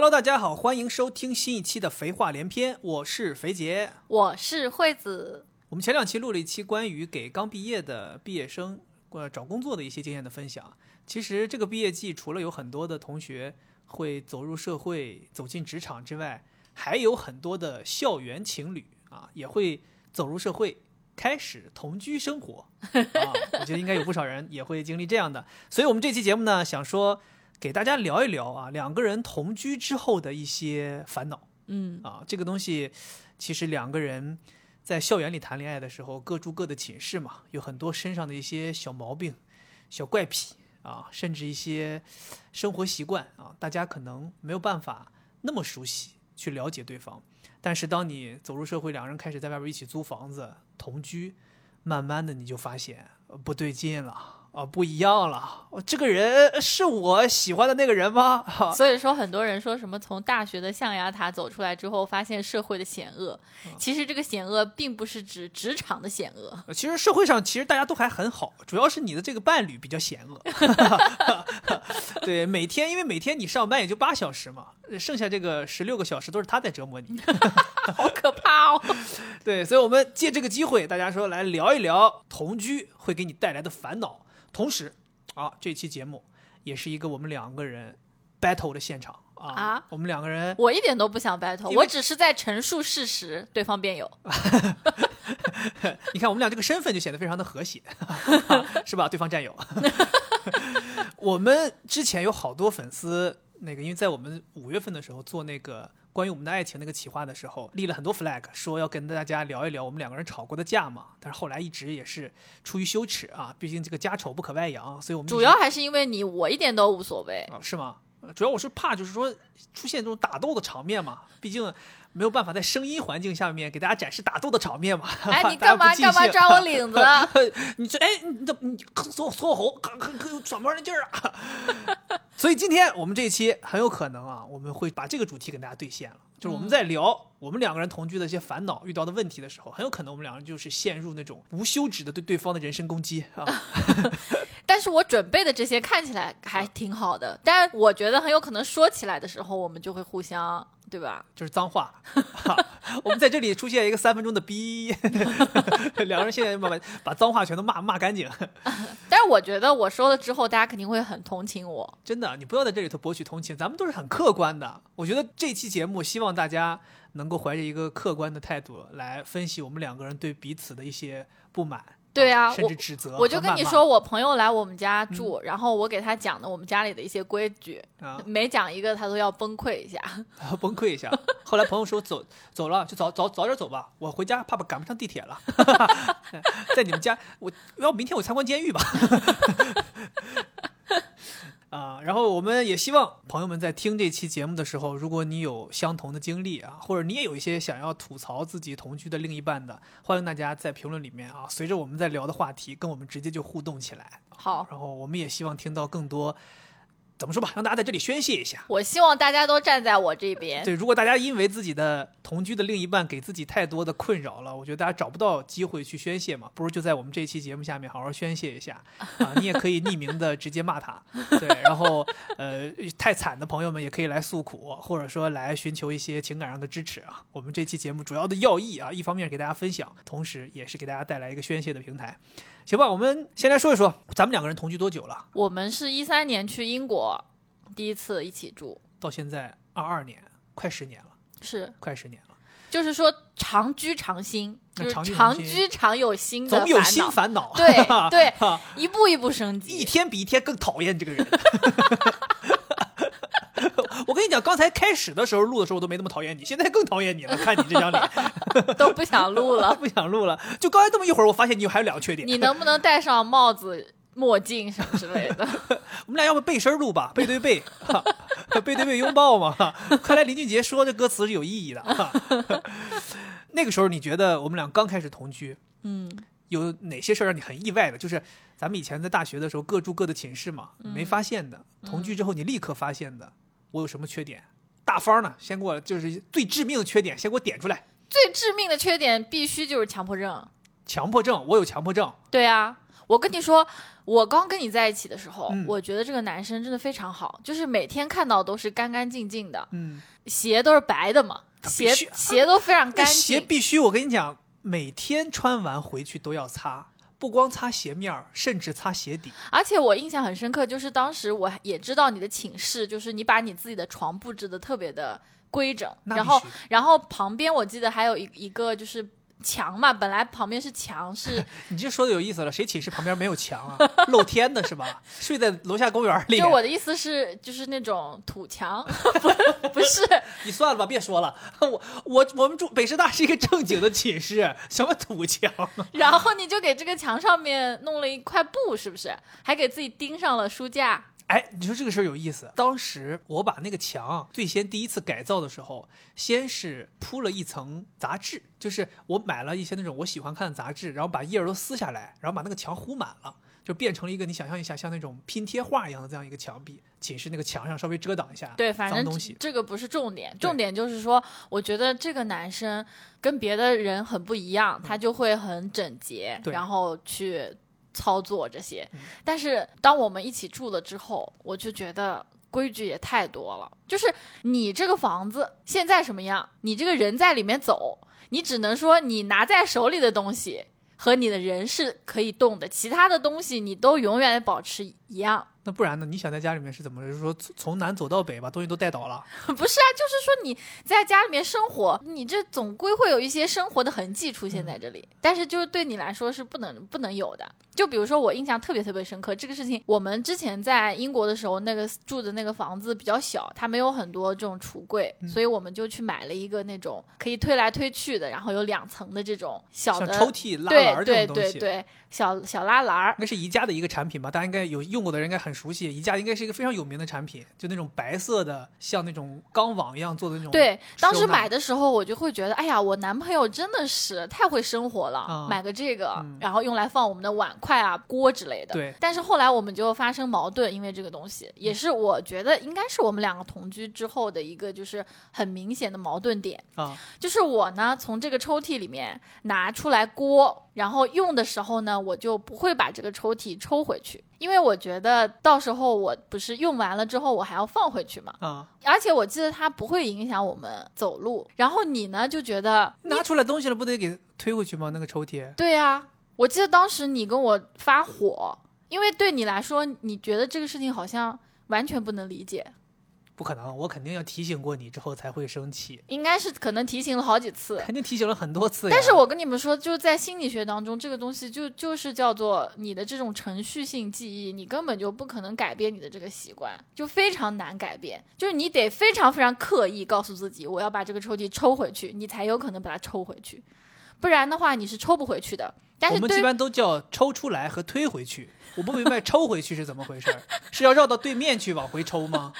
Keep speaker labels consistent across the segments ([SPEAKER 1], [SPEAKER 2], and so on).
[SPEAKER 1] Hello，大家好，欢迎收听新一期的《肥话连篇》，我是肥杰。
[SPEAKER 2] 我是惠子，
[SPEAKER 1] 我们前两期录了一期关于给刚毕业的毕业生呃找工作的一些经验的分享。其实这个毕业季，除了有很多的同学会走入社会、走进职场之外，还有很多的校园情侣啊，也会走入社会，开始同居生活。啊，我觉得应该有不少人也会经历这样的。所以，我们这期节目呢，想说给大家聊一聊啊，两个人同居之后的一些烦恼。
[SPEAKER 2] 嗯
[SPEAKER 1] 啊，这个东西其实两个人在校园里谈恋爱的时候，各住各的寝室嘛，有很多身上的一些小毛病、小怪癖啊，甚至一些生活习惯啊，大家可能没有办法那么熟悉去了解对方。但是当你走入社会，两个人开始在外边一起租房子同居，慢慢的你就发现呃不对劲了。啊，不一样了！哦这个人是我喜欢的那个人吗？哈
[SPEAKER 2] 所以说很多人说什么从大学的象牙塔走出来之后，发现社会的险恶。其实这个险恶并不是指职场的险恶，
[SPEAKER 1] 呃其实社会上其实大家都还很好，主要是你的这个伴侣比较险恶。对，每天因为每天你上班也就八小时嘛，剩下这个十六个小时都是他在折磨你。
[SPEAKER 2] 好可怕哦！
[SPEAKER 1] 对，所以我们借这个机会，大家说来聊一聊同居会给你带来的烦恼。同时，啊，这期节目也是一个我们两个人 battle 的现场啊，
[SPEAKER 2] 啊
[SPEAKER 1] 我们两个人
[SPEAKER 2] 我一点都不想 battle，我只是在陈述事实，对方辩友。
[SPEAKER 1] 你看我们俩这个身份就显得非常的和谐，是吧？对方战友。我们之前有好多粉丝，那个因为在我们五月份的时候做那个关于我们的爱情那个企划的时候，立了很多 flag，说要跟大家聊一聊我们两个人吵过的架嘛。但是后来一直也是出于羞耻啊，毕竟这个家丑不可外扬，所以我们
[SPEAKER 2] 主要还是因为你，我一点都无所谓。
[SPEAKER 1] 啊是吗？呃主要我是怕就是说出现这种打斗的场面嘛，毕竟没有办法在声音环境下面给大家展示打斗的场面嘛。
[SPEAKER 2] 哎，你干嘛干嘛抓我领子？
[SPEAKER 1] 你这哎，你这你锁锁喉，可可可有喘不上那劲儿啊！所以今天我们这一期很有可能啊，我们会把这个主题给大家兑现了，就是我们在聊我们两个人同居的一些烦恼、遇到的问题的时候，很有可能我们两个人就是陷入那种无休止的对对方的人身攻击啊。
[SPEAKER 2] 但是我准备的这些看起来还挺好的，但是我觉得很有可能说起来的时候，我们就会互相，对吧？
[SPEAKER 1] 就是脏话。我们在这里出现一个三分钟的逼，两个人现在慢慢把脏话全都骂骂干净。
[SPEAKER 2] 但是我觉得我说了之后，大家肯定会很同情我。
[SPEAKER 1] 真的，你不要在这里头博取同情，咱们都是很客观的。我觉得这期节目希望大家能够怀着一个客观的态度来分析我们两个人对彼此的一些不满，
[SPEAKER 2] 对啊
[SPEAKER 1] 甚至指责。
[SPEAKER 2] 我就跟你说，，我朋友来我们家住，然后我给他讲的我们家里的一些规矩，
[SPEAKER 1] 啊，
[SPEAKER 2] 每讲一个他都要崩溃一下。
[SPEAKER 1] 崩溃一下。后来朋友说走走了，就早早早点走吧，我回家怕怕赶不上地铁了。在你们家，我要明天我参观监狱吧。啊，然后我们也希望朋友们在听这期节目的时候，如果你有相同的经历啊，或者你也有一些想要吐槽自己同居的另一半的，欢迎大家在评论里面啊，随着我们在聊的话题，跟我们直接就互动起来。
[SPEAKER 2] 好，
[SPEAKER 1] 然后我们也希望听到更多，怎么说吧，让大家在这里宣泄一下。
[SPEAKER 2] 我希望大家都站在我这边。
[SPEAKER 1] 对，如果大家因为自己的同居的另一半给自己太多的困扰了，我觉得大家找不到机会去宣泄嘛，不如就在我们这期节目下面好好宣泄一下啊！你也可以匿名的直接骂他，对，然后呃，太惨的朋友们也可以来诉苦，或者说来寻求一些情感上的支持啊。我们这期节目主要的要义啊，一方面给大家分享，同时也是给大家带来一个宣泄的平台。行吧，我们先来说一说咱们两个人同居多久了？
[SPEAKER 2] 我们是一三年去英国第一次一起住，
[SPEAKER 1] 到现在二二年，快十年了，
[SPEAKER 2] 是
[SPEAKER 1] 快十年了。
[SPEAKER 2] 就是说长居常新，
[SPEAKER 1] 那
[SPEAKER 2] 就是
[SPEAKER 1] 常居常
[SPEAKER 2] 居常有新的
[SPEAKER 1] 总有新烦恼，
[SPEAKER 2] 对 对
[SPEAKER 1] 啊
[SPEAKER 2] 一步一步升级一。
[SPEAKER 1] 天比一天更讨厌这个人。我跟你讲，刚才开始的时候录的时候我都没那么讨厌你，现在更讨厌你了。看你这张脸，
[SPEAKER 2] 都不想录了。
[SPEAKER 1] 不想录了。就刚才这么一会儿，我发现你还有两个缺点。
[SPEAKER 2] 你能不能戴上帽子、墨镜什么之类的？
[SPEAKER 1] 我们俩要不背身录吧，背对背，背对背拥抱嘛。看来林俊杰说这歌词是有意义的。哈那个时候你觉得我们俩刚开始同居，
[SPEAKER 2] 嗯，
[SPEAKER 1] 有哪些事儿让你很意外的？就是咱们以前在大学的时候各住各的寝室嘛，
[SPEAKER 2] 嗯
[SPEAKER 1] 没发现的，同居之后你立刻发现的，我有什么缺点？大方呢，先给我就是最致命的缺点，先给我点出来。
[SPEAKER 2] 最致命的缺点必须就是强迫症。
[SPEAKER 1] 强迫症，我有强迫症，
[SPEAKER 2] 对啊，我跟你说，我刚跟你在一起的时候，
[SPEAKER 1] 嗯
[SPEAKER 2] 我觉得这个男生真的非常好，就是每天看到都是干干净净的，
[SPEAKER 1] 嗯，
[SPEAKER 2] 鞋都是白的嘛，鞋鞋都非常干净。
[SPEAKER 1] 鞋必须，我跟你讲，每天穿完回去都要擦，不光擦鞋面儿，甚至擦鞋底。
[SPEAKER 2] 而且我印象很深刻，就是当时我也知道你的寝室，就是你把你自己的床布置的特别的规整，然后然后旁边我记得还有一一个就是墙嘛，本来旁边是墙，是
[SPEAKER 1] 你这说的有意思了，谁寝室旁边没有墙啊？露天的是吧？睡在楼下公园里。
[SPEAKER 2] 就我的意思是就是那种土墙，不不是，
[SPEAKER 1] 你算了吧，别说了。我我我们住北师大是一个正经的寝室，什么土墙啊？
[SPEAKER 2] 然后你就给这个墙上面弄了一块布，是不是？还给自己钉上了书架。
[SPEAKER 1] 哎，你说这个事儿有意思。当时我把那个墙最先第一次改造的时候，先是铺了一层杂志，就是我买了一些那种我喜欢看的杂志，然后把页儿都撕下来，然后把那个墙糊满了，就变成了一个你想象一下像那种拼贴画一样的这样一个墙壁。寝室那个墙上稍微遮挡一下，
[SPEAKER 2] 对，反正
[SPEAKER 1] 脏东西。
[SPEAKER 2] 这个不是重点，重点就是说，我觉得这个男生跟别的人很不一样，他就会很整洁，
[SPEAKER 1] 嗯
[SPEAKER 2] 然后去操作这些
[SPEAKER 1] 嗯。
[SPEAKER 2] 但是当我们一起住了之后，我就觉得。规矩也太多了，就是你这个房子现在什么样，你这个人在里面走，你只能说你拿在手里的东西和你的人是可以动的，其他的东西你都永远保持一样。
[SPEAKER 1] 那不然呢？你想在家里面是怎么？就是说从从南走到北，把东西都带倒了。
[SPEAKER 2] 不是啊，就是说你在家里面生活，你这总归会有一些生活的痕迹出现在这里，但是就是对你来说是不能不能有的。就比如说我印象特别特别深刻，这个事情我们之前在英国的时候，那个住的那个房子比较小，它没有很多这种橱柜，所以我们就去买了一个那种可以推来推去的，然后有两层的这种小的
[SPEAKER 1] 抽屉、拉
[SPEAKER 2] 对。对对小小拉篮儿。
[SPEAKER 1] 那是宜家的一个产品吧，大家应该有用过的人应该很熟悉。宜家应该是一个非常有名的产品，就那种白色的，像那种钢网一样做的那种。
[SPEAKER 2] 对，当时买的时候我就会觉得，哎呀，我男朋友真的是太会生活了，
[SPEAKER 1] 啊
[SPEAKER 2] 买个这个，
[SPEAKER 1] 嗯
[SPEAKER 2] 然后用来放我们的碗筷啊、锅之类的。
[SPEAKER 1] 对
[SPEAKER 2] 但是后来我们就发生矛盾，因为这个东西，也是我觉得应该是我们两个同居之后的一个就是很明显的矛盾点。
[SPEAKER 1] 啊，
[SPEAKER 2] 就是我呢，从这个抽屉里面拿出来锅，然后用的时候呢，我就不会把这个抽屉抽回去，因为我觉得到时候我不是用完了之后我还要放回去嘛。
[SPEAKER 1] 啊，
[SPEAKER 2] 而且我记得它不会影响我们走路。然后你呢就觉得，
[SPEAKER 1] 拿出来东西了不得给推回去吗？那个抽屉。
[SPEAKER 2] 对呀、我记得当时你跟我发火，因为对你来说，你觉得这个事情好像完全不能理解，
[SPEAKER 1] 不可能，我肯定要提醒过你之后才会生气，
[SPEAKER 2] 应该是可能提醒了好几次。
[SPEAKER 1] 肯定提醒了很多次。
[SPEAKER 2] 但是我跟你们说，就在心理学当中，这个东西就就是叫做你的这种程序性记忆，你根本就不可能改变你的这个习惯，就非常难改变。就是你得非常非常刻意告诉自己，我要把这个抽屉抽回去，你才有可能把它抽回去，不然的话你是抽不回去的。但
[SPEAKER 1] 我们一般都叫抽出来和推回去，我不明白 抽回去是怎么回事儿，是要绕到对面去往回抽吗？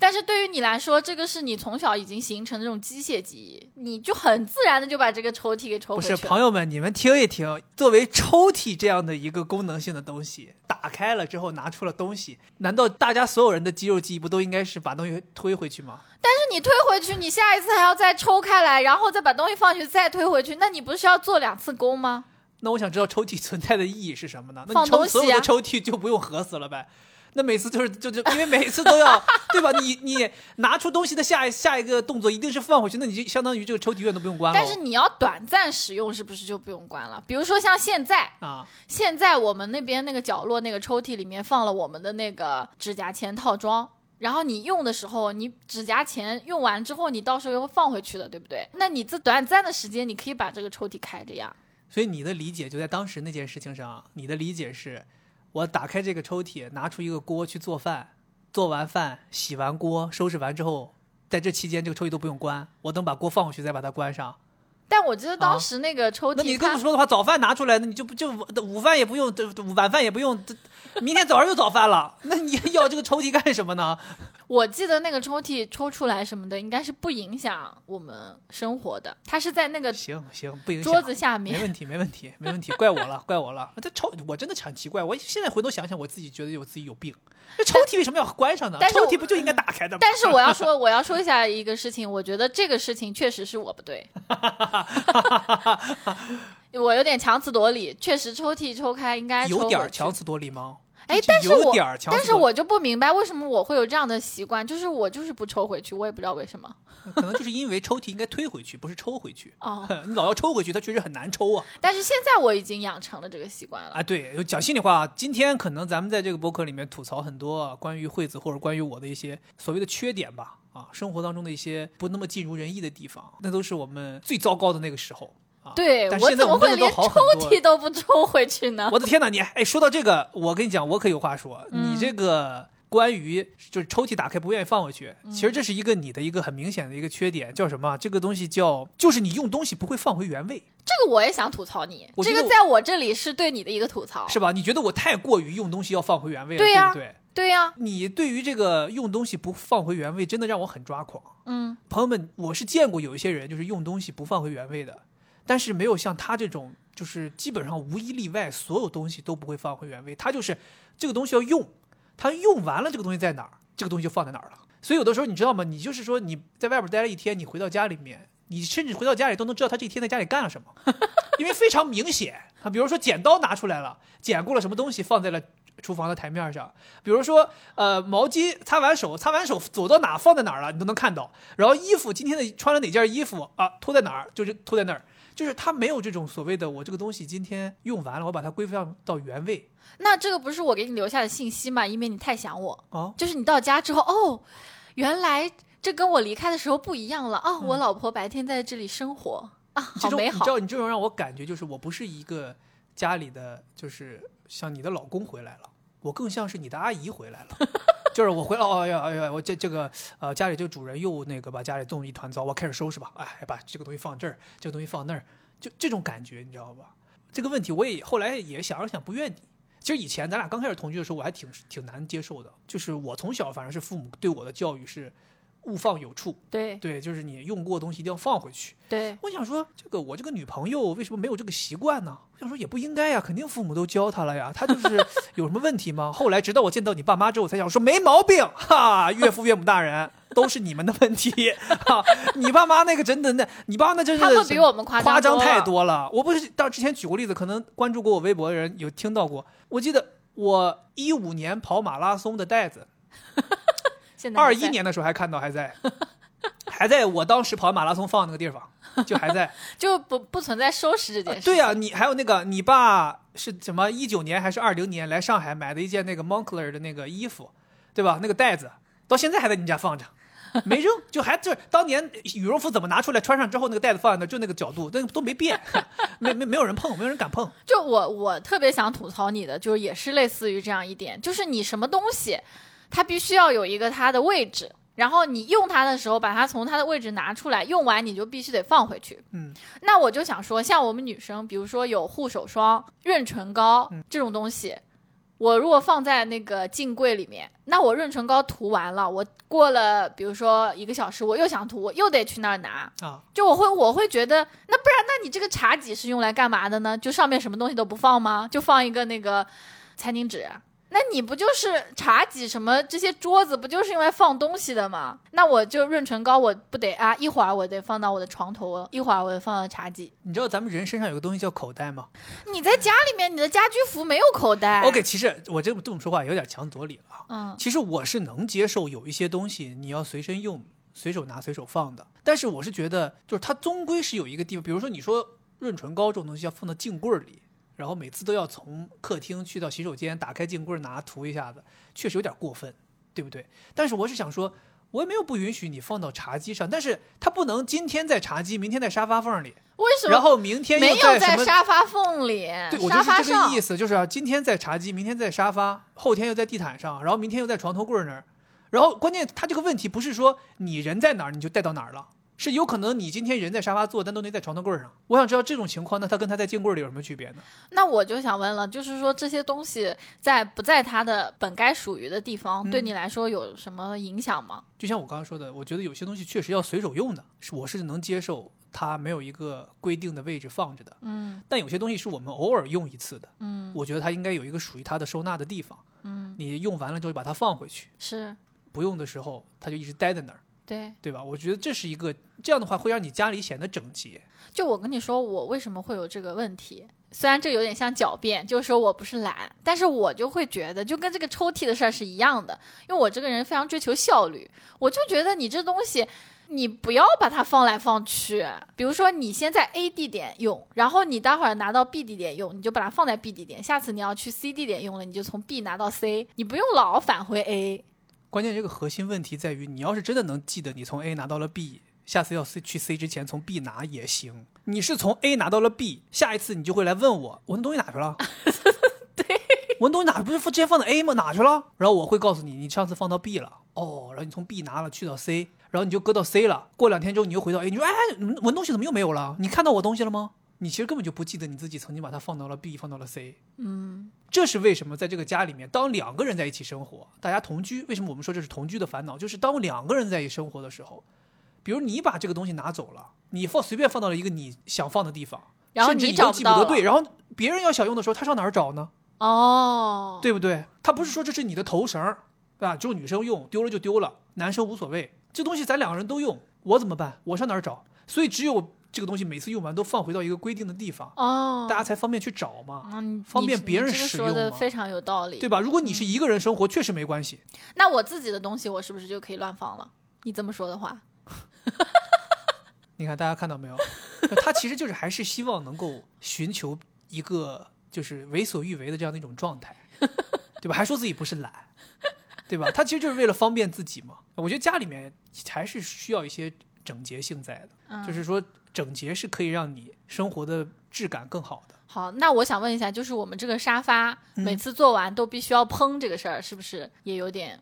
[SPEAKER 2] 但是对于你来说，这个是你从小已经形成的这种机械记忆，你就很自然的就把这个抽屉给抽
[SPEAKER 1] 不
[SPEAKER 2] 回去了。
[SPEAKER 1] 是，朋友们，你们听一听，作为抽屉这样的一个功能性的东西，打开了之后拿出了东西，难道大家所有人的肌肉记忆不都应该是把东西推回去吗？
[SPEAKER 2] 但是你推回去，你下一次还要再抽开来，然后再把东西放进去，再推回去，那你不是要做两次工吗？
[SPEAKER 1] 那我想知道抽屉存在的意义是什么呢？那你抽所有的抽屉就不用合死了呗？那每次就是就就因为每次都要 对吧？你你拿出东西的下一下一个动作一定是放回去，那你就相当于这个抽屉永远都不用关了。
[SPEAKER 2] 但是你要短暂使用，是不是就不用关了？比如说像现在，
[SPEAKER 1] 啊，
[SPEAKER 2] 现在我们那边那个角落那个抽屉里面放了我们的那个指甲钳套装。然后你用的时候，你指甲钳用完之后，你到时候又会放回去的，对不对？那你这短暂的时间，你可以把这个抽屉开着呀。
[SPEAKER 1] 所以你的理解就在当时那件事情上，你的理解是，我打开这个抽屉，拿出一个锅去做饭，做完饭洗完锅，收拾完之后，在这期间这个抽屉都不用关，我等把锅放回去再把它关上。
[SPEAKER 2] 但我记得当时那个抽屉，
[SPEAKER 1] 啊那你这么说的话，早饭拿出来，那你就不就午饭也不用，晚饭也不用，明天早上又早饭了，那你要这个抽屉干什么呢？
[SPEAKER 2] 我记得那个抽屉抽出来什么的，应该是不影响我们生活的。它是在那个
[SPEAKER 1] 行行，不影响。
[SPEAKER 2] 桌子下面。
[SPEAKER 1] 没问题，没问题，没问题，怪我了，怪我了。这抽，我真的很奇怪。我现在回头想想，我自己觉得我自己有病。这抽屉为什么要关上呢？
[SPEAKER 2] 但
[SPEAKER 1] 抽屉不就应该打开的吗？
[SPEAKER 2] 但是我要说，我要说一下一个事情，我觉得这个事情确实是我不对，我有点强词夺理，确实抽屉抽开应该
[SPEAKER 1] 有点强词夺理吗？
[SPEAKER 2] 哎但是我但是我就不明白为什么我会有这样的习惯，就是我就是不抽回去，我也不知道为什么。
[SPEAKER 1] 可能就是因为抽屉应该推回去，不是抽回去。
[SPEAKER 2] 哦，
[SPEAKER 1] 你老要抽回去，它确实很难抽啊！
[SPEAKER 2] 但是现在我已经养成了这个习惯了。
[SPEAKER 1] 啊，对，讲心里话，今天可能咱们在这个博客里面吐槽很多关于惠子或者关于我的一些所谓的缺点吧，啊，生活当中的一些不那么尽如人意的地方，那都是我们最糟糕的那个时候啊。
[SPEAKER 2] 对我怎么会连抽屉都不抽回去呢？
[SPEAKER 1] 我的天哪，你哎，说到这个，我跟你讲，我可有话说。
[SPEAKER 2] 嗯
[SPEAKER 1] 你这个关于就是抽屉打开不愿意放回去，
[SPEAKER 2] 嗯
[SPEAKER 1] 其实这是一个你的一个很明显的一个缺点，叫什么？这个东西叫就是你用东西不会放回原位，
[SPEAKER 2] 这个我也想吐槽你，这个在我这里是对你的一个吐槽。
[SPEAKER 1] 是吧？你觉得我太过于用东西要放回原位了，
[SPEAKER 2] 对呀
[SPEAKER 1] 不对？
[SPEAKER 2] 对呀、
[SPEAKER 1] 你对于这个用东西不放回原位，真的让我很抓狂。
[SPEAKER 2] 嗯，
[SPEAKER 1] 朋友们，我是见过有一些人就是用东西不放回原位的，但是没有像他这种，就是基本上无一例外，所有东西都不会放回原位。他就是这个东西要用，他用完了这个东西在哪儿，这个东西就放在哪儿了。所以有的时候你知道吗？你就是说你在外边待了一天，你回到家里面，你甚至回到家里都能知道他这一天在家里干了什么，因为非常明显啊。比如说剪刀拿出来了，剪过了什么东西放在了。厨房的台面上，比如说，呃，毛巾擦完手，擦完手走到哪放在哪儿了，你都能看到。然后衣服今天的穿了哪件衣服啊，脱在哪儿，就是脱在那儿，就是他没有这种所谓的我这个东西今天用完了，我把它归放到原位
[SPEAKER 2] 那这个不是我给你留下的信息吗？因为你太想我，
[SPEAKER 1] 哦。
[SPEAKER 2] 就是你到家之后，哦，原来这跟我离开的时候不一样了哦，我老婆白天在这里生活啊，
[SPEAKER 1] 这种
[SPEAKER 2] 好美好。
[SPEAKER 1] 你知道，你这种让我感觉就是我不是一个家里的，就是像你的老公回来了，我更像是你的阿姨回来了。就是我回来，哎呀哎呀，我这这个呃家里这个主人又那个把家里弄一团糟，我开始收拾吧，哎，把这个东西放这儿，这个东西放那儿，就这种感觉，你知道吧？这个问题我也后来也想了想，不怨你。其实以前咱俩刚开始同居的时候，我还挺挺难接受的，就是我从小反正是父母对我的教育是勿放有处，
[SPEAKER 2] 对
[SPEAKER 1] 对，就是你用过的东西一定要放回去。
[SPEAKER 2] 对，
[SPEAKER 1] 我想说，这个我这个女朋友为什么没有这个习惯呢？我想说也不应该呀，肯定父母都教她了呀，她就是 有什么问题吗？后来直到我见到你爸妈之后，才想说没毛病，哈，岳父岳母大人都是你们的问题，哈，你爸妈那个真的那，你爸妈那真是
[SPEAKER 2] 他们比我们夸张
[SPEAKER 1] 夸张太
[SPEAKER 2] 多了。
[SPEAKER 1] 我不是到之前举过例子，可能关注过我微博的人有听到过，我记得我一五年跑马拉松的袋子，二一年的时候还看到还在，还在我当时跑马拉松放那个地方，就还在。
[SPEAKER 2] 就不不存在收拾这件事。
[SPEAKER 1] 对呀、你还有那个，你爸是什么？一九年还是二零年来上海买的一件那个 Moncler 的那个衣服，对吧？那个袋子到现在还在你家放着，没扔，就还就是当年羽绒服怎么拿出来穿上之后，那个袋子放在那，就那个角度，那个都没变，没没没有人碰，没有人敢碰。
[SPEAKER 2] 就我我特别想吐槽你的，就是也是类似于这样一点，就是你什么东西，它必须要有一个它的位置，然后你用它的时候，把它从它的位置拿出来，用完你就必须得放回去。
[SPEAKER 1] 嗯，
[SPEAKER 2] 那我就想说，像我们女生，比如说有护手霜、润唇膏、这种东西。我如果放在那个镜柜里面，那我润唇膏涂完了，我过了比如说一个小时，我又想涂，我又得去那儿拿，
[SPEAKER 1] 啊，
[SPEAKER 2] 就我会我会觉得，那不然，那你这个茶几是用来干嘛的呢？就上面什么东西都不放吗？就放一个那个餐巾纸？那你不就是茶几什么这些桌子不就是用来放东西的吗？那我就润唇膏，我不得啊，一会儿我得放到我的床头，一会儿我得放到茶几。
[SPEAKER 1] 你知道咱们人身上有个东西叫口袋吗
[SPEAKER 2] 你在家里面，你的家居服没有口袋。
[SPEAKER 1] ？OK，其实我这么这么说话有点强词夺理了啊。
[SPEAKER 2] 嗯，
[SPEAKER 1] 其实我是能接受有一些东西你要随身用、随手拿、随手放的，但是我是觉得，就是它终归是有一个地方，比如说你说润唇膏这种东西要放到镜柜儿里，然后每次都要从客厅去到洗手间打开镜柜拿涂一下子，确实有点过分，对不对？但是我是想说。我也没有不允许你放到茶几上，但是它不能今天在茶几，明天在沙发缝里，
[SPEAKER 2] 为什么然
[SPEAKER 1] 后明天
[SPEAKER 2] 没有在沙发缝里？
[SPEAKER 1] 对，我
[SPEAKER 2] 沙发
[SPEAKER 1] 就是这个意思，就是啊，今天在茶几，明天在沙发，后天又在地毯上，然后明天又在床头柜那儿。然后关键，他这个问题不是说你人在哪儿你就带到哪儿了，是有可能你今天人在沙发坐，但东西在床头柜上。我想知道这种情况，那他跟他在镜柜里有什么区别呢？
[SPEAKER 2] 那我就想问了，就是说这些东西在不在它的本该属于的地方，
[SPEAKER 1] 嗯
[SPEAKER 2] 对你来说有什么影响吗？
[SPEAKER 1] 就像我刚刚说的，我觉得有些东西确实要随手用的，是我是能接受它没有一个规定的位置放着的。
[SPEAKER 2] 嗯
[SPEAKER 1] 但有些东西是我们偶尔用一次的，
[SPEAKER 2] 嗯
[SPEAKER 1] 我觉得它应该有一个属于它的收纳的地方。
[SPEAKER 2] 嗯，
[SPEAKER 1] 你用完了之后把它放回去，
[SPEAKER 2] 是
[SPEAKER 1] 不用的时候它就一直待在那儿。
[SPEAKER 2] 对，
[SPEAKER 1] 对吧？我觉得这是一个这样的话会让你家里显得整洁。
[SPEAKER 2] 就我跟你说，我为什么会有这个问题？虽然这有点像狡辩，就是说我不是懒，但是我就会觉得，就跟这个抽屉的事儿是一样的。因为我这个人非常追求效率，我就觉得你这东西，你不要把它放来放去。比如说，你先在 A 地点用，然后你待会儿拿到 B 地点用，你就把它放在 B 地点。下次你要去 C 地点用了，你就从 B 拿到 C，你不用老返回 A。
[SPEAKER 1] 关键这个核心问题在于，你要是真的能记得你从 A 拿到了 B，下次要 C 去 C 之前从 B 拿也行。你是从 A 拿到了 B，下一次你就会来问我，我那东西哪去了？
[SPEAKER 2] 对，
[SPEAKER 1] 我那东西哪不是直接放的 A 吗？哪去了？然后我会告诉你，你上次放到 B 了。哦，然后你从 B 拿了去到 C，然后你就搁到 C 了。过两天之后你又回到 A，你说哎，我东西怎么又没有了？你看到我东西了吗？你其实根本就不记得你自己曾经把它放到了 B，放到了 C。
[SPEAKER 2] 嗯，
[SPEAKER 1] 这是为什么在这个家里面，当两个人在一起生活，大家同居，为什么我们说这是同居的烦恼？就是当两个人在一起生活的时候，比如你把这个东西拿走了，你放随便放到了一个你想放的地方，
[SPEAKER 2] 然后
[SPEAKER 1] 甚至你都
[SPEAKER 2] 你找不到
[SPEAKER 1] 记不得对，然后别人要想用的时候，他上哪儿找呢？
[SPEAKER 2] 哦，
[SPEAKER 1] 对不对？他不是说这是你的头绳儿，对吧？只有女生用，丢了就丢了，男生无所谓。这东西咱两个人都用，我怎么办？我上哪儿找？所以只有这个东西每次用完都放回到一个规定的地方，
[SPEAKER 2] 哦，
[SPEAKER 1] 大家才方便去找嘛，
[SPEAKER 2] 嗯，
[SPEAKER 1] 方便别人使
[SPEAKER 2] 你这个说的
[SPEAKER 1] 用
[SPEAKER 2] 非常有道理，
[SPEAKER 1] 对吧？如果你是一个人生活，确实没关系。
[SPEAKER 2] 那我自己的东西，我是不是就可以乱放了？你这么说的话，
[SPEAKER 1] 你看大家看到没有？他其实就是还是希望能够寻求一个就是为所欲为的这样的一种状态，对吧？还说自己不是懒，对吧？他其实就是为了方便自己嘛。我觉得家里面还是需要一些整洁性在的，
[SPEAKER 2] 嗯
[SPEAKER 1] 就是说整洁是可以让你生活的质感更好的。
[SPEAKER 2] 好，那我想问一下，就是我们这个沙发、
[SPEAKER 1] 嗯
[SPEAKER 2] 每次做完都必须要喷这个事儿，是不是也有点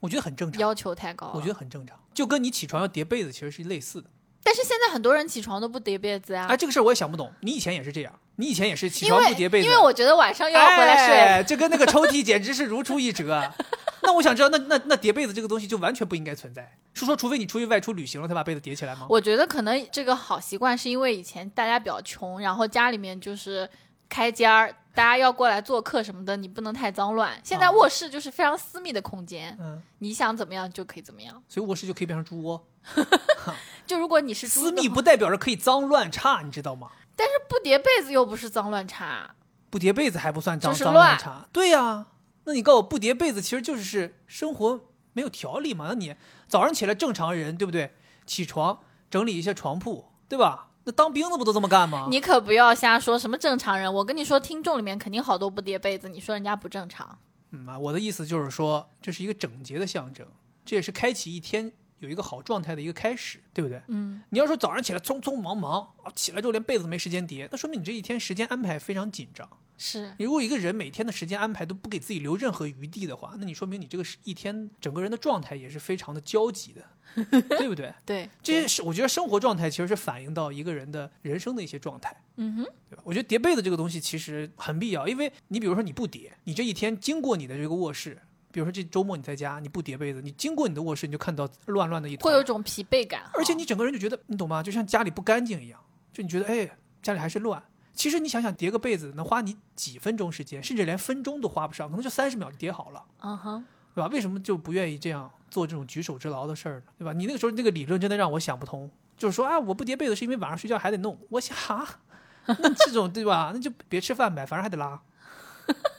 [SPEAKER 1] 我觉得很正常，
[SPEAKER 2] 要求太高了？
[SPEAKER 1] 我觉得很正常，就跟你起床要叠被子其实是类似的。
[SPEAKER 2] 但是现在很多人起床都不叠被子呀、
[SPEAKER 1] 哎，这个事儿我也想不懂，你以前也是这样，你以前也是起床不叠被子，
[SPEAKER 2] 因为我觉得晚上又要回来睡。
[SPEAKER 1] 哎，这跟那个抽屉简直是如出一辙。那我想知道，那那那叠被子这个东西就完全不应该存在，是说除非你出去外出旅行了才把被子叠起来吗？
[SPEAKER 2] 我觉得可能这个好习惯是因为以前大家比较穷，然后家里面就是开间儿，大家要过来做客什么的，你不能太脏乱。现在
[SPEAKER 1] 啊
[SPEAKER 2] 卧室就是非常私密的空间，
[SPEAKER 1] 嗯，
[SPEAKER 2] 你想怎么样就可以怎么样。
[SPEAKER 1] 所以卧室就可以变成猪窝。
[SPEAKER 2] 就如果你是 猪
[SPEAKER 1] 私密不代表着可以脏乱差，你知道吗？
[SPEAKER 2] 但是不叠被子又不是脏乱差，
[SPEAKER 1] 不叠被子还不算脏
[SPEAKER 2] 就是
[SPEAKER 1] 脏乱
[SPEAKER 2] 乱
[SPEAKER 1] 差。对呀、那你告诉我不叠被子其实就是生活没有条理嘛？那你早上起来正常人对不对？起床整理一下床铺，对吧？那当兵的不都这么干吗？
[SPEAKER 2] 你可不要瞎说什么正常人。我跟你说，听众里面肯定好多不叠被子，你说人家不正常。
[SPEAKER 1] 嗯啊，我的意思就是说，这是一个整洁的象征，这也是开启一天有一个好状态的一个开始，对不对？
[SPEAKER 2] 嗯，
[SPEAKER 1] 你要说早上起来匆匆忙忙啊，起来之后连被子没时间叠，那说明你这一天时间安排非常紧张。
[SPEAKER 2] 是
[SPEAKER 1] 如果一个人每天的时间安排都不给自己留任何余地的话，那你说明你这个是一天整个人的状态也是非常的焦急的，对不对？
[SPEAKER 2] 对，
[SPEAKER 1] 这些是我觉得生活状态其实是反映到一个人的人生的一些状态。
[SPEAKER 2] 嗯哼，
[SPEAKER 1] 对吧？我觉得叠被子这个东西其实很必要，因为你比如说你不叠，你这一天经过你的这个卧室，比如说这周末你在家你不叠被子，你经过你的卧室你就看到乱乱的一团，
[SPEAKER 2] 会有一种疲惫感，
[SPEAKER 1] 而且你整个人就觉得你懂吗？就像家里不干净一样，就你觉得哎家里还是乱。其实你想想叠个被子能花你几分钟时间，甚至连分钟都花不上，可能就三十秒就叠好了，
[SPEAKER 2] 嗯哼，
[SPEAKER 1] 对吧？为什么就不愿意这样做这种举手之劳的事儿呢？对吧？你那个时候那个理论真的让我想不通，就是说啊我不叠被子是因为晚上睡觉还得弄，我想啊。那这种对吧？那就别吃饭呗，反正还得拉，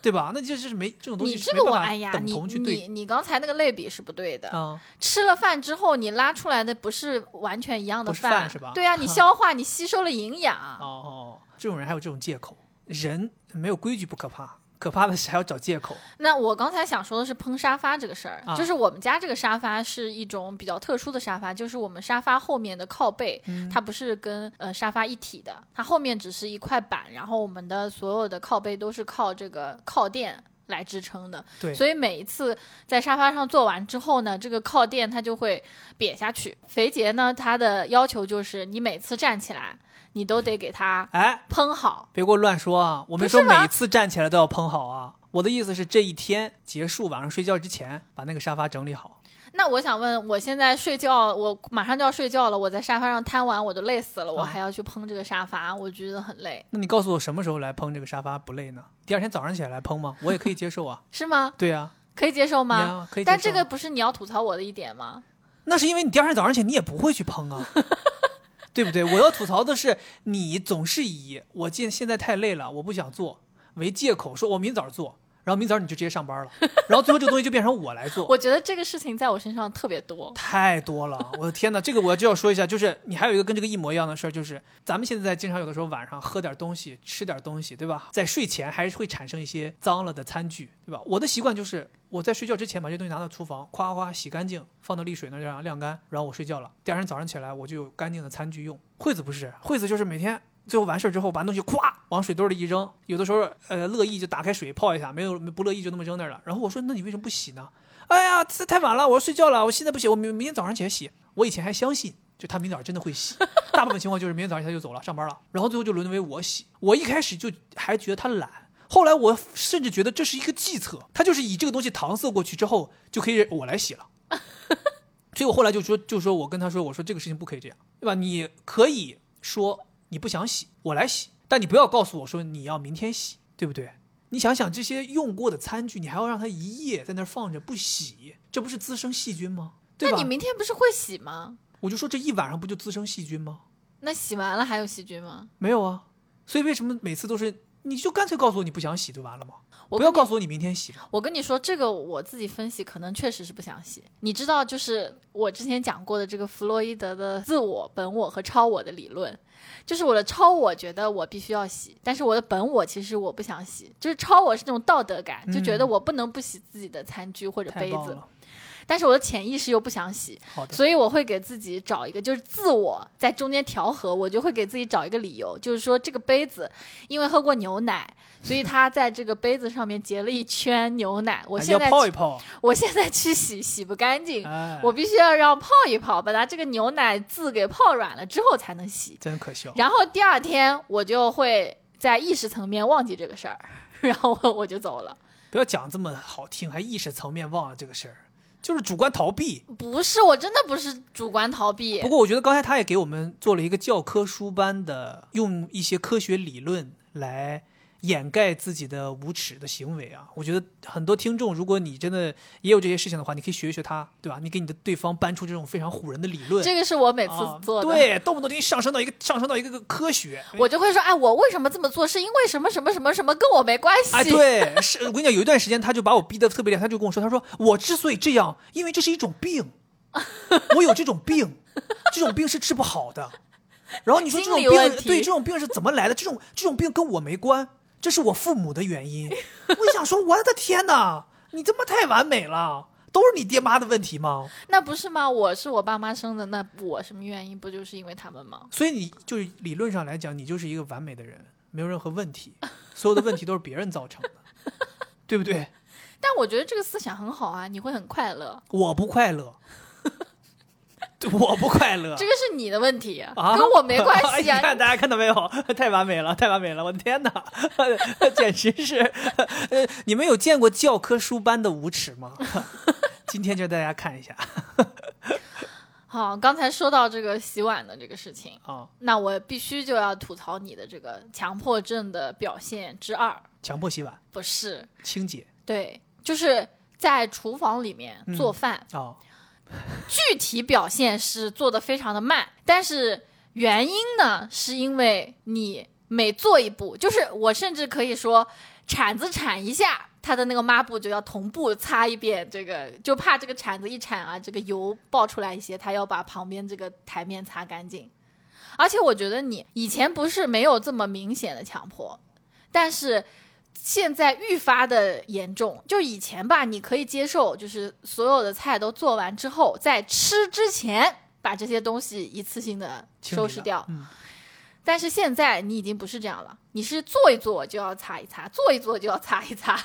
[SPEAKER 1] 对吧？那就是没这种东西
[SPEAKER 2] 你这个
[SPEAKER 1] 是没办法
[SPEAKER 2] 我哎呀，
[SPEAKER 1] 等
[SPEAKER 2] 你你你刚才那个类比是不对的。
[SPEAKER 1] 嗯。
[SPEAKER 2] 吃了饭之后，你拉出来的不是完全一样的
[SPEAKER 1] 饭是吧
[SPEAKER 2] 对啊，你消化，你吸收了营养。
[SPEAKER 1] 哦哦，这种人还有这种借口，人没有规矩不可怕，可怕的是还要找借口。
[SPEAKER 2] 那我刚才想说的是喷沙发这个事儿，
[SPEAKER 1] 啊
[SPEAKER 2] 就是我们家这个沙发是一种比较特殊的沙发，就是我们沙发后面的靠背，
[SPEAKER 1] 嗯
[SPEAKER 2] 它不是跟呃沙发一体的，它后面只是一块板，然后我们的所有的靠背都是靠这个靠垫。来支撑的，
[SPEAKER 1] 对
[SPEAKER 2] 所以每一次在沙发上坐完之后呢，这个靠垫它就会瘪下去。肥杰呢，他的要求就是你每次站起来，你都得给它
[SPEAKER 1] 哎，
[SPEAKER 2] 喷好。
[SPEAKER 1] 别给我乱说啊！我没说每次站起来都要喷好啊。我的意思是这一天结束，晚上睡觉之前把那个沙发整理好。
[SPEAKER 2] 那我想问，我现在睡觉，我马上就要睡觉了，我在沙发上瘫完，我都累死了，我
[SPEAKER 1] 啊
[SPEAKER 2] 还要去喷这个沙发，我觉得很累，
[SPEAKER 1] 那你告诉我什么时候来喷这个沙发不累呢？第二天早上起来来喷吗？我也可以接受啊。
[SPEAKER 2] 是吗？
[SPEAKER 1] 对呀、
[SPEAKER 2] 可以接受吗？
[SPEAKER 1] 呀可以接受
[SPEAKER 2] 但这个不是你要吐槽我的一点吗？
[SPEAKER 1] 那是因为你第二天早上起来你也不会去喷啊，对不对？我要吐槽的是，你总是以我现现在太累了，我不想做为借口，说我明早做，然后明早你就直接上班了，然后最后这个东西就变成我来做。
[SPEAKER 2] 我觉得这个事情在我身上特别多。
[SPEAKER 1] 太多了，我的天哪！这个我就要说一下，就是你还有一个跟这个一模一样的事儿，就是咱们现在经常有的时候晚上喝点东西，吃点东西，对吧？在睡前还是会产生一些脏了的餐具，对吧？我的习惯就是我在睡觉之前把这东西拿到厨房，夸夸洗干净，放到沥水那儿让晾干，然后我睡觉了。第二天早上起来我就有干净的餐具用。惠子不是，惠子就是每天。最后完事儿之后，把东西咵往水兜里一扔，有的时候呃乐意就打开水泡一下，没有不乐意就那么扔那儿了。然后我说：“那你为什么不洗呢？”哎呀，这太晚了，我要睡觉了，我现在不洗，我明明天早上起来洗。我以前还相信，就他明早真的会洗，大部分情况就是明天早上他就走了上班了，然后最后就沦为我洗。我一开始就还觉得他懒，后来我甚至觉得这是一个计策，他就是以这个东西搪塞过去之后，就可以我来洗了。所以我后来就说，就说我跟他说，我说这个事情不可以这样，对吧？你可以说你不想洗，我来洗。但你不要告诉我说你要明天洗，对不对？你想想这些用过的餐具，你还要让它一夜在那儿放着不洗，这不是滋生细菌吗？对
[SPEAKER 2] 吧？那你明天不是会洗吗？
[SPEAKER 1] 我就说这一晚上不就滋生细菌吗？
[SPEAKER 2] 那洗完了还有细菌吗？
[SPEAKER 1] 没有啊。所以为什么每次都是你就干脆告诉我你不想洗就完了吗？不要告诉我你明天洗。
[SPEAKER 2] 我跟你说，这个我自己分析，可能确实是不想洗。你知道，就是我之前讲过的这个弗洛伊德的自我、本我和超我的理论。就是我的超我觉得我必须要洗，但是我的本我其实我不想洗。就是超我是那种道德感，就觉得我不能不洗自己的餐具或者杯子。但是我的潜意识又不想洗，所以我会给自己找一个，就是自我在中间调和，我就会给自己找一个理由，就是说这个杯子因为喝过牛奶，所以它在这个杯子上面结了一圈牛奶。我现在
[SPEAKER 1] 泡一泡，
[SPEAKER 2] 我现在去洗洗不干净，我必须要让泡一泡，把它这个牛奶渍给泡软了之后才能洗。
[SPEAKER 1] 真可笑。
[SPEAKER 2] 然后第二天我就会在意识层面忘记这个事儿，然后我就走了。
[SPEAKER 1] 不要讲这么好听，还意识层面忘了这个事儿。就是主观逃避，
[SPEAKER 2] 不是我真的不是主观逃避。
[SPEAKER 1] 不过我觉得刚才他也给我们做了一个教科书般的，用一些科学理论来。掩盖自己的无耻的行为啊！我觉得很多听众，如果你真的也有这些事情的话，你可以学一学他，对吧？你给你的对方搬出这种非常唬人的理论。
[SPEAKER 2] 这个是我每次做
[SPEAKER 1] 的，对，动不动就上升到一个上升到一个个科学。
[SPEAKER 2] 我就会说，哎，我为什么这么做？是因为什么什么什么什么跟我没关系？
[SPEAKER 1] 哎，对，是我跟你讲，有一段时间他就把我逼得特别厉害，他就跟我说，他说我之所以这样，因为这是一种病，我有这种病，这种病是治不好的。然后你说这种病，对，这种病是怎么来的？这种这种病跟我没关。这是我父母的原因，我想说，我的天哪，你他妈太完美了，都是你爹妈的问题吗？
[SPEAKER 2] 那不是吗？我是我爸妈生的，那我什么原因？不就是因为他们吗？
[SPEAKER 1] 所以你就是理论上来讲，你就是一个完美的人，没有任何问题，所有的问题都是别人造成的，对不对？
[SPEAKER 2] 但我觉得这个思想很好啊，你会很快乐。
[SPEAKER 1] 我不快乐。我不快乐，
[SPEAKER 2] 这个是你的问题，跟我没关系
[SPEAKER 1] 啊！看大家看到没有，太完美了，太完美了！我的天哪，简直是……呃，你们有见过教科书般的无耻吗？今天就大家看一下。
[SPEAKER 2] 好，刚才说到这个洗碗的这个事情啊，那我必须就要吐槽你的这个强迫症的表现之二：
[SPEAKER 1] 强迫洗碗？
[SPEAKER 2] 不是
[SPEAKER 1] 清洁？
[SPEAKER 2] 对，就是在厨房里面做饭
[SPEAKER 1] 啊。
[SPEAKER 2] 具体表现是做的非常的慢，但是原因呢，是因为你每做一步，就是我甚至可以说，铲子铲一下，它的那个抹布就要同步擦一遍，这个就怕这个铲子一铲啊，这个油爆出来一些，它要把旁边这个台面擦干净。而且我觉得你以前不是没有这么明显的强迫，但是。现在愈发的严重，就以前吧，你可以接受，就是所有的菜都做完之后，在吃之前把这些东西一次性的收拾掉。
[SPEAKER 1] 嗯，
[SPEAKER 2] 但是现在你已经不是这样了，你是做一做就要擦一擦，做一做就要擦一擦。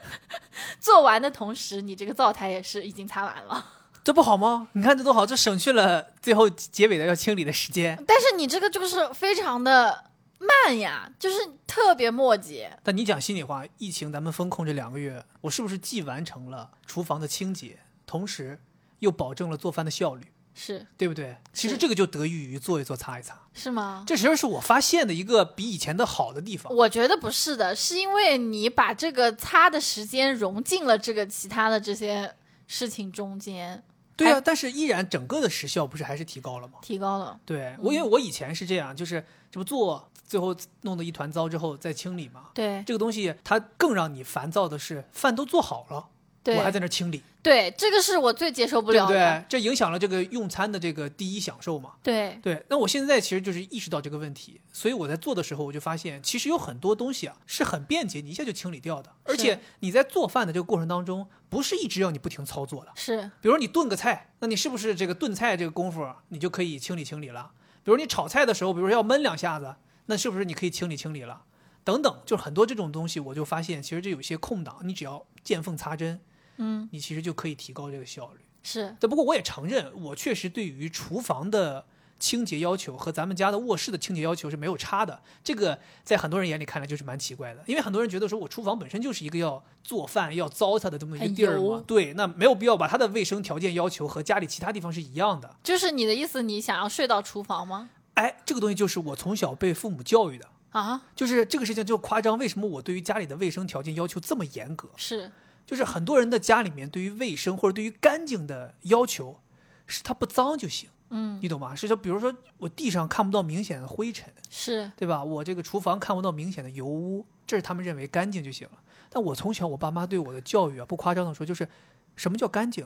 [SPEAKER 2] 做完的同时，你这个灶台也是已经擦完了，
[SPEAKER 1] 这不好吗？你看这多好，这省去了最后结尾的要清理的时间。
[SPEAKER 2] 但是你这个就是非常的。慢呀，就是特别磨叽。
[SPEAKER 1] 但你讲心里话，疫情咱们封控这两个月，我是不是既完成了厨房的清洁，同时又保证了做饭的效率？
[SPEAKER 2] 是
[SPEAKER 1] 对不对？其实这个就得益于做一做、擦一擦，
[SPEAKER 2] 是吗？
[SPEAKER 1] 这其实是我发现的一个比以前的好的地方。
[SPEAKER 2] 我觉得不是的，是因为你把这个擦的时间融进了这个其他的这些事情中间。
[SPEAKER 1] 对啊，但是依然整个的时效不是还是提高了吗？
[SPEAKER 2] 提高了。
[SPEAKER 1] 对我，因为我以前是这样，就是这不做，最后弄得一团糟之后再清理嘛。
[SPEAKER 2] 对
[SPEAKER 1] 这个东西它更让你烦躁的是，饭都做好了，
[SPEAKER 2] 对
[SPEAKER 1] 我还在那清理，
[SPEAKER 2] 对，这个是我最接受不了的。
[SPEAKER 1] 对？这影响了这个用餐的这个第一享受嘛。
[SPEAKER 2] 对
[SPEAKER 1] 对，那我现在其实就是意识到这个问题，所以我在做的时候，我就发现其实有很多东西啊是很便捷，你一下就清理掉的。而且你在做饭的这个过程当中，不是一直要你不停操作的。
[SPEAKER 2] 是，
[SPEAKER 1] 比如说你炖个菜，那你是不是这个炖菜这个功夫你就可以清理清理了？比如你炒菜的时候，比如说要焖两下子，那是不是你可以清理清理了？等等，就是很多这种东西，我就发现其实这有些空档，你只要见缝插针，
[SPEAKER 2] 嗯，
[SPEAKER 1] 你其实就可以提高这个效率。
[SPEAKER 2] 是
[SPEAKER 1] 但不过我也承认，我确实对于厨房的清洁要求和咱们家的卧室的清洁要求是没有差的。这个在很多人眼里看来就是蛮奇怪的，因为很多人觉得说我厨房本身就是一个要做饭要糟蹋的这么一个地儿嘛
[SPEAKER 2] 油。
[SPEAKER 1] 对，那没有必要把它的卫生条件要求和家里其他地方是一样的。
[SPEAKER 2] 就是你的意思，你想要睡到厨房吗？
[SPEAKER 1] 哎，这个东西就是我从小被父母教育的。
[SPEAKER 2] 啊，
[SPEAKER 1] 就是这个事情就夸张，为什么我对于家里的卫生条件要求这么严格？
[SPEAKER 2] 是
[SPEAKER 1] 就是很多人的家里面对于卫生或者对于干净的要求，是它不脏就行，
[SPEAKER 2] 嗯
[SPEAKER 1] 你懂吗？是说，比如说我地上看不到明显的灰尘，
[SPEAKER 2] 是，
[SPEAKER 1] 对吧？我这个厨房看不到明显的油污，这是他们认为干净就行了。但我从小我爸妈对我的教育啊，不夸张的说，就是什么叫干净？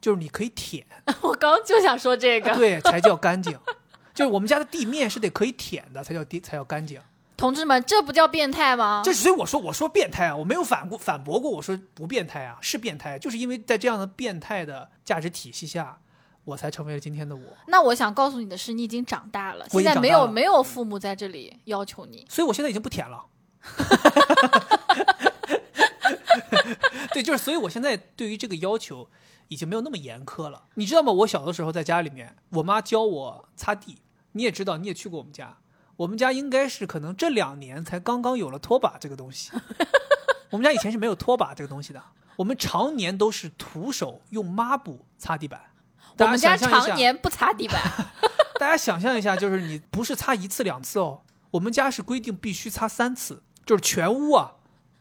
[SPEAKER 1] 就是你可以舔，
[SPEAKER 2] 我刚就想说这个。
[SPEAKER 1] 对，才叫干净。就是我们家的地面是得可以舔的，才叫地才叫干净。
[SPEAKER 2] 同志们，这不叫变态吗？
[SPEAKER 1] 这所以我说我说变态啊，我没有反过反驳过，我说不变态啊，是变态，就是因为在这样的变态的价值体系下，我才成为了今天的我。
[SPEAKER 2] 那我想告诉你的是，你已经长大了，现在没有没有父母在这里要求你。
[SPEAKER 1] 所以我现在已经不舔了。对，就是所以我现在对于这个要求已经没有那么严苛了。你知道吗？我小的时候在家里面，我妈教我擦地，你也知道，你也去过我们家。我们家应该是可能这两年才刚刚有了拖把这个东西。我们家以前是没有拖把这个东西的，我们常年都是徒手用抹布擦地板。
[SPEAKER 2] 我们家常年不擦地板，
[SPEAKER 1] 大家想象一下，就是你不是擦一次两次哦，我们家是规定必须擦三次，就是全屋啊，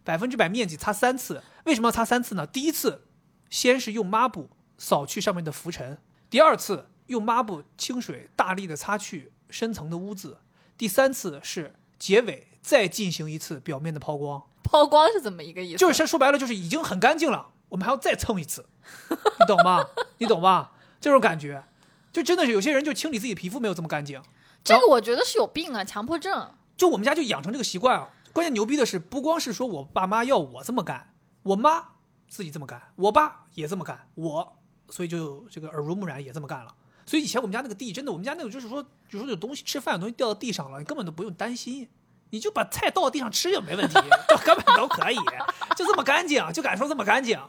[SPEAKER 1] 百分之百面积擦三次。为什么要擦三次呢？第一次，先是用抹布扫去上面的浮尘；第二次，用抹布清水大力的擦去深层的污渍；第三次是结尾再进行一次表面的抛光。
[SPEAKER 2] 抛光是怎么一个意思？
[SPEAKER 1] 就是说白了，就是已经很干净了，我们还要再蹭一次，你懂吗？你懂吗？这种感觉，就真的是有些人就清理自己皮肤没有这么干净。
[SPEAKER 2] 这个我觉得是有病啊，强迫症。
[SPEAKER 1] 就我们家就养成这个习惯啊。关键牛逼的是，不光是说我爸妈要我这么干，我妈自己这么干，我爸也这么干，我所以就这个耳濡目染也这么干了。所以以前我们家那个地真的，我们家那个就是说，比如说有东西吃饭有东西掉到地上了，你根本都不用担心，你就把菜倒到地上吃就没问题，就根本都可以，就这么干净，就敢说这么干净，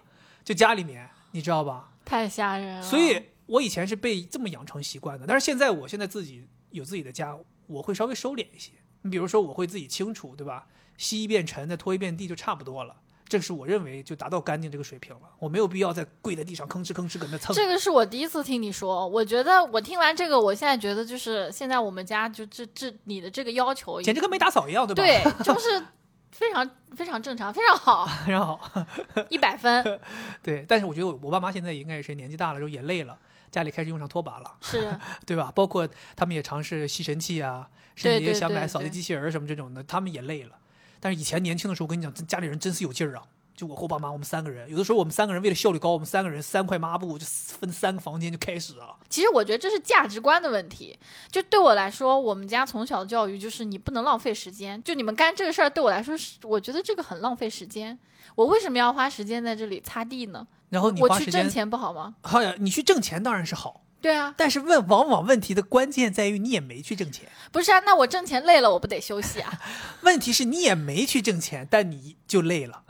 [SPEAKER 1] 就家里面你知道吧？
[SPEAKER 2] 太吓人了。
[SPEAKER 1] 所以我以前是被这么养成习惯的，但是现在我现在自己有自己的家，我会稍微收敛一些。你比如说，我会自己清除，对吧？吸一遍尘，再拖一遍地就差不多了。这是我认为就达到干净这个水平了。我没有必要再跪在地上吭哧吭哧搁那蹭。
[SPEAKER 2] 这个是我第一次听你说，我觉得我听完这个，我现在觉得就是现在我们家就这这你的这个要求，
[SPEAKER 1] 简直跟没打扫一样，对吧？
[SPEAKER 2] 对，就是非常非常正常，非常好，
[SPEAKER 1] 非常好。
[SPEAKER 2] 一百分
[SPEAKER 1] 对，但是我觉得我我爸妈现在应该也是年纪大了之后也累了，家里开始用上拖把了，
[SPEAKER 2] 是
[SPEAKER 1] 对吧？包括他们也尝试吸尘器啊，甚至也想买扫地机器人什么这种的，他们也累了。但是以前年轻的时候，我跟你讲，家里人真是有劲儿啊！就我和我爸妈，我们三个人，有的时候我们三个人为了效率高，我们三个人三块抹布就分三个房间就开始啊。
[SPEAKER 2] 其实我觉得这是价值观的问题。就对我来说，我们家从小的教育就是你不能浪费时间。就你们干这个事儿，对我来说是，我觉得这个很浪费时间。我为什么要花时间在这里擦地呢？
[SPEAKER 1] 然后你
[SPEAKER 2] 我
[SPEAKER 1] 花时间，
[SPEAKER 2] 去挣钱不好吗？
[SPEAKER 1] 好呀，你去挣钱当然是好，
[SPEAKER 2] 对啊，
[SPEAKER 1] 但是问往往问题的关键在于你也没去挣钱。
[SPEAKER 2] 不是啊，那我挣钱累了，我不得休息啊？
[SPEAKER 1] 问题是你也没去挣钱，但你就累了，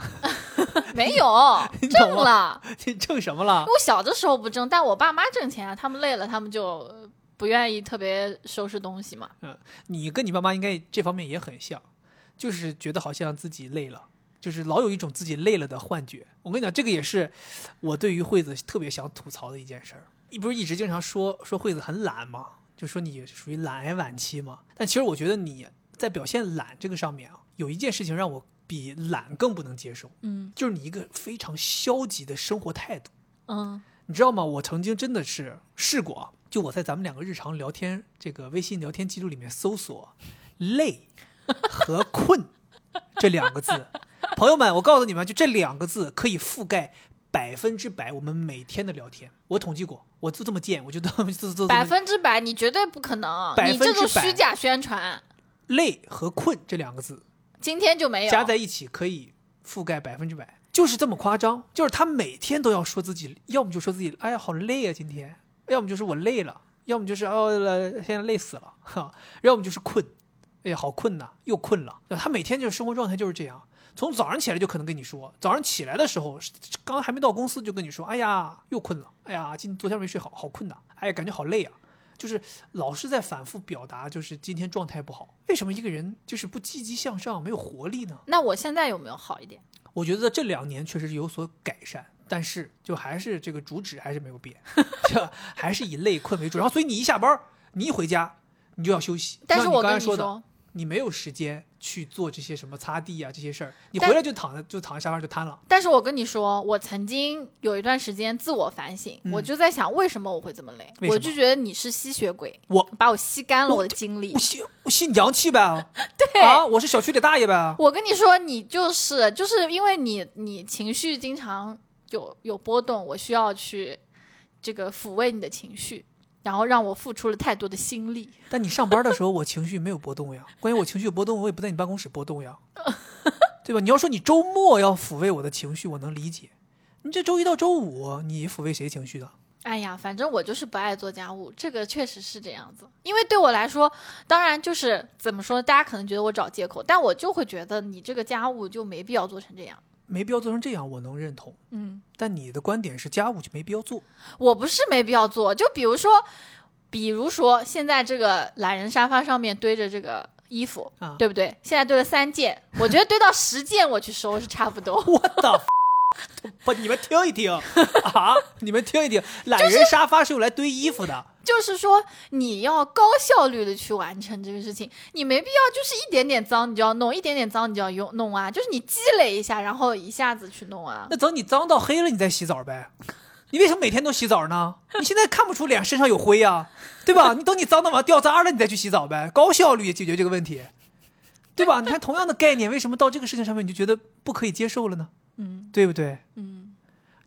[SPEAKER 2] 没有 挣了。
[SPEAKER 1] 你挣什么了？
[SPEAKER 2] 我小的时候不挣，但我爸妈挣钱啊，他们累了，他们就呃不愿意特别收拾东西嘛。
[SPEAKER 1] 嗯你跟你爸妈应该这方面也很像，就是觉得好像自己累了，就是老有一种自己累了的幻觉。我跟你讲，这个也是我对于惠子特别想吐槽的一件事儿。你不是一直经常说说惠子很懒吗？就说你属于懒癌晚期嘛。但其实我觉得你在表现懒这个上面啊，有一件事情让我比懒更不能接受，
[SPEAKER 2] 嗯
[SPEAKER 1] 就是你一个非常消极的生活态度。
[SPEAKER 2] 嗯，
[SPEAKER 1] 你知道吗？我曾经真的是试过，就我在咱们两个日常聊天这个微信聊天记录里面搜索“累”和“困”这两个字，朋友们，我告诉你们，就这两个字可以覆盖百分之百我们每天的聊天。我统计过，我就这么贱，我就 这么这这
[SPEAKER 2] 百分之百，你绝对不可能，你这种虚假宣传，
[SPEAKER 1] 累和困这两个字
[SPEAKER 2] 今天就没有。
[SPEAKER 1] 加在一起可以覆盖百分之百，就是这么夸张。就是他每天都要说自己，要么就说自己，哎呀好累啊今天，要么就是我累了，要么就是哦现在累死了，哈，要么就是困，哎呀好困呐，又困了。他每天就是生活状态就是这样，从早上起来就可能跟你说，早上起来的时候刚还没到公司就跟你说，哎呀又困了，哎呀今昨天没睡好，好困呐，哎呀感觉好累啊。就是老是在反复表达，就是今天状态不好。为什么一个人就是不积极向上，没有活力呢？
[SPEAKER 2] 那我现在有没有好一点？
[SPEAKER 1] 我觉得这两年确实有所改善，但是就还是这个主旨还是没有变，就还是以累困为主。然后，所以你一下班，你一回家，你就要休息。
[SPEAKER 2] 但是我跟你说
[SPEAKER 1] 刚才说的，，你没有时间去做这些什么擦地啊这些事儿，你回来就躺在就躺在沙发上就瘫了。
[SPEAKER 2] 但是我跟你说，我曾经有一段时间自我反省，
[SPEAKER 1] 嗯
[SPEAKER 2] 我就在想，为什么我会这么累？我就觉得你是吸血鬼，
[SPEAKER 1] 我
[SPEAKER 2] 把我吸干了
[SPEAKER 1] 我
[SPEAKER 2] 我的精力
[SPEAKER 1] 我。吸我吸阳气呗，
[SPEAKER 2] 对，
[SPEAKER 1] 啊，我是小区里大爷呗。
[SPEAKER 2] 我跟你说，你就是就是因为你你情绪经常有有波动，我需要去这个抚慰你的情绪，然后让我付出了太多的心力。
[SPEAKER 1] 但你上班的时候，我情绪没有波动呀。关于我情绪波动，我也不在你办公室波动呀，对吧？你要说你周末要抚慰我的情绪，我能理解。你这周一到周五，你抚慰谁情绪的？
[SPEAKER 2] 哎呀，反正我就是不爱做家务，这个确实是这样子。因为对我来说，当然就是怎么说，大家可能觉得我找借口，但我就会觉得你这个家务就没必要做成这样。
[SPEAKER 1] 没必要做成这样，我能认同。
[SPEAKER 2] 嗯，
[SPEAKER 1] 但你的观点是家务就没必要做，
[SPEAKER 2] 我不是没必要做，就比如说，比如说现在这个懒人沙发上面堆着这个衣服，
[SPEAKER 1] 啊
[SPEAKER 2] 对不对？现在堆了三件，我觉得堆到十件我去收是差不多。
[SPEAKER 1] 我的不，你们听一听 啊！你们听一听，懒人沙发是用来堆衣服的。
[SPEAKER 2] 就是说，你要高效率的去完成这个事情，你没必要就是一点点脏你就要弄，一点点脏你就要用弄啊，就是你积累一下，然后一下子去弄啊。
[SPEAKER 1] 那等你脏到黑了，你再洗澡呗。你为什么每天都洗澡呢？你现在看不出脸身上有灰呀、对吧？你等你脏到完掉渣了，你再去洗澡呗，高效率解决这个问题，对吧？你看同样的概念，为什么到这个事情上面你就觉得不可以接受了呢？
[SPEAKER 2] 嗯
[SPEAKER 1] 对不对？
[SPEAKER 2] 嗯，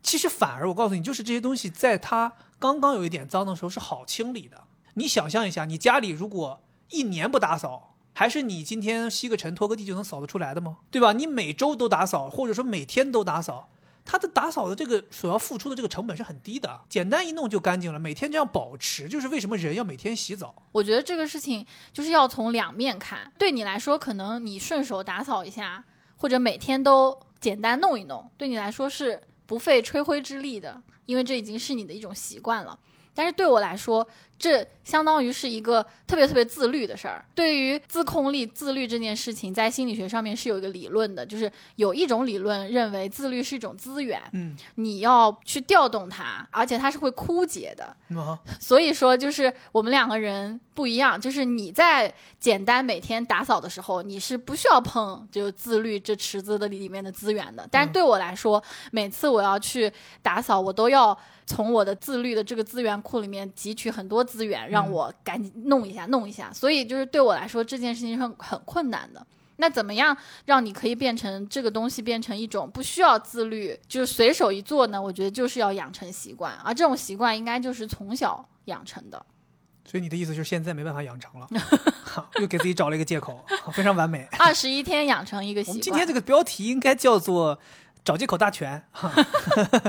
[SPEAKER 1] 其实反而我告诉你，就是这些东西在它刚刚有一点脏的时候是好清理的。你想象一下，你家里如果一年不打扫，还是你今天吸个尘拖个地就能扫得出来的吗？对吧？你每周都打扫，或者说每天都打扫，它的打扫的这个所要付出的这个成本是很低的，简单一弄就干净了。每天这样保持，就是为什么人要每天洗澡。
[SPEAKER 2] 我觉得这个事情就是要从两面看。对你来说，可能你顺手打扫一下，或者每天都简单弄一弄，对你来说是不费吹灰之力的，因为这已经是你的一种习惯了。但是对我来说，这相当于是一个特别特别自律的事儿。对于自控力、自律这件事情，在心理学上面是有一个理论的，就是有一种理论认为自律是一种资源，
[SPEAKER 1] 嗯，
[SPEAKER 2] 你要去调动它，而且它是会枯竭的。
[SPEAKER 1] 啊，
[SPEAKER 2] 所以说，就是我们两个人不一样，就是你在简单每天打扫的时候，你是不需要碰就自律这池子的里面的资源的。但是对我来说，每次我要去打扫，我都要从我的自律的这个资源库里面汲取很多资源，让我赶紧弄一下，弄一下。所以就是对我来说，这件事情是很很困难的。那怎么样让你可以变成这个东西变成一种不需要自律，就是随手一做呢？我觉得就是要养成习惯，而这种习惯应该就是从小养成的。
[SPEAKER 1] 所以你的意思就是现在没办法养成了，又给自己找了一个借口，非常完美。
[SPEAKER 2] 二十一天养成一个习惯。
[SPEAKER 1] 我们今天这个标题应该叫做“找借口大全”，哈，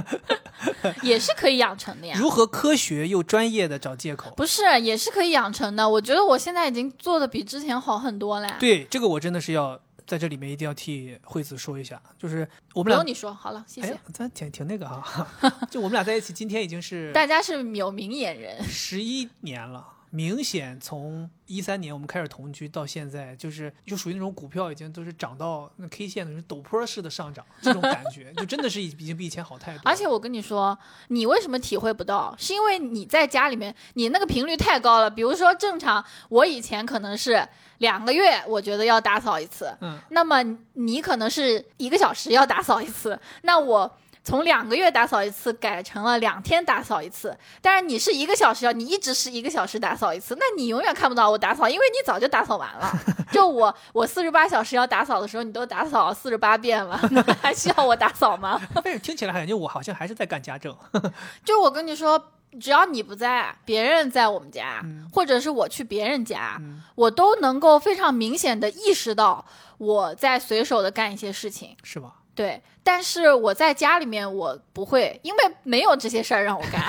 [SPEAKER 2] 也是可以养成的呀。
[SPEAKER 1] 如何科学又专业的找借口？
[SPEAKER 2] 不是，也是可以养成的。我觉得我现在已经做的比之前好很多了。，
[SPEAKER 1] 对这个我真的是要在这里面一定要替惠子说一下，就是我们俩
[SPEAKER 2] 不用，你说，好了，谢谢。
[SPEAKER 1] 哎，咱挺挺那个啊，就我们俩在一起，今天已经是
[SPEAKER 2] 大家是有明眼人，
[SPEAKER 1] 十一年了。明显从一三年我们开始同居到现在，就是就属于那种股票已经都是涨到那 K 线的是陡坡式的上涨，这种感觉就真的是已已经比以前好太多了。
[SPEAKER 2] 而且我跟你说，你为什么体会不到？是因为你在家里面，你那个频率太高了。比如说，正常我以前可能是两个月，我觉得要打扫一次，
[SPEAKER 1] 嗯，
[SPEAKER 2] 那么你可能是一个小时要打扫一次，那我从两个月打扫一次改成了两天打扫一次。但是你是一个小时要，你一直是一个小时打扫一次，那你永远看不到我打扫，因为你早就打扫完了。就我我四十八小时要打扫的时候，你都打扫四十八遍了，那 还需要我打扫吗？
[SPEAKER 1] 但是听起来感觉我好像还是在干家政。
[SPEAKER 2] 就我跟你说。只要你不在，别人在我们家，或者是我去别人家，我都能够非常明显的意识到我在随手的干一些事情，
[SPEAKER 1] 是吧？
[SPEAKER 2] 对，但是我在家里面我不会，因为没有这些事儿让我干。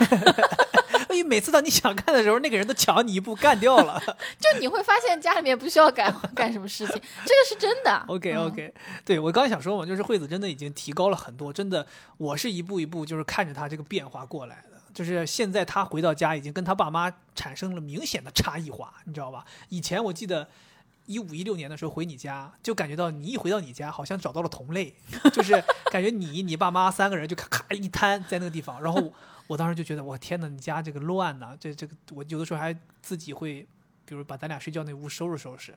[SPEAKER 1] 因为每次当你想干的时候，那个人都抢你一步干掉了。
[SPEAKER 2] 就你会发现家里面不需要干 干什么事情，这个是真的。
[SPEAKER 1] OK OK，对我刚才想说嘛，就是惠子真的已经提高了很多，真的，我是一步一步就是看着他这个变化过来的。就是现在他回到家已经跟他爸妈产生了明显的差异化，你知道吧？以前我记得一五一六年的时候回你家，就感觉到你一回到你家，好像找到了同类，就是感觉你你爸妈三个人就咔咔一摊在那个地方，然后我当时就觉得我天哪，你家这个乱呐，这这个我有的时候还自己会，比如把咱俩睡觉那屋收拾收拾。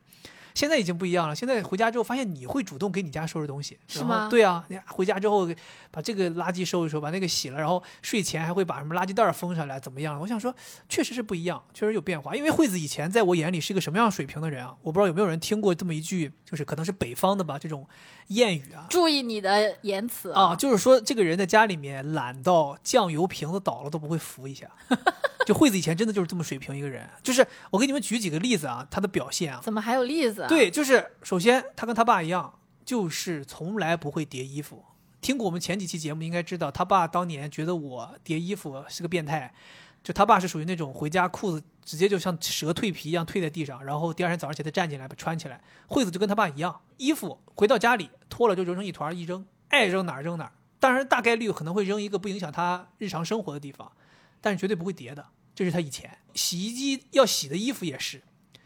[SPEAKER 1] 现在已经不一样了。现在回家之后，发现你会主动给你家收拾东西，
[SPEAKER 2] 是吗？
[SPEAKER 1] 对啊，你回家之后把这个垃圾收一收，把那个洗了，然后睡前还会把什么垃圾袋封上来，怎么样？我想说，确实是不一样，确实有变化。因为惠子以前在我眼里是一个什么样水平的人啊？我不知道有没有人听过这么一句，就是可能是北方的吧，这种谚语啊。
[SPEAKER 2] 注意你的言辞
[SPEAKER 1] 啊，就是说这个人在家里面懒到酱油瓶子倒了都不会扶一下。就惠子以前真的就是这么水平一个人，就是我给你们举几个例子啊，他的表现啊，
[SPEAKER 2] 怎么还有例子？
[SPEAKER 1] 对，就是首先他跟他爸一样，就是从来不会叠衣服。听过我们前几期节目应该知道，他爸当年觉得我叠衣服是个变态，就他爸是属于那种回家裤子直接就像蛇蜕皮一样蜕在地上，然后第二天早上起来站起来把穿起来。惠子就跟他爸一样，衣服回到家里脱了就揉成一团一扔，爱扔哪儿扔哪儿。当然大概率可能会扔一个不影响他日常生活的地方，但是绝对不会叠的。这是他以前洗衣机要洗的衣服也是，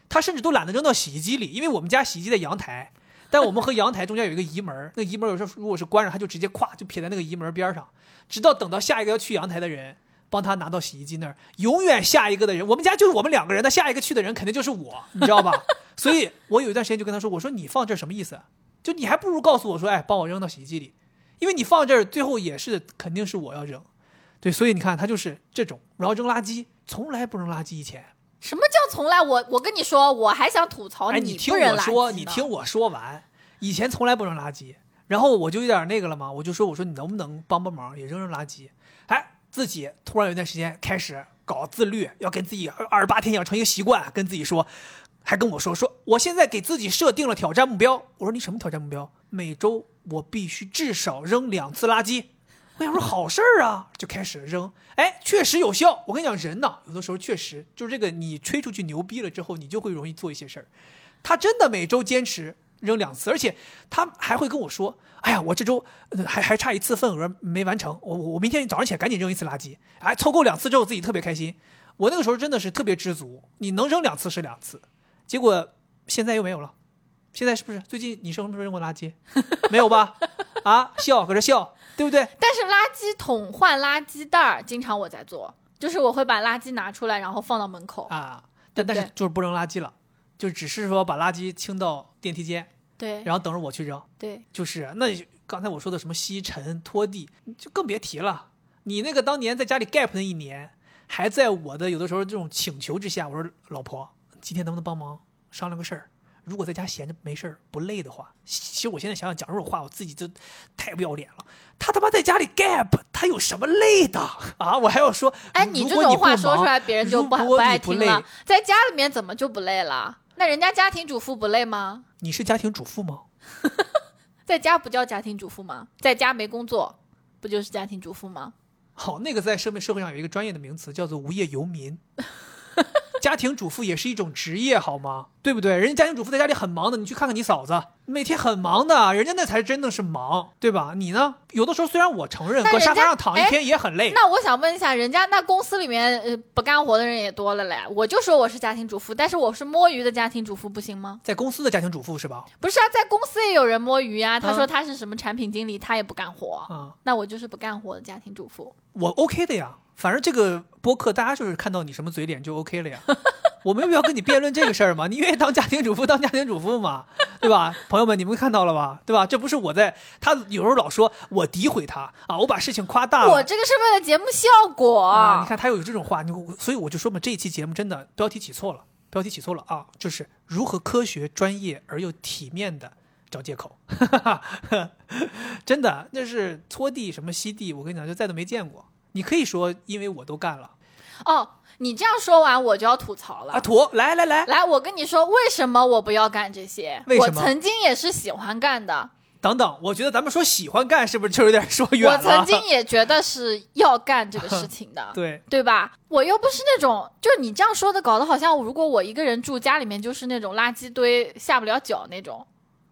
[SPEAKER 1] 他甚至都懒得扔到洗衣机里，因为我们家洗衣机在阳台，但我们和阳台中间有一个移门，那移门有时候如果是关着，他就直接咵就撇在那个移门边上，直到等到下一个要去阳台的人帮他拿到洗衣机那儿，永远下一个的人，我们家就是我们两个人，那下一个去的人肯定就是我，你知道吧？所以我有一段时间就跟他说，我说你放这什么意思？就你还不如告诉我说，哎，帮我扔到洗衣机里，因为你放这儿最后也是肯定是我要扔。对，所以你看他就是这种，然后扔垃圾从来不扔垃圾。以前
[SPEAKER 2] 什么叫从来？我我跟你说，我还想吐槽
[SPEAKER 1] 你听我说，你听我说完，以前从来不扔垃圾，然后我就有点那个了嘛，我就说我说你能不能帮帮忙，也扔扔垃圾？哎，自己突然有一段时间开始搞自律，要跟自己二十八天养成一个习惯，跟自己说，还跟我说说我现在给自己设定了挑战目标。我说你什么挑战目标？每周我必须至少扔两次垃圾。我想说好事儿啊，就开始扔，哎，确实有效。我跟你讲，人呢，有的时候确实就是这个，你吹出去牛逼了之后，你就会容易做一些事儿。他真的每周坚持扔两次，而且他还会跟我说：“哎呀，我这周还还差一次份额没完成，我我明天早上起来赶紧扔一次垃圾。”哎，凑够两次之后自己特别开心。我那个时候真的是特别知足，你能扔两次是两次，结果现在又没有了。现在是不是最近你什么时候扔过垃圾？没有吧？啊，笑搁这笑。对不对？
[SPEAKER 2] 但是垃圾桶换垃圾袋儿，经常我在做，就是我会把垃圾拿出来，然后放到门口
[SPEAKER 1] 啊。但但是就是不扔垃圾了，就只是说把垃圾清到电梯间，
[SPEAKER 2] 对，
[SPEAKER 1] 然后等着我去扔。
[SPEAKER 2] 对，
[SPEAKER 1] 就是那刚才我说的什么吸尘、拖地，就更别提了。你那个当年在家里 gap 那一年，还在我的有的时候这种请求之下，我说老婆，今天能不能帮忙商量个事儿？如果在家闲着没事儿不累的话，其实我现在想想讲这种话，我自己就太不要脸了。他他妈在家里 gap，他有什么累的啊？我还要说，
[SPEAKER 2] 哎，
[SPEAKER 1] 你
[SPEAKER 2] 这种话说出来，别人就
[SPEAKER 1] 不
[SPEAKER 2] 不爱听了。在家里面怎么就不累了？那人家家庭主妇不累吗？
[SPEAKER 1] 你是家庭主妇吗？
[SPEAKER 2] 在家不叫家庭主妇吗？在家没工作，不就是家庭主妇吗？
[SPEAKER 1] 好，那个在社会社会上有一个专业的名词，叫做无业游民。家庭主妇也是一种职业，好吗？对不对？人家家庭主妇在家里很忙的，你去看看你嫂子，每天很忙的，人家那才真的是忙，对吧？你呢？有的时候虽然我承认，搁沙发上躺一天也很累。
[SPEAKER 2] 那我想问一下，人家那公司里面呃不干活的人也多了嘞。我就说我是家庭主妇，但是我是摸鱼的家庭主妇，不行吗？
[SPEAKER 1] 在公司的家庭主妇是吧？
[SPEAKER 2] 不是啊，在公司也有人摸鱼啊。他说他是什么产品经理，他也不干活啊。那我就是不干活的家庭主妇。
[SPEAKER 1] 我 OK 的呀。反正这个播客，大家就是看到你什么嘴脸就 OK 了呀。我没有必要跟你辩论这个事儿嘛。你愿意当家庭主妇，当家庭主妇嘛，对吧？朋友们，你们看到了吧？对吧？这不是我在他有时候老说我诋毁他啊，我把事情夸大了。
[SPEAKER 2] 我这个是为了节目效果。
[SPEAKER 1] 啊，你看他又有这种话，你所以我就说嘛，这一期节目真的标题起错了，标题起错了啊，就是如何科学、专业而又体面的找借口，真的那是搓地什么吸地，我跟你讲，就再都没见过。你可以说，因为我都干了。
[SPEAKER 2] 哦，你这样说完我就要吐槽了
[SPEAKER 1] 啊！吐，来来来，
[SPEAKER 2] 来，我跟你说，为什么我不要干这些？
[SPEAKER 1] 为
[SPEAKER 2] 什么？我曾经也是喜欢干的。
[SPEAKER 1] 等等，我觉得咱们说喜欢干，是不是就有点说远
[SPEAKER 2] 了？我曾经也觉得是要干这个事情的，
[SPEAKER 1] 对
[SPEAKER 2] 对吧？我又不是那种，就你这样说的，搞得好像如果我一个人住家里面，就是那种垃圾堆下不了脚那种。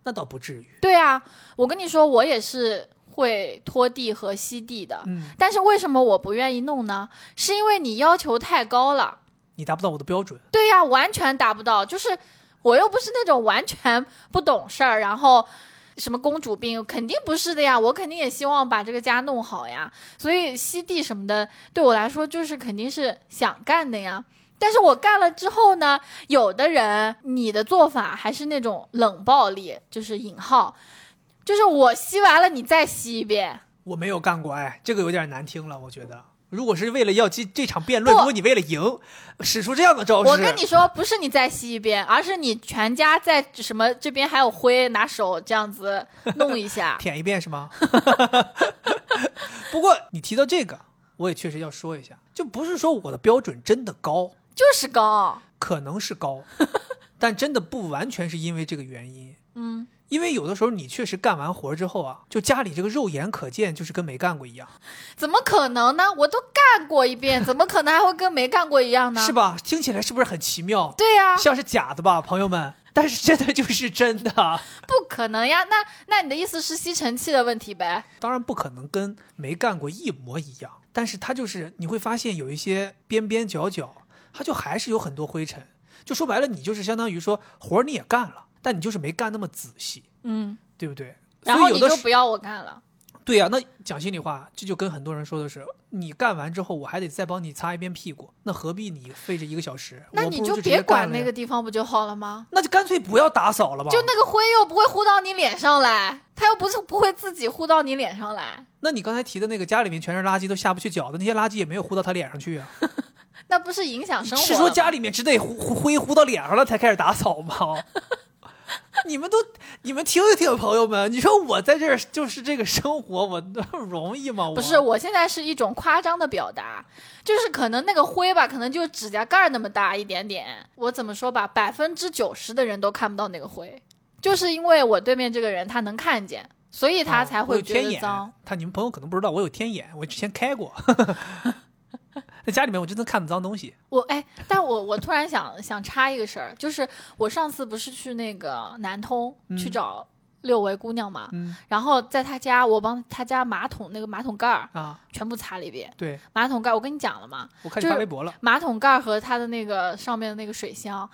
[SPEAKER 1] 那倒不至于。
[SPEAKER 2] 对啊，我跟你说，我也是。会拖地和吸地的，
[SPEAKER 1] 嗯，
[SPEAKER 2] 但是为什么我不愿意弄呢？是因为你要求太高了，
[SPEAKER 1] 你达不到我的标准。
[SPEAKER 2] 对呀，完全达不到。就是我又不是那种完全不懂事儿，然后什么公主病，肯定不是的呀。我肯定也希望把这个家弄好呀。所以吸地什么的，对我来说就是肯定是想干的呀。但是我干了之后呢，有的人你的做法还是那种冷暴力，就是引号。就是我吸完了，你再吸一遍。
[SPEAKER 1] 我没有干过，哎，这个有点难听了。我觉得，如果是为了要这这场辩论，如果你为了赢，使出这样的招式，
[SPEAKER 2] 我跟你说，不是你再吸一遍，而是你全家在什么这边还有灰，拿手这样子弄一下，
[SPEAKER 1] 舔一遍是吗？不过你提到这个，我也确实要说一下，就不是说我的标准真的高，
[SPEAKER 2] 就是高，
[SPEAKER 1] 可能是高，但真的不完全是因为这个原因。
[SPEAKER 2] 嗯。
[SPEAKER 1] 因为有的时候你确实干完活之后啊，就家里这个肉眼可见就是跟没干过一样，
[SPEAKER 2] 怎么可能呢？我都干过一遍，怎么可能还会跟没干过一样呢？
[SPEAKER 1] 是吧？听起来是不是很奇妙？
[SPEAKER 2] 对呀，
[SPEAKER 1] 像是假的吧，朋友们？但是真的就是真的，
[SPEAKER 2] 不可能呀！那那你的意思是吸尘器的问题呗？
[SPEAKER 1] 当然不可能跟没干过一模一样，但是它就是你会发现有一些边边角角，它就还是有很多灰尘。就说白了，你就是相当于说活你也干了。但你就是没干那么仔细，
[SPEAKER 2] 嗯，
[SPEAKER 1] 对不对？
[SPEAKER 2] 然后你就不要我干了。
[SPEAKER 1] 对呀，那讲心里话，这就跟很多人说的是，你干完之后，我还得再帮你擦一遍屁股，那何必你费这一个小时？
[SPEAKER 2] 那你就别管那个地方不就好了吗？
[SPEAKER 1] 那就干脆不要打扫了吧。
[SPEAKER 2] 就那个灰又不会呼到你脸上来，它又不是不会自己呼到你脸上来。
[SPEAKER 1] 那你刚才提的那个家里面全是垃圾都下不去脚的那些垃圾也没有呼到他脸上去啊？
[SPEAKER 2] 那不是影响生活？
[SPEAKER 1] 是说家里面只得呼灰呼到脸上了才开始打扫吗？你们都，你们听一听，朋友们，你说我在这儿就是这个生活，我容易吗？
[SPEAKER 2] 不是，我现在是一种夸张的表达，就是可能那个灰吧，可能就指甲盖那么大一点点。我怎么说吧，百分之九十的人都看不到那个灰，就是因为我对面这个人他能看见，所以他才会觉得脏。
[SPEAKER 1] 他你们朋友可能不知道，我有天眼，我之前开过。在家里面，我真的看到脏东西。
[SPEAKER 2] 我哎，但我我突然想想插一个事儿，就是我上次不是去那个南通去找六位姑娘嘛，然后在她家，我帮她家马桶那个马桶盖儿
[SPEAKER 1] 啊
[SPEAKER 2] 全部擦了一遍。
[SPEAKER 1] 对，
[SPEAKER 2] 马桶盖我跟你讲了嘛，
[SPEAKER 1] 我看你发微博了。
[SPEAKER 2] 马桶盖和他的那个上面的那个水箱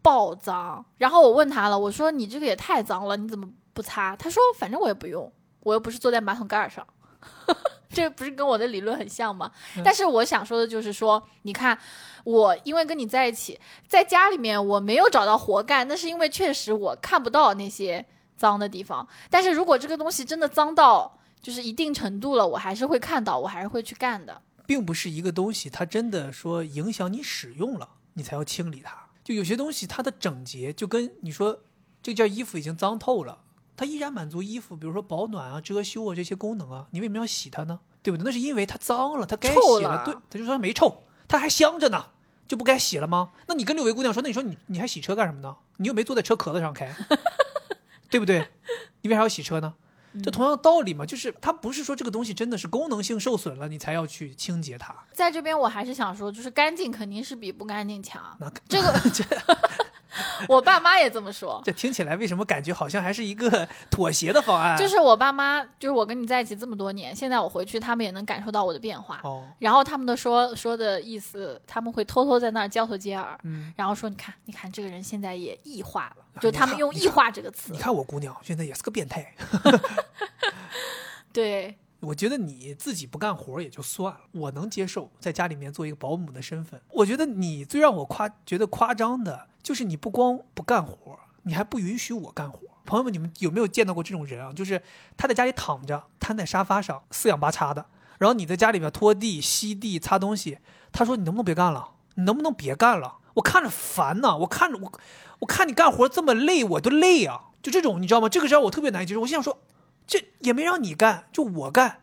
[SPEAKER 2] 爆脏，然后我问他了，我说你这个也太脏了，你怎么不擦？他说反正我也不用，我又不是坐在马桶盖上。这不是跟我的理论很像吗？但是我想说的就是说，你看，我因为跟你在一起，在家里面我没有找到活干，那是因为确实我看不到那些脏的地方。但是如果这个东西真的脏到就是一定程度了，我还是会看到，我还是会去干的。
[SPEAKER 1] 并不是一个东西，它真的说影响你使用了，你才要清理它。就有些东西它的整洁，就跟你说这件衣服已经脏透了。它依然满足衣服，比如说保暖啊、遮羞啊这些功能啊，你为什么要洗它呢？对不对？那是因为它脏了，它该洗了。对，他就说没臭，它还香着呢，就不该洗了吗？那你跟六位姑娘说，那你说你你还洗车干什么呢？你又没坐在车壳子上开，对不对？你为啥要洗车呢？这同样的道理嘛，就是它不是说这个东西真的是功能性受损了，你才要去清洁它。
[SPEAKER 2] 在这边我还是想说，就是干净肯定是比不干净强。
[SPEAKER 1] 那
[SPEAKER 2] 这个。我爸妈也这么说，
[SPEAKER 1] 这听起来为什么感觉好像还是一个妥协的方案？
[SPEAKER 2] 就是我爸妈，就是我跟你在一起这么多年，现在我回去，他们也能感受到我的变化。
[SPEAKER 1] 哦，
[SPEAKER 2] 然后他们的说说的意思，他们会偷偷在那儿交头接耳，
[SPEAKER 1] 嗯，
[SPEAKER 2] 然后说，你看，你看这个人现在也异化了，就他们用异化这个词。
[SPEAKER 1] 你看我姑娘现在也是个变态。
[SPEAKER 2] 对。
[SPEAKER 1] 我觉得你自己不干活也就算了，我能接受在家里面做一个保姆的身份。我觉得你最让我夸觉得夸张的就是你不光不干活，你还不允许我干活。朋友们，你们有没有见到过这种人啊？就是他在家里躺着，瘫在沙发上，四仰八叉的，然后你在家里面拖地、吸地、擦东西，他说你能不能别干了？你能不能别干了？我看着烦呐，我看着我，我看你干活这么累，我都累啊。就这种，你知道吗？这个让我特别难以接受。我心想说，这也没让你干，就我干。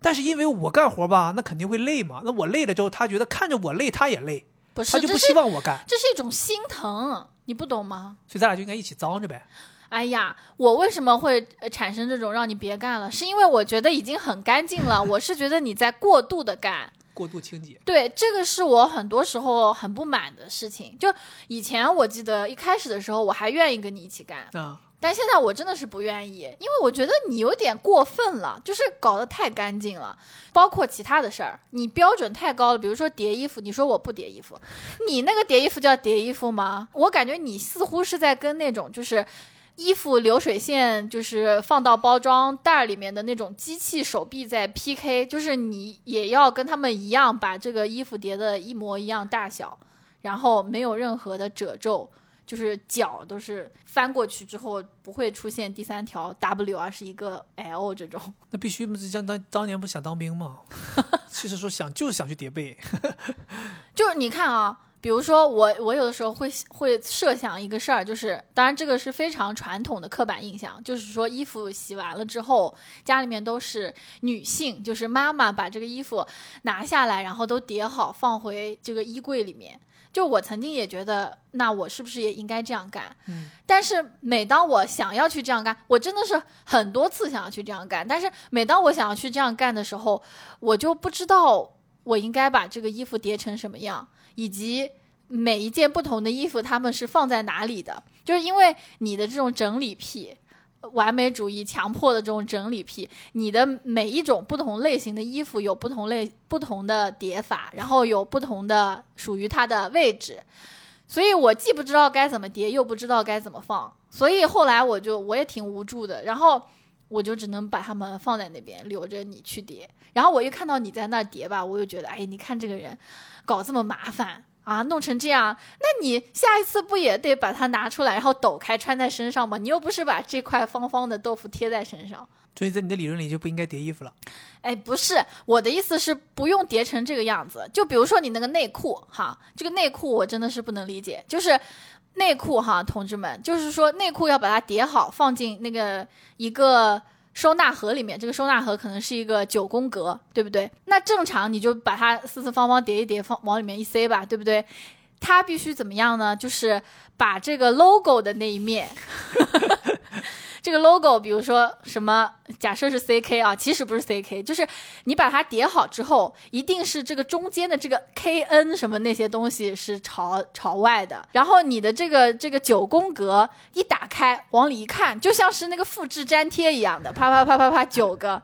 [SPEAKER 1] 但是因为我干活吧，那肯定会累嘛。那我累了之后，他觉得看着我累，他也累，
[SPEAKER 2] 不是，
[SPEAKER 1] 他就不希望我干。
[SPEAKER 2] 这是一种心疼，你不懂吗？
[SPEAKER 1] 所以咱俩就应该一起脏着呗。
[SPEAKER 2] 哎呀，我为什么会呃产生这种让你别干了？是因为我觉得已经很干净了，我是觉得你在过度的干。
[SPEAKER 1] 过度清洁，
[SPEAKER 2] 对，这个是我很多时候很不满的事情。就以前我记得一开始的时候，我还愿意跟你一起干，
[SPEAKER 1] 啊，
[SPEAKER 2] 但现在我真的是不愿意，因为我觉得你有点过分了，就是搞得太干净了。包括其他的事儿，你标准太高了，比如说叠衣服，你说我不叠衣服，你那个叠衣服叫叠衣服吗？我感觉你似乎是在跟那种就是。衣服流水线就是放到包装袋儿里面的那种机器手臂在 PK，就是你也要跟他们一样把这个衣服叠的一模一样大小，然后没有任何的褶皱，就是脚都是翻过去之后不会出现第三条 W，而是一个 L 这种。
[SPEAKER 1] 那必须不是像当当年不想当兵吗？其实说想就是想去叠被，
[SPEAKER 2] 就是你看啊，比如说我，我有的时候会会设想一个事儿，就是当然这个是非常传统的刻板印象，就是说衣服洗完了之后，家里面都是女性，就是妈妈把这个衣服拿下来，然后都叠好放回这个衣柜里面。就我曾经也觉得，那我是不是也应该这样干？
[SPEAKER 1] 嗯，
[SPEAKER 2] 但是每当我想要去这样干，我真的是很多次想要去这样干，但是每当我想要去这样干的时候，我就不知道我应该把这个衣服叠成什么样，以及每一件不同的衣服它们是放在哪里的。就是因为你的这种整理癖、完美主义、强迫的这种整理癖，你的每一种不同类型的衣服有不同类、不同的叠法，然后有不同的属于它的位置。所以我既不知道该怎么叠，又不知道该怎么放，所以后来我就我也挺无助的，然后我就只能把它们放在那边，留着你去叠。然后我一看到你在那叠吧，我就觉得，哎，你看这个人搞这么麻烦啊，弄成这样，那你下一次不也得把它拿出来，然后抖开穿在身上吗？你又不是把这块方方的豆腐贴在身上。
[SPEAKER 1] 所以在你的理论里就不应该叠衣服了。
[SPEAKER 2] 哎，不是，我的意思是不用叠成这个样子。就比如说你那个内裤，哈，这个内裤我真的是不能理解，就是内裤哈，同志们，就是说内裤要把它叠好，放进那个一个收纳盒里面，这个收纳盒可能是一个九宫格，对不对？那正常你就把它四四方方叠一叠，放往里面一塞吧，对不对？它必须怎么样呢？就是把这个 logo 的那一面。这个 logo，比如说什么，假设是 CK 啊，其实不是 CK，就是你把它叠好之后，一定是这个中间的这个 KN 什么那些东西是朝朝外的，然后你的这个这个九宫格一打开，往里一看，就像是那个复制粘贴一样的，啪啪啪啪啪九个，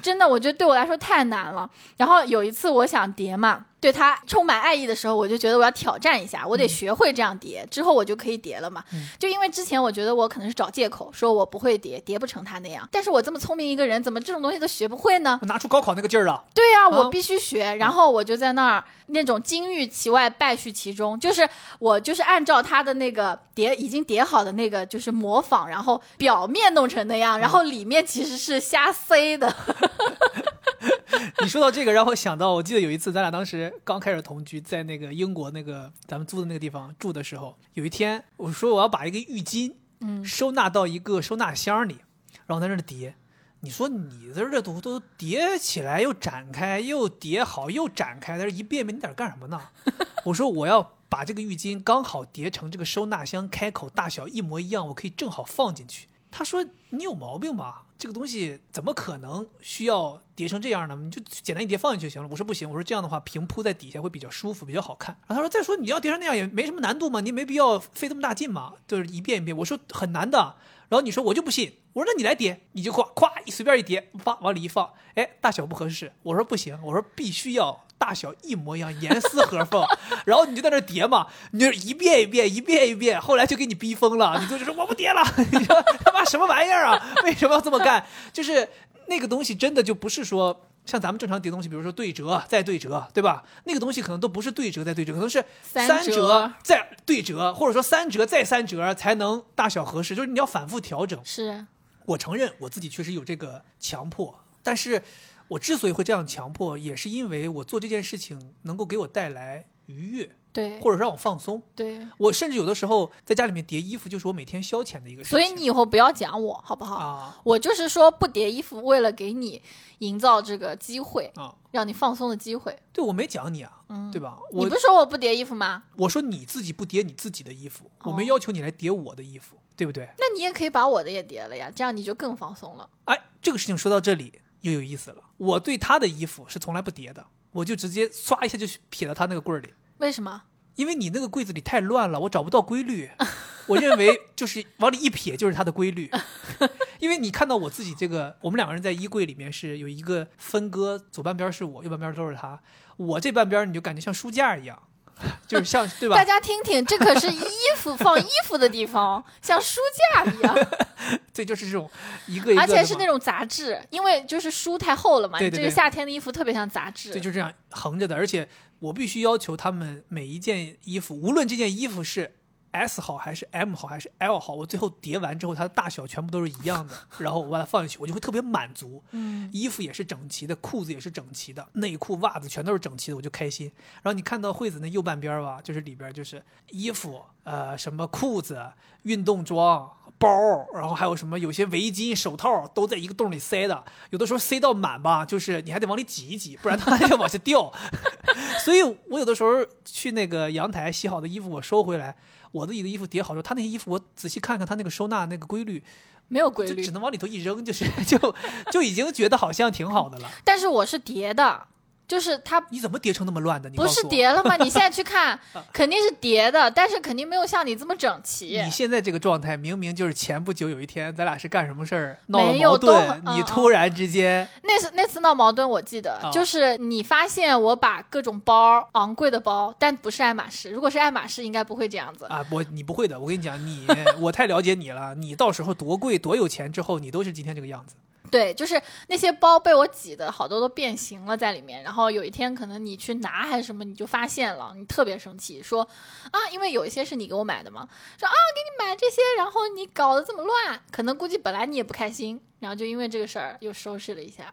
[SPEAKER 2] 真的，我觉得对我来说太难了。然后有一次我想叠嘛，对他充满爱意的时候，我就觉得我要挑战一下，我得学会这样叠，之后我就可以叠了嘛。就因为之前我觉得我可能是找借口，说我不会叠，叠不成他那样。但是我这么聪明一个人，怎么这种东西都学不会呢？
[SPEAKER 1] 拿出高考那个劲儿啊。
[SPEAKER 2] 对呀、
[SPEAKER 1] 啊
[SPEAKER 2] 我必须学。然后我就在那儿那种金玉其外，败絮其中，就是我就是按照他的那个叠已经叠好的那个，就是模仿，然后表面弄成那样，然后里面其实是瞎塞的。
[SPEAKER 1] 你说到这个，让我想到，我记得有一次，咱俩当时刚开始同居，在那个英国那个咱们租的那个地方住的时候，有一天我说我要把一个浴巾，
[SPEAKER 2] 嗯
[SPEAKER 1] 收纳到一个收纳箱里，然后在那儿叠。你说你在这都都叠起来又展开，又叠好又展开，在这一遍遍，你在这干什么呢？我说我要把这个浴巾刚好叠成这个收纳箱开口大小一模一样，我可以正好放进去。他说你有毛病吧？这个东西怎么可能需要叠成这样呢？你就简单一叠放进去就行了。我说不行，我说这样的话平铺在底下会比较舒服，比较好看。然后他说再说你要叠成那样也没什么难度嘛，你没必要费这么大劲嘛，就是一遍一遍。我说很难的。然后你说我就不信，我说那你来叠，你就夸夸一随便一叠，啪往里一放，哎，大小不合适。我说不行，我说必须要大小一模一样，严丝合缝。然后你就在那叠嘛，你就一遍一遍，一遍一遍，后来就给你逼疯了，你就说我不叠了，你说他妈什么玩意儿啊？为什么要这么干？就是那个东西真的就不是说像咱们正常叠东西，比如说对折再对折，对吧？那个东西可能都不是对折再对折，可能是
[SPEAKER 2] 三
[SPEAKER 1] 折
[SPEAKER 2] 折
[SPEAKER 1] 再对折，或者说三折再三折才能大小合适，就是你要反复调整。
[SPEAKER 2] 是
[SPEAKER 1] 我承认我自己确实有这个强迫，但是我之所以会这样强迫，也是因为我做这件事情能够给我带来愉悦，
[SPEAKER 2] 对
[SPEAKER 1] 或者让我放松。
[SPEAKER 2] 对，
[SPEAKER 1] 我甚至有的时候在家里面叠衣服，就是我每天消遣的一个事情。
[SPEAKER 2] 所以你以后不要讲我好不好？
[SPEAKER 1] 啊
[SPEAKER 2] 我就是说不叠衣服，为了给你营造这个机会，
[SPEAKER 1] 啊，
[SPEAKER 2] 让你放松的机会。
[SPEAKER 1] 对我没讲你啊，
[SPEAKER 2] 嗯，
[SPEAKER 1] 对吧？
[SPEAKER 2] 你不是说我不叠衣服吗？
[SPEAKER 1] 我说你自己不叠你自己的衣服，我没
[SPEAKER 2] 哦
[SPEAKER 1] 要求你来叠我的衣服，对不对？
[SPEAKER 2] 那你也可以把我的也叠了呀，这样你就更放松了。
[SPEAKER 1] 哎，这个事情说到这里又有意思了。我对他的衣服是从来不叠的，我就直接唰一下就撇到他那个柜儿里。
[SPEAKER 2] 为什么？
[SPEAKER 1] 因为你那个柜子里太乱了，我找不到规律。我认为就是往里一撇就是它的规律。因为你看到我自己这个，我们两个人在衣柜里面是有一个分割，左半边是我，右半边都是他。我这半边你就感觉像书架一样，就是像对吧
[SPEAKER 2] 大？家听听，这可是衣服放衣服的地方，像书架一样，
[SPEAKER 1] 对，就是这种一个一个，
[SPEAKER 2] 而且是那种杂志，因为就是书太厚了嘛，
[SPEAKER 1] 对对对
[SPEAKER 2] 这个夏天的衣服特别像杂志。
[SPEAKER 1] 对，就这样横着的。而且我必须要求他们每一件衣服，无论这件衣服是 S 好还是 M 好还是 L 好，我最后叠完之后，它的大小全部都是一样的，然后我把它放进去，我就会特别满足。
[SPEAKER 2] 嗯，
[SPEAKER 1] 衣服也是整齐的，裤子也是整齐的，内裤、袜子全都是整齐的，我就开心。然后你看到惠子那右半边吧，就是里边就是衣服，呃，什么裤子、运动装、包，然后还有什么有些围巾、手套都在一个洞里塞的，有的时候塞到满吧，就是你还得往里挤一挤，不然它要往下掉。所以我有的时候去那个阳台洗好的衣服，我收回来，我自己的衣服叠好之后，他那些衣服我仔细看看他那个收纳那个规律，
[SPEAKER 2] 没有规律
[SPEAKER 1] 就只。能往里头一扔，就是 就就已经觉得好像挺好的了。
[SPEAKER 2] 但是我是叠的，就是它
[SPEAKER 1] 你怎么叠成那么乱的？你
[SPEAKER 2] 不是叠了吗？你现在去 看，肯定是叠的，但是肯定没有像你这么整齐。
[SPEAKER 1] 你现在这个状态，明明就是前不久有一天咱俩是干什么事儿闹了
[SPEAKER 2] 没有
[SPEAKER 1] 矛盾
[SPEAKER 2] 动，嗯
[SPEAKER 1] 你突然之间
[SPEAKER 2] 那次那次闹矛盾，我记得、
[SPEAKER 1] 啊
[SPEAKER 2] 就是你发现我把各种包昂贵的包，但不是爱马仕。如果是爱马仕，应该不会这样子。
[SPEAKER 1] 啊，我你不会的，我跟你讲，你我太了解你了，你到时候多贵多有钱之后，你都是今天这个样子。
[SPEAKER 2] 对，就是那些包被我挤的好多都变形了在里面。然后有一天可能你去拿还是什么，你就发现了，你特别生气，说啊，因为有一些是你给我买的嘛，说啊，给你买这些，然后你搞得这么乱，可能估计本来你也不开心，然后就因为这个事儿又收拾了一下。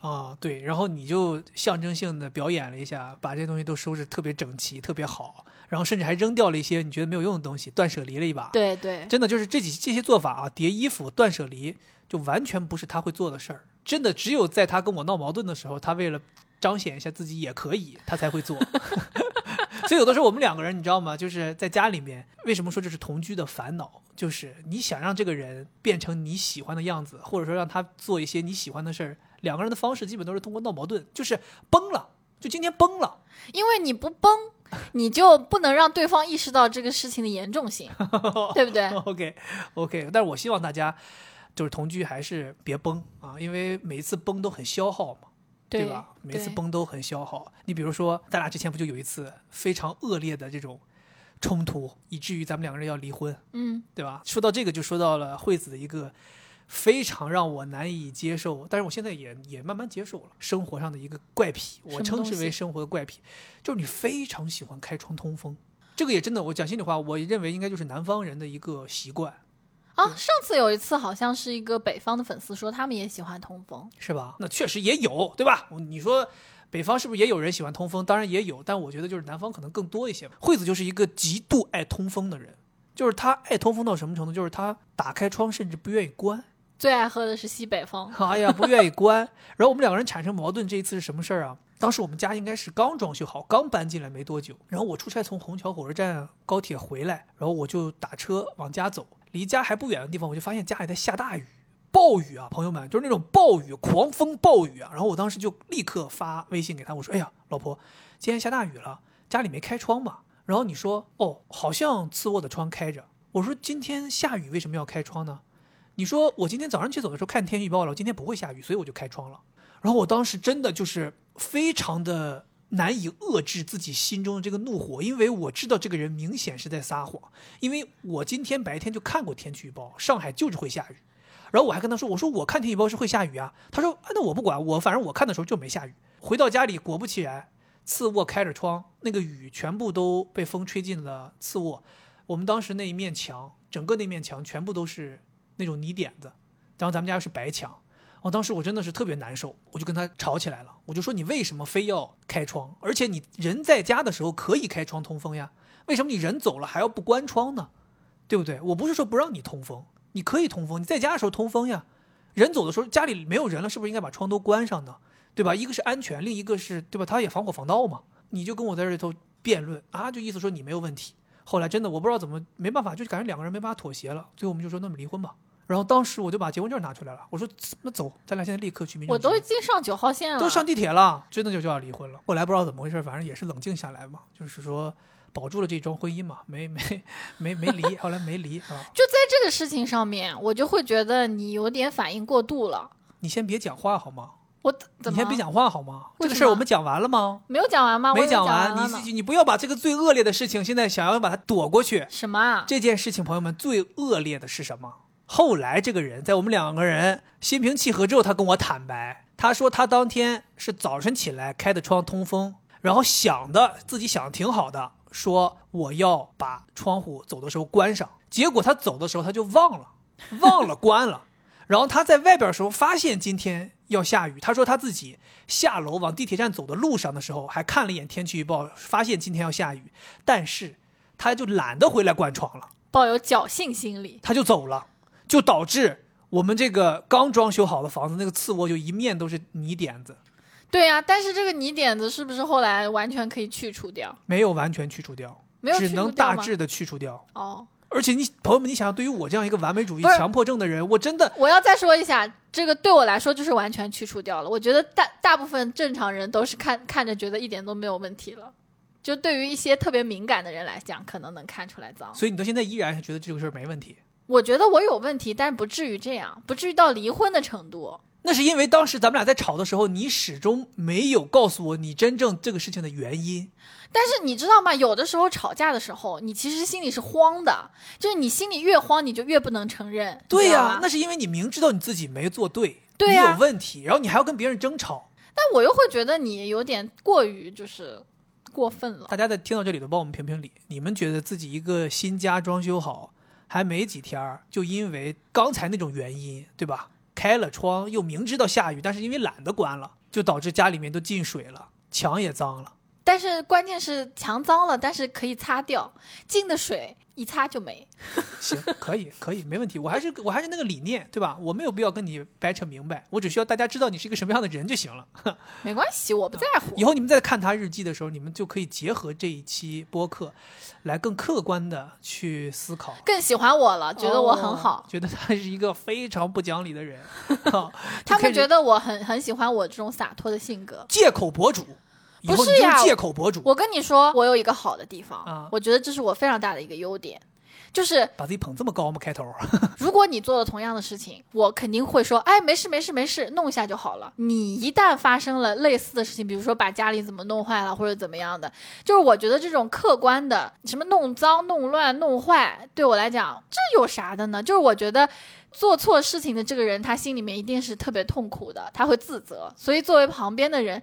[SPEAKER 1] 啊，对，然后你就象征性的表演了一下，把这些东西都收拾特别整齐，特别好，然后甚至还扔掉了一些你觉得没有用的东西，断舍离了一把。
[SPEAKER 2] 对对，
[SPEAKER 1] 真的就是这几这些做法啊，叠衣服、断舍离，就完全不是他会做的事儿。真的，只有在他跟我闹矛盾的时候，他为了彰显一下自己也可以，他才会做。所以有的时候我们两个人，你知道吗？就是在家里面，为什么说这是同居的烦恼？就是你想让这个人变成你喜欢的样子，或者说让他做一些你喜欢的事儿，两个人的方式基本都是通过闹矛盾，就是崩了，就今天崩了。
[SPEAKER 2] 因为你不崩，你就不能让对方意识到这个事情的严重性，对不对
[SPEAKER 1] ？OK OK，但是我希望大家就是同居还是别崩啊，因为每一次崩都很消耗嘛，对吧？每次崩都很消耗。你比如说，咱俩之前不就有一次非常恶劣的这种冲突，以至于咱们两个人要离婚，
[SPEAKER 2] 嗯，
[SPEAKER 1] 对吧？说到这个，就说到了惠子的一个非常让我难以接受，但是我现在也也慢慢接受了生活上的一个怪癖，我称之为生活的怪癖，就是你非常喜欢开窗通风。这个也真的，我讲心里话，我认为应该就是南方人的一个习惯，
[SPEAKER 2] 啊，上次有一次好像是一个北方的粉丝说他们也喜欢通风，
[SPEAKER 1] 是吧？那确实也有，对吧？你说北方是不是也有人喜欢通风？当然也有，但我觉得就是南方可能更多一些吧。惠子就是一个极度爱通风的人，就是他爱通风到什么程度？就是他打开窗甚至不愿意关。
[SPEAKER 2] 最爱喝的是西北风。
[SPEAKER 1] 哎呀，不愿意关。然后我们两个人产生矛盾，这一次是什么事儿啊？当时我们家应该是刚装修好，刚搬进来没多久。然后我出差从虹桥火车站高铁回来，然后我就打车往家走，离家还不远的地方，我就发现家里在下大雨，暴雨啊，朋友们，就是那种暴雨、狂风暴雨啊。然后我当时就立刻发微信给他，我说：“哎呀，老婆，今天下大雨了，家里没开窗吧？”然后你说：“哦，好像次卧的窗开着。”我说：“今天下雨为什么要开窗呢？”你说我今天早上起走的时候看天气预报了，今天不会下雨，所以我就开窗了。然后我当时真的就是非常的难以遏制自己心中的这个怒火，因为我知道这个人明显是在撒谎，因为我今天白天就看过天气预报，上海就是会下雨。然后我还跟他说，我说我看天气预报是会下雨啊。他说，啊，那我不管，我反正我看的时候就没下雨。回到家里，果不其然，次卧开着窗，那个雨全部都被风吹进了次卧。我们当时那一面墙，整个那面墙全部都是那种泥点子，然后咱们家又是白墙。哦，当时我真的是特别难受，我就跟他吵起来了。我就说你为什么非要开窗？而且你人在家的时候可以开窗通风呀，为什么你人走了还要不关窗呢？对不对？我不是说不让你通风，你可以通风，你在家的时候通风呀。人走的时候家里没有人了，是不是应该把窗都关上呢？对吧？一个是安全，另一个是对吧？他也防火防盗嘛。你就跟我在这里头辩论啊，就意思说你没有问题。后来真的我不知道怎么没办法，就感觉两个人没办法妥协了。最后我们就说那么离婚吧。然后当时我就把结婚证拿出来了，我说那走，咱俩现在立刻去民政局。
[SPEAKER 2] 我都已经上九号线了，
[SPEAKER 1] 都上地铁了，真的就就要离婚了。后来不知道怎么回事，反正也是冷静下来嘛，就是说保住了这桩婚姻嘛，没没没没离，后来没离啊。
[SPEAKER 2] 就在这个事情上面，我就会觉得你有点反应过度了。
[SPEAKER 1] 你先别讲话好吗？
[SPEAKER 2] 我
[SPEAKER 1] 你先别讲话好吗？这个事儿我们讲完了吗？
[SPEAKER 2] 没有讲完吗？
[SPEAKER 1] 没
[SPEAKER 2] 讲
[SPEAKER 1] 完，你你不要把这个最恶劣的事情现在想要把它躲过去。
[SPEAKER 2] 什么？
[SPEAKER 1] 这件事情，朋友们最恶劣的是什么？后来这个人在我们两个人心平气和之后，他跟我坦白，他说他当天是早晨起来开的窗通风，然后想的自己想的挺好的，说我要把窗户走的时候关上，结果他走的时候他就忘了，忘了关了。然后他在外边的时候发现今天要下雨，他说他自己下楼往地铁站走的路上的时候还看了一眼天气预报，发现今天要下雨，但是他就懒得回来关窗了，
[SPEAKER 2] 抱有侥幸心理，
[SPEAKER 1] 他就走了，就导致我们这个刚装修好的房子那个次卧就一面都是泥点子。
[SPEAKER 2] 对呀，但是这个泥点子是不是后来完全可以去除掉？
[SPEAKER 1] 没有完全去除掉，
[SPEAKER 2] 没有
[SPEAKER 1] 只能大致的去除掉。
[SPEAKER 2] 哦。
[SPEAKER 1] 而且你朋友们，你想想，对于我这样一个完美主义强迫症的人，我真的
[SPEAKER 2] 我要再说一下，这个对我来说就是完全去除掉了。我觉得大大部分正常人都是看看着觉得一点都没有问题了，就对于一些特别敏感的人来讲，可能能看出来脏。
[SPEAKER 1] 所以你到现在依然是觉得这个事儿没问题？
[SPEAKER 2] 我觉得我有问题，但是不至于这样，不至于到离婚的程度。
[SPEAKER 1] 那是因为当时咱们俩在吵的时候，你始终没有告诉我你真正这个事情的原因。
[SPEAKER 2] 但是你知道吗？有的时候吵架的时候，你其实心里是慌的，就是你心里越慌，你就越不能承认。
[SPEAKER 1] 对
[SPEAKER 2] 呀，
[SPEAKER 1] 那是因为你明知道你自己没做对，
[SPEAKER 2] 对
[SPEAKER 1] 呀，有问题，然后你还要跟别人争吵。
[SPEAKER 2] 但我又会觉得你有点过于就是过分了。
[SPEAKER 1] 大家在听到这里都帮我们评评理，你们觉得自己一个新家装修好还没几天儿，就因为刚才那种原因，对吧？开了窗，又明知道下雨，但是因为懒得关了，就导致家里面都进水了，墙也脏了。
[SPEAKER 2] 但是关键是墙脏了，但是可以擦掉，进的水一擦就没。
[SPEAKER 1] 行，可以，可以，没问题。我还是我还是那个理念，对吧？我没有必要跟你掰扯明白，我只需要大家知道你是一个什么样的人就行了。
[SPEAKER 2] 没关系，我不在乎。
[SPEAKER 1] 以后你们在看他日记的时候，你们就可以结合这一期播客，来更客观的去思考。
[SPEAKER 2] 更喜欢我了，觉得我很好，
[SPEAKER 1] 觉得他是一个非常不讲理的人。
[SPEAKER 2] 他们觉得我很很喜欢我这种洒脱的性格。
[SPEAKER 1] 借口博主。
[SPEAKER 2] 不是呀，
[SPEAKER 1] 借口博主。
[SPEAKER 2] 我跟你说，我有一个好的地方，我觉得这是我非常大的一个优点，就是
[SPEAKER 1] 把自己捧这么高吗？开头，
[SPEAKER 2] 如果你做了同样的事情，我肯定会说，哎，没事没事没事，弄一下就好了。你一旦发生了类似的事情，比如说把家里怎么弄坏了或者怎么样的，就是我觉得这种客观的什么弄脏、弄乱、弄坏，对我来讲，这有啥的呢？就是我觉得做错事情的这个人，他心里面一定是特别痛苦的，他会自责。所以作为旁边的人。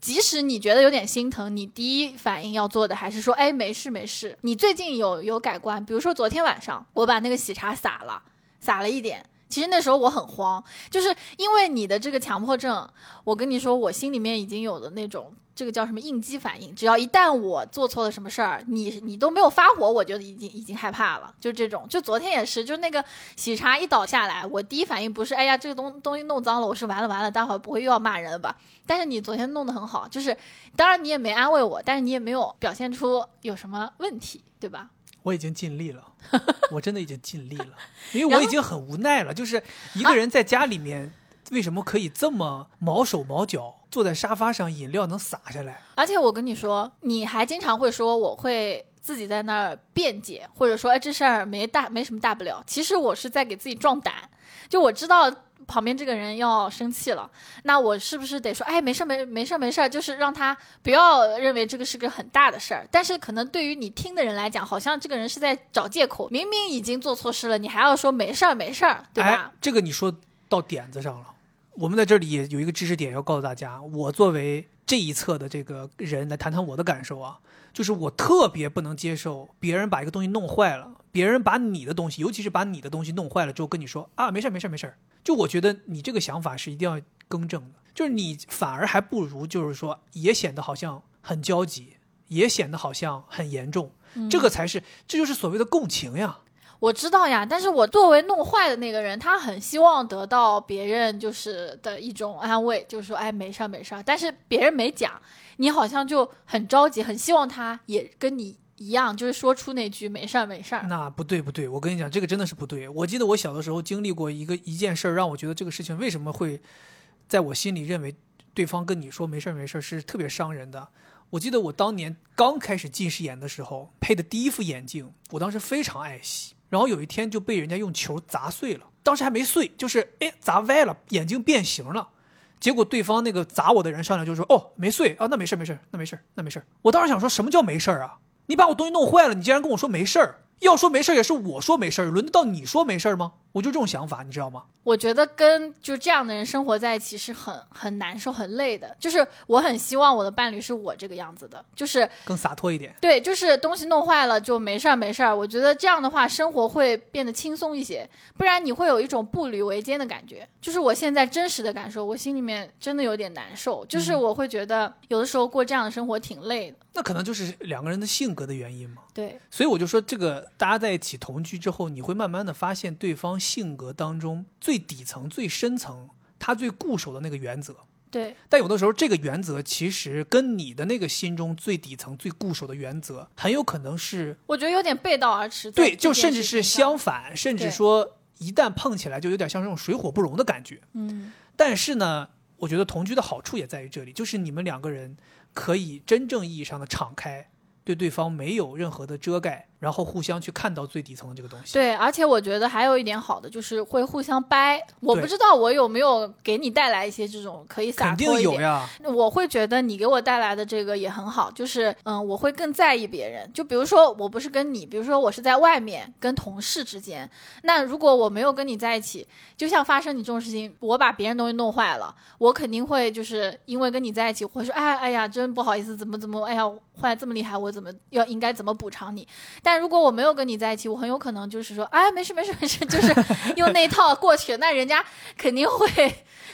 [SPEAKER 2] 即使你觉得有点心疼，你第一反应要做的还是说，哎，没事没事。你最近有有改观，比如说昨天晚上我把那个喜茶洒了，洒了一点。其实那时候我很慌，就是因为你的这个强迫症，我跟你说，我心里面已经有的那种。这个叫什么应激反应？只要一旦我做错了什么事儿，你你都没有发火，我就已经已经害怕了。就这种，就昨天也是，就那个喜茶一倒下来，我第一反应不是哎呀这个东东西弄脏了，我是完了完了，待会儿不会又要骂人了吧？但是你昨天弄得很好，就是当然你也没安慰我，但是你也没有表现出有什么问题，对吧？
[SPEAKER 1] 我已经尽力了，我真的已经尽力了，因为我已经很无奈了，就是一个人在家里面。为什么可以这么毛手毛脚坐在沙发上，饮料能洒下来？
[SPEAKER 2] 而且我跟你说，你还经常会说我会自己在那儿辩解，或者说哎这事儿没大没什么大不了。其实我是在给自己壮胆，就我知道旁边这个人要生气了，那我是不是得说，哎，没事儿没没事儿没事儿，就是让他不要认为这个是个很大的事儿。但是可能对于你听的人来讲，好像这个人是在找借口，明明已经做错事了，你还要说没事儿没事儿，对吧？
[SPEAKER 1] 哎，这个你说到点子上了。我们在这里也有一个知识点要告诉大家，我作为这一侧的这个人来谈谈我的感受啊，就是我特别不能接受别人把一个东西弄坏了，别人把你的东西，尤其是把你的东西弄坏了之后跟你说啊，没事没事没事，就我觉得你这个想法是一定要更正的，就是你反而还不如就是说也显得好像很焦急，也显得好像很严重，这个才是这就是所谓的共情呀。
[SPEAKER 2] 我知道呀，但是我作为弄坏的那个人，他很希望得到别人就是的一种安慰，就是说，哎，没事儿没事儿。但是别人没讲，你好像就很着急，很希望他也跟你一样，就是说出那句没事儿没事儿。
[SPEAKER 1] 那不对不对，我跟你讲，这个真的是不对。我记得我小的时候经历过一个一件事儿，让我觉得这个事情为什么会在我心里认为对方跟你说没事儿没事儿是特别伤人的。我记得我当年刚开始近视眼的时候，配的第一副眼镜，我当时非常爱惜。然后有一天就被人家用球砸碎了，当时还没碎，就是哎砸歪了，眼睛变形了。结果对方那个砸我的人上来就说：“哦，没碎啊，那没事没事，那没事那没事。”我当时想说什么叫没事啊？你把我东西弄坏了，你竟然跟我说没事？要说没事也是我说没事，轮得到你说没事吗？我就这种想法，你知道吗？
[SPEAKER 2] 我觉得跟就这样的人生活在一起是很很难受、很累的。就是我很希望我的伴侣是我这个样子的，就是
[SPEAKER 1] 更洒脱一点。
[SPEAKER 2] 对，就是东西弄坏了就没事儿没事儿。我觉得这样的话生活会变得轻松一些，不然你会有一种步履维艰的感觉。就是我现在真实的感受，我心里面真的有点难受。就是我会觉得有的时候过这样的生活挺累的。
[SPEAKER 1] 那可能就是两个人的性格的原因嘛。
[SPEAKER 2] 对，
[SPEAKER 1] 所以我就说，这个大家在一起同居之后，你会慢慢的发现对方性格当中最底层、最深层，他最固守的那个原则。
[SPEAKER 2] 对，
[SPEAKER 1] 但有的时候，这个原则其实跟你的那个心中最底层、最固守的原则，很有可能是，
[SPEAKER 2] 我觉得有点背道而驰。
[SPEAKER 1] 对，就甚至是相反，甚至说一旦碰起来，就有点像这种水火不容的感觉。
[SPEAKER 2] 嗯，
[SPEAKER 1] 但是呢，我觉得同居的好处也在于这里，就是你们两个人可以真正意义上的敞开。对对方没有任何的遮盖，然后互相去看到最底层的这个东西。
[SPEAKER 2] 对，而且我觉得还有一点好的就是会互相掰。我不知道我有没有给你带来一些这种可以洒
[SPEAKER 1] 脱一点。肯定有呀。
[SPEAKER 2] 我会觉得你给我带来的这个也很好，就是嗯，我会更在意别人。就比如说我不是跟你，比如说我是在外面跟同事之间，那如果我没有跟你在一起，就像发生你这种事情，我把别人东西弄坏了，我肯定会就是因为跟你在一起，会说哎哎呀，真不好意思，怎么怎么，哎呀。坏这么厉害，我怎么要应该怎么补偿你？但如果我没有跟你在一起，我很有可能就是说，哎，没事没事没事，就是用那套过去。那人家肯定会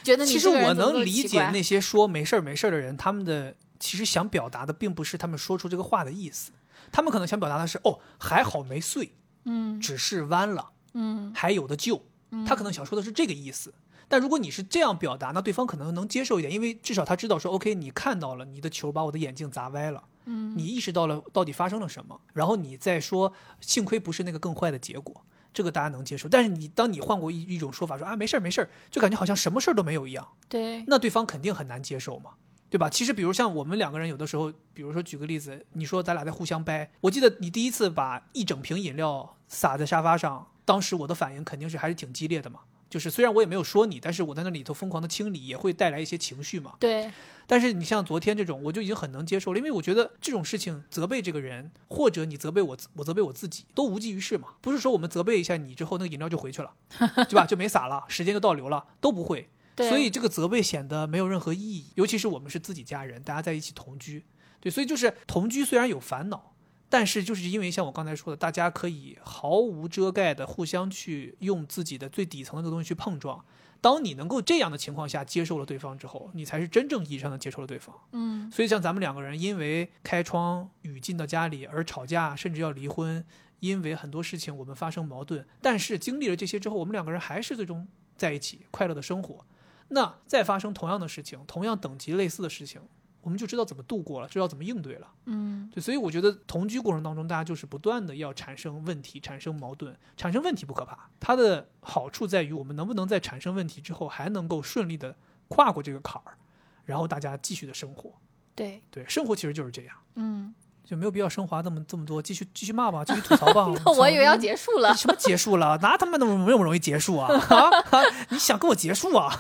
[SPEAKER 2] 觉得你。
[SPEAKER 1] 其实我能理解那些说没事没事的人，他们的其实想表达的并不是他们说出这个话的意思，他们可能想表达的是，哦，还好没碎，
[SPEAKER 2] 嗯，
[SPEAKER 1] 只是弯了，
[SPEAKER 2] 嗯，
[SPEAKER 1] 还有的救。他可能想说的是这个意思。但如果你是这样表达，那对方可能能接受一点，因为至少他知道说，OK，你看到了你的球把我的眼镜砸歪了。
[SPEAKER 2] 嗯，
[SPEAKER 1] 你意识到了到底发生了什么，然后你再说，幸亏不是那个更坏的结果，这个大家能接受。但是你当你换过一一种说法，说啊没事儿没事儿，就感觉好像什么事儿都没有一样。
[SPEAKER 2] 对，
[SPEAKER 1] 那对方肯定很难接受嘛，对吧？其实比如像我们两个人有的时候，比如说举个例子，你说咱俩在互相掰，我记得你第一次把一整瓶饮料洒在沙发上，当时我的反应肯定是还是挺激烈的嘛。就是虽然我也没有说你，但是我在那里头疯狂的清理，也会带来一些情绪嘛。
[SPEAKER 2] 对。
[SPEAKER 1] 但是你像昨天这种，我就已经很能接受了，因为我觉得这种事情责备这个人，或者你责备我，我责备我自己，都无济于事嘛。不是说我们责备一下你之后，那个饮料就回去了，对吧？就没洒了，时间就倒流了，都不会。所以这个责备显得没有任何意义，尤其是我们是自己家人，大家在一起同居，对，所以就是同居虽然有烦恼。但是就是因为像我刚才说的，大家可以毫无遮盖的互相去用自己的最底层的这个东西去碰撞。当你能够这样的情况下接受了对方之后，你才是真正意义上的接受了对方。
[SPEAKER 2] 嗯，
[SPEAKER 1] 所以像咱们两个人因为开窗雨进到家里而吵架，甚至要离婚，因为很多事情我们发生矛盾，但是经历了这些之后，我们两个人还是最终在一起快乐的生活。那再发生同样的事情，同样等级类似的事情。我们就知道怎么度过了，知道怎么应对了。
[SPEAKER 2] 嗯，
[SPEAKER 1] 对，所以我觉得同居过程当中，大家就是不断的要产生问题、产生矛盾。产生问题不可怕，它的好处在于我们能不能在产生问题之后，还能够顺利的跨过这个坎儿，然后大家继续的生活。
[SPEAKER 2] 对
[SPEAKER 1] 对，生活其实就是这样。
[SPEAKER 2] 嗯，
[SPEAKER 1] 就没有必要升华那么这么多，继续继续骂吧，继续 吐槽吧。
[SPEAKER 2] 那我以为要结束了。
[SPEAKER 1] 什么结束了？哪他妈那么那么容易结束啊？啊，啊你想跟我结束啊？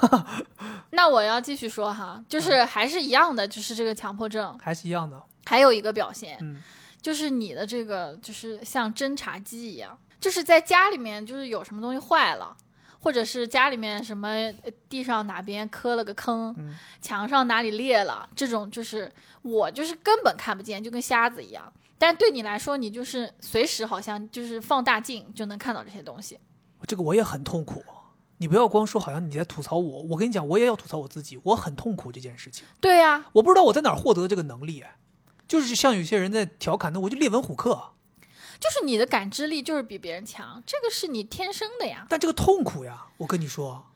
[SPEAKER 2] 那我要继续说哈，就是还是一样的，就是这个强迫症，
[SPEAKER 1] 还是一样的，
[SPEAKER 2] 还有一个表现，
[SPEAKER 1] 嗯
[SPEAKER 2] 就是你的这个就是像侦察机一样，就是在家里面就是有什么东西坏了。或者是家里面什么呃地上哪边磕了个坑，
[SPEAKER 1] 嗯
[SPEAKER 2] 墙上哪里裂了，这种就是我就是根本看不见，就跟瞎子一样。但对你来说，你就是随时好像就是放大镜就能看到这些东西。
[SPEAKER 1] 这个我也很痛苦。你不要光说好像你在吐槽我，我跟你讲，我也要吐槽我自己，我很痛苦这件事情。
[SPEAKER 2] 对呀、
[SPEAKER 1] 我不知道我在哪儿获得这个能力，哎就是像有些人在调侃的，我就列文虎克，
[SPEAKER 2] 就是你的感知力就是比别人强，这个是你天生的呀。
[SPEAKER 1] 但这个痛苦呀，我跟你说，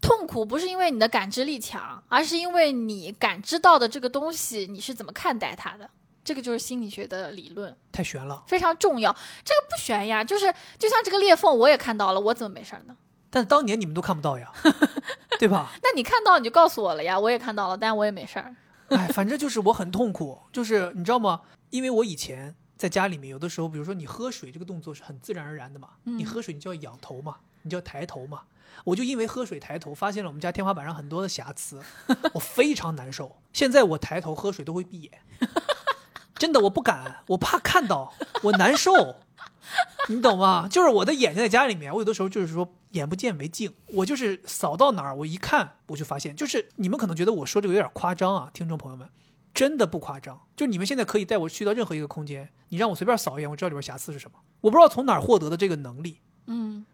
[SPEAKER 2] 痛苦不是因为你的感知力强，而是因为你感知到的这个东西你是怎么看待它的。这个就是心理学的理论，
[SPEAKER 1] 太悬了。
[SPEAKER 2] 非常重要。这个不悬呀，就是就像这个裂缝，我也看到了，我怎么没事儿呢？
[SPEAKER 1] 但当年你们都看不到呀，对吧？
[SPEAKER 2] 那你看到你就告诉我了呀，我也看到了，但我也没事儿。
[SPEAKER 1] 哎，反正就是我很痛苦，就是你知道吗？因为我以前在家里面，有的时候，比如说你喝水这个动作是很自然而然的嘛，你喝水你就要仰头嘛，你就要抬头嘛。我就因为喝水抬头，发现了我们家天花板上很多的瑕疵，我非常难受。现在我抬头喝水都会闭眼，真的我不敢，我怕看到，我难受。你懂吗？就是我的眼睛在家里面，我有的时候就是说眼不见为净，我就是扫到哪儿，我一看我就发现，就是你们可能觉得我说这个有点夸张啊，听众朋友们，真的不夸张。就你们现在可以带我去到任何一个空间，你让我随便扫一眼，我知道里边瑕疵是什么。我不知道从哪儿获得的这个能力，
[SPEAKER 2] 嗯，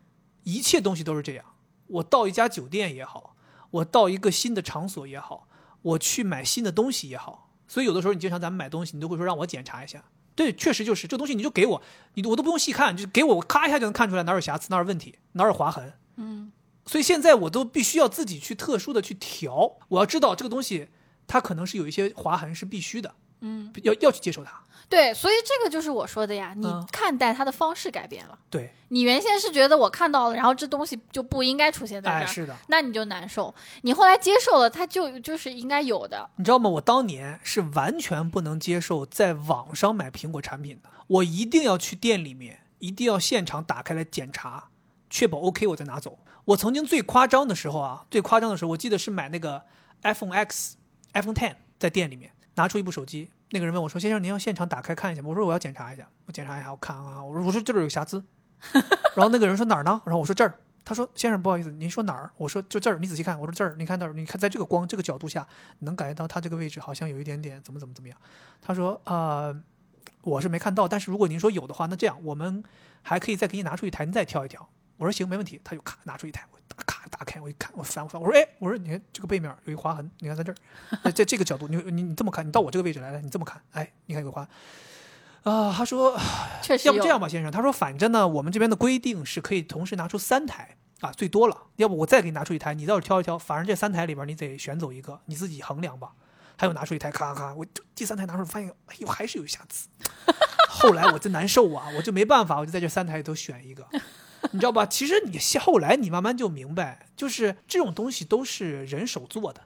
[SPEAKER 1] 一切东西都是这样。我到一家酒店也好，我到一个新的场所也好，我去买新的东西也好，所以有的时候你经常咱们买东西，你都会说让我检查一下。对，确实就是这东西，你就给我，你我都不用细看，就给我，我咔一下就能看出来哪有瑕疵，哪有问题，哪有划痕。
[SPEAKER 2] 嗯，
[SPEAKER 1] 所以现在我都必须要自己去特殊的去调，我要知道这个东西它可能是有一些划痕是必须的，
[SPEAKER 2] 嗯，
[SPEAKER 1] 要要去接受它。
[SPEAKER 2] 对，所以这个就是我说的呀，你
[SPEAKER 1] 嗯
[SPEAKER 2] 看待它的方式改变了。
[SPEAKER 1] 对，
[SPEAKER 2] 你原先是觉得我看到了，然后这东西就不应该出现在这
[SPEAKER 1] 哎，
[SPEAKER 2] 儿，
[SPEAKER 1] 是的，
[SPEAKER 2] 那你就难受。你后来接受了，它就就是应该有的。
[SPEAKER 1] 你知道吗？我当年是完全不能接受在网上买苹果产品的，我一定要去店里面，一定要现场打开来检查，确保 OK 我再拿走。我曾经最夸张的时候啊，最夸张的时候，我记得是买那个 iPhone X、iPhone Ten 在店里面拿出一部手机，那个人问我说：“先生，您要现场打开看一下吗？”我说：“我要检查一下。”我检查一下，我看啊，我说：“我说这儿有瑕疵。” 然后那个人说：“哪儿呢？”然后我说：“这儿。”他说：“先生，不好意思，您说哪儿？”我说：“就这儿，你仔细看。”我说：“这儿，你看到，你看在这个光这个角度下，能感觉到它这个位置好像有一点点怎么怎么怎么样。”他说：“呃，我是没看到，但是如果您说有的话，那这样我们还可以再给你拿出一台，您再挑一挑。”我说：“行，没问题。”他就咔拿出一台，咔打开，我一看，我翻我翻，我说：“哎，我说你看这个背面有一划痕，你看在这儿，在在这个角度，你你你这么看，你到我这个位置来来，你这么看，哎，你看有个划。”啊，他说
[SPEAKER 2] 确实。
[SPEAKER 1] 要不这样吧，先生，他说反正呢，我们这边的规定是可以同时拿出三台啊，最多了。要不我再给你拿出一台，你到时候挑一挑，反正这三台里边你得选走一个，你自己衡量吧。他又拿出一台，咔咔，我第三台拿出来发现，哎呦，还是有瑕疵。后来我真难受啊，我就没办法，我就在这三台里头选一个，你知道吧？其实你后来你慢慢就明白，就是这种东西都是人手做的，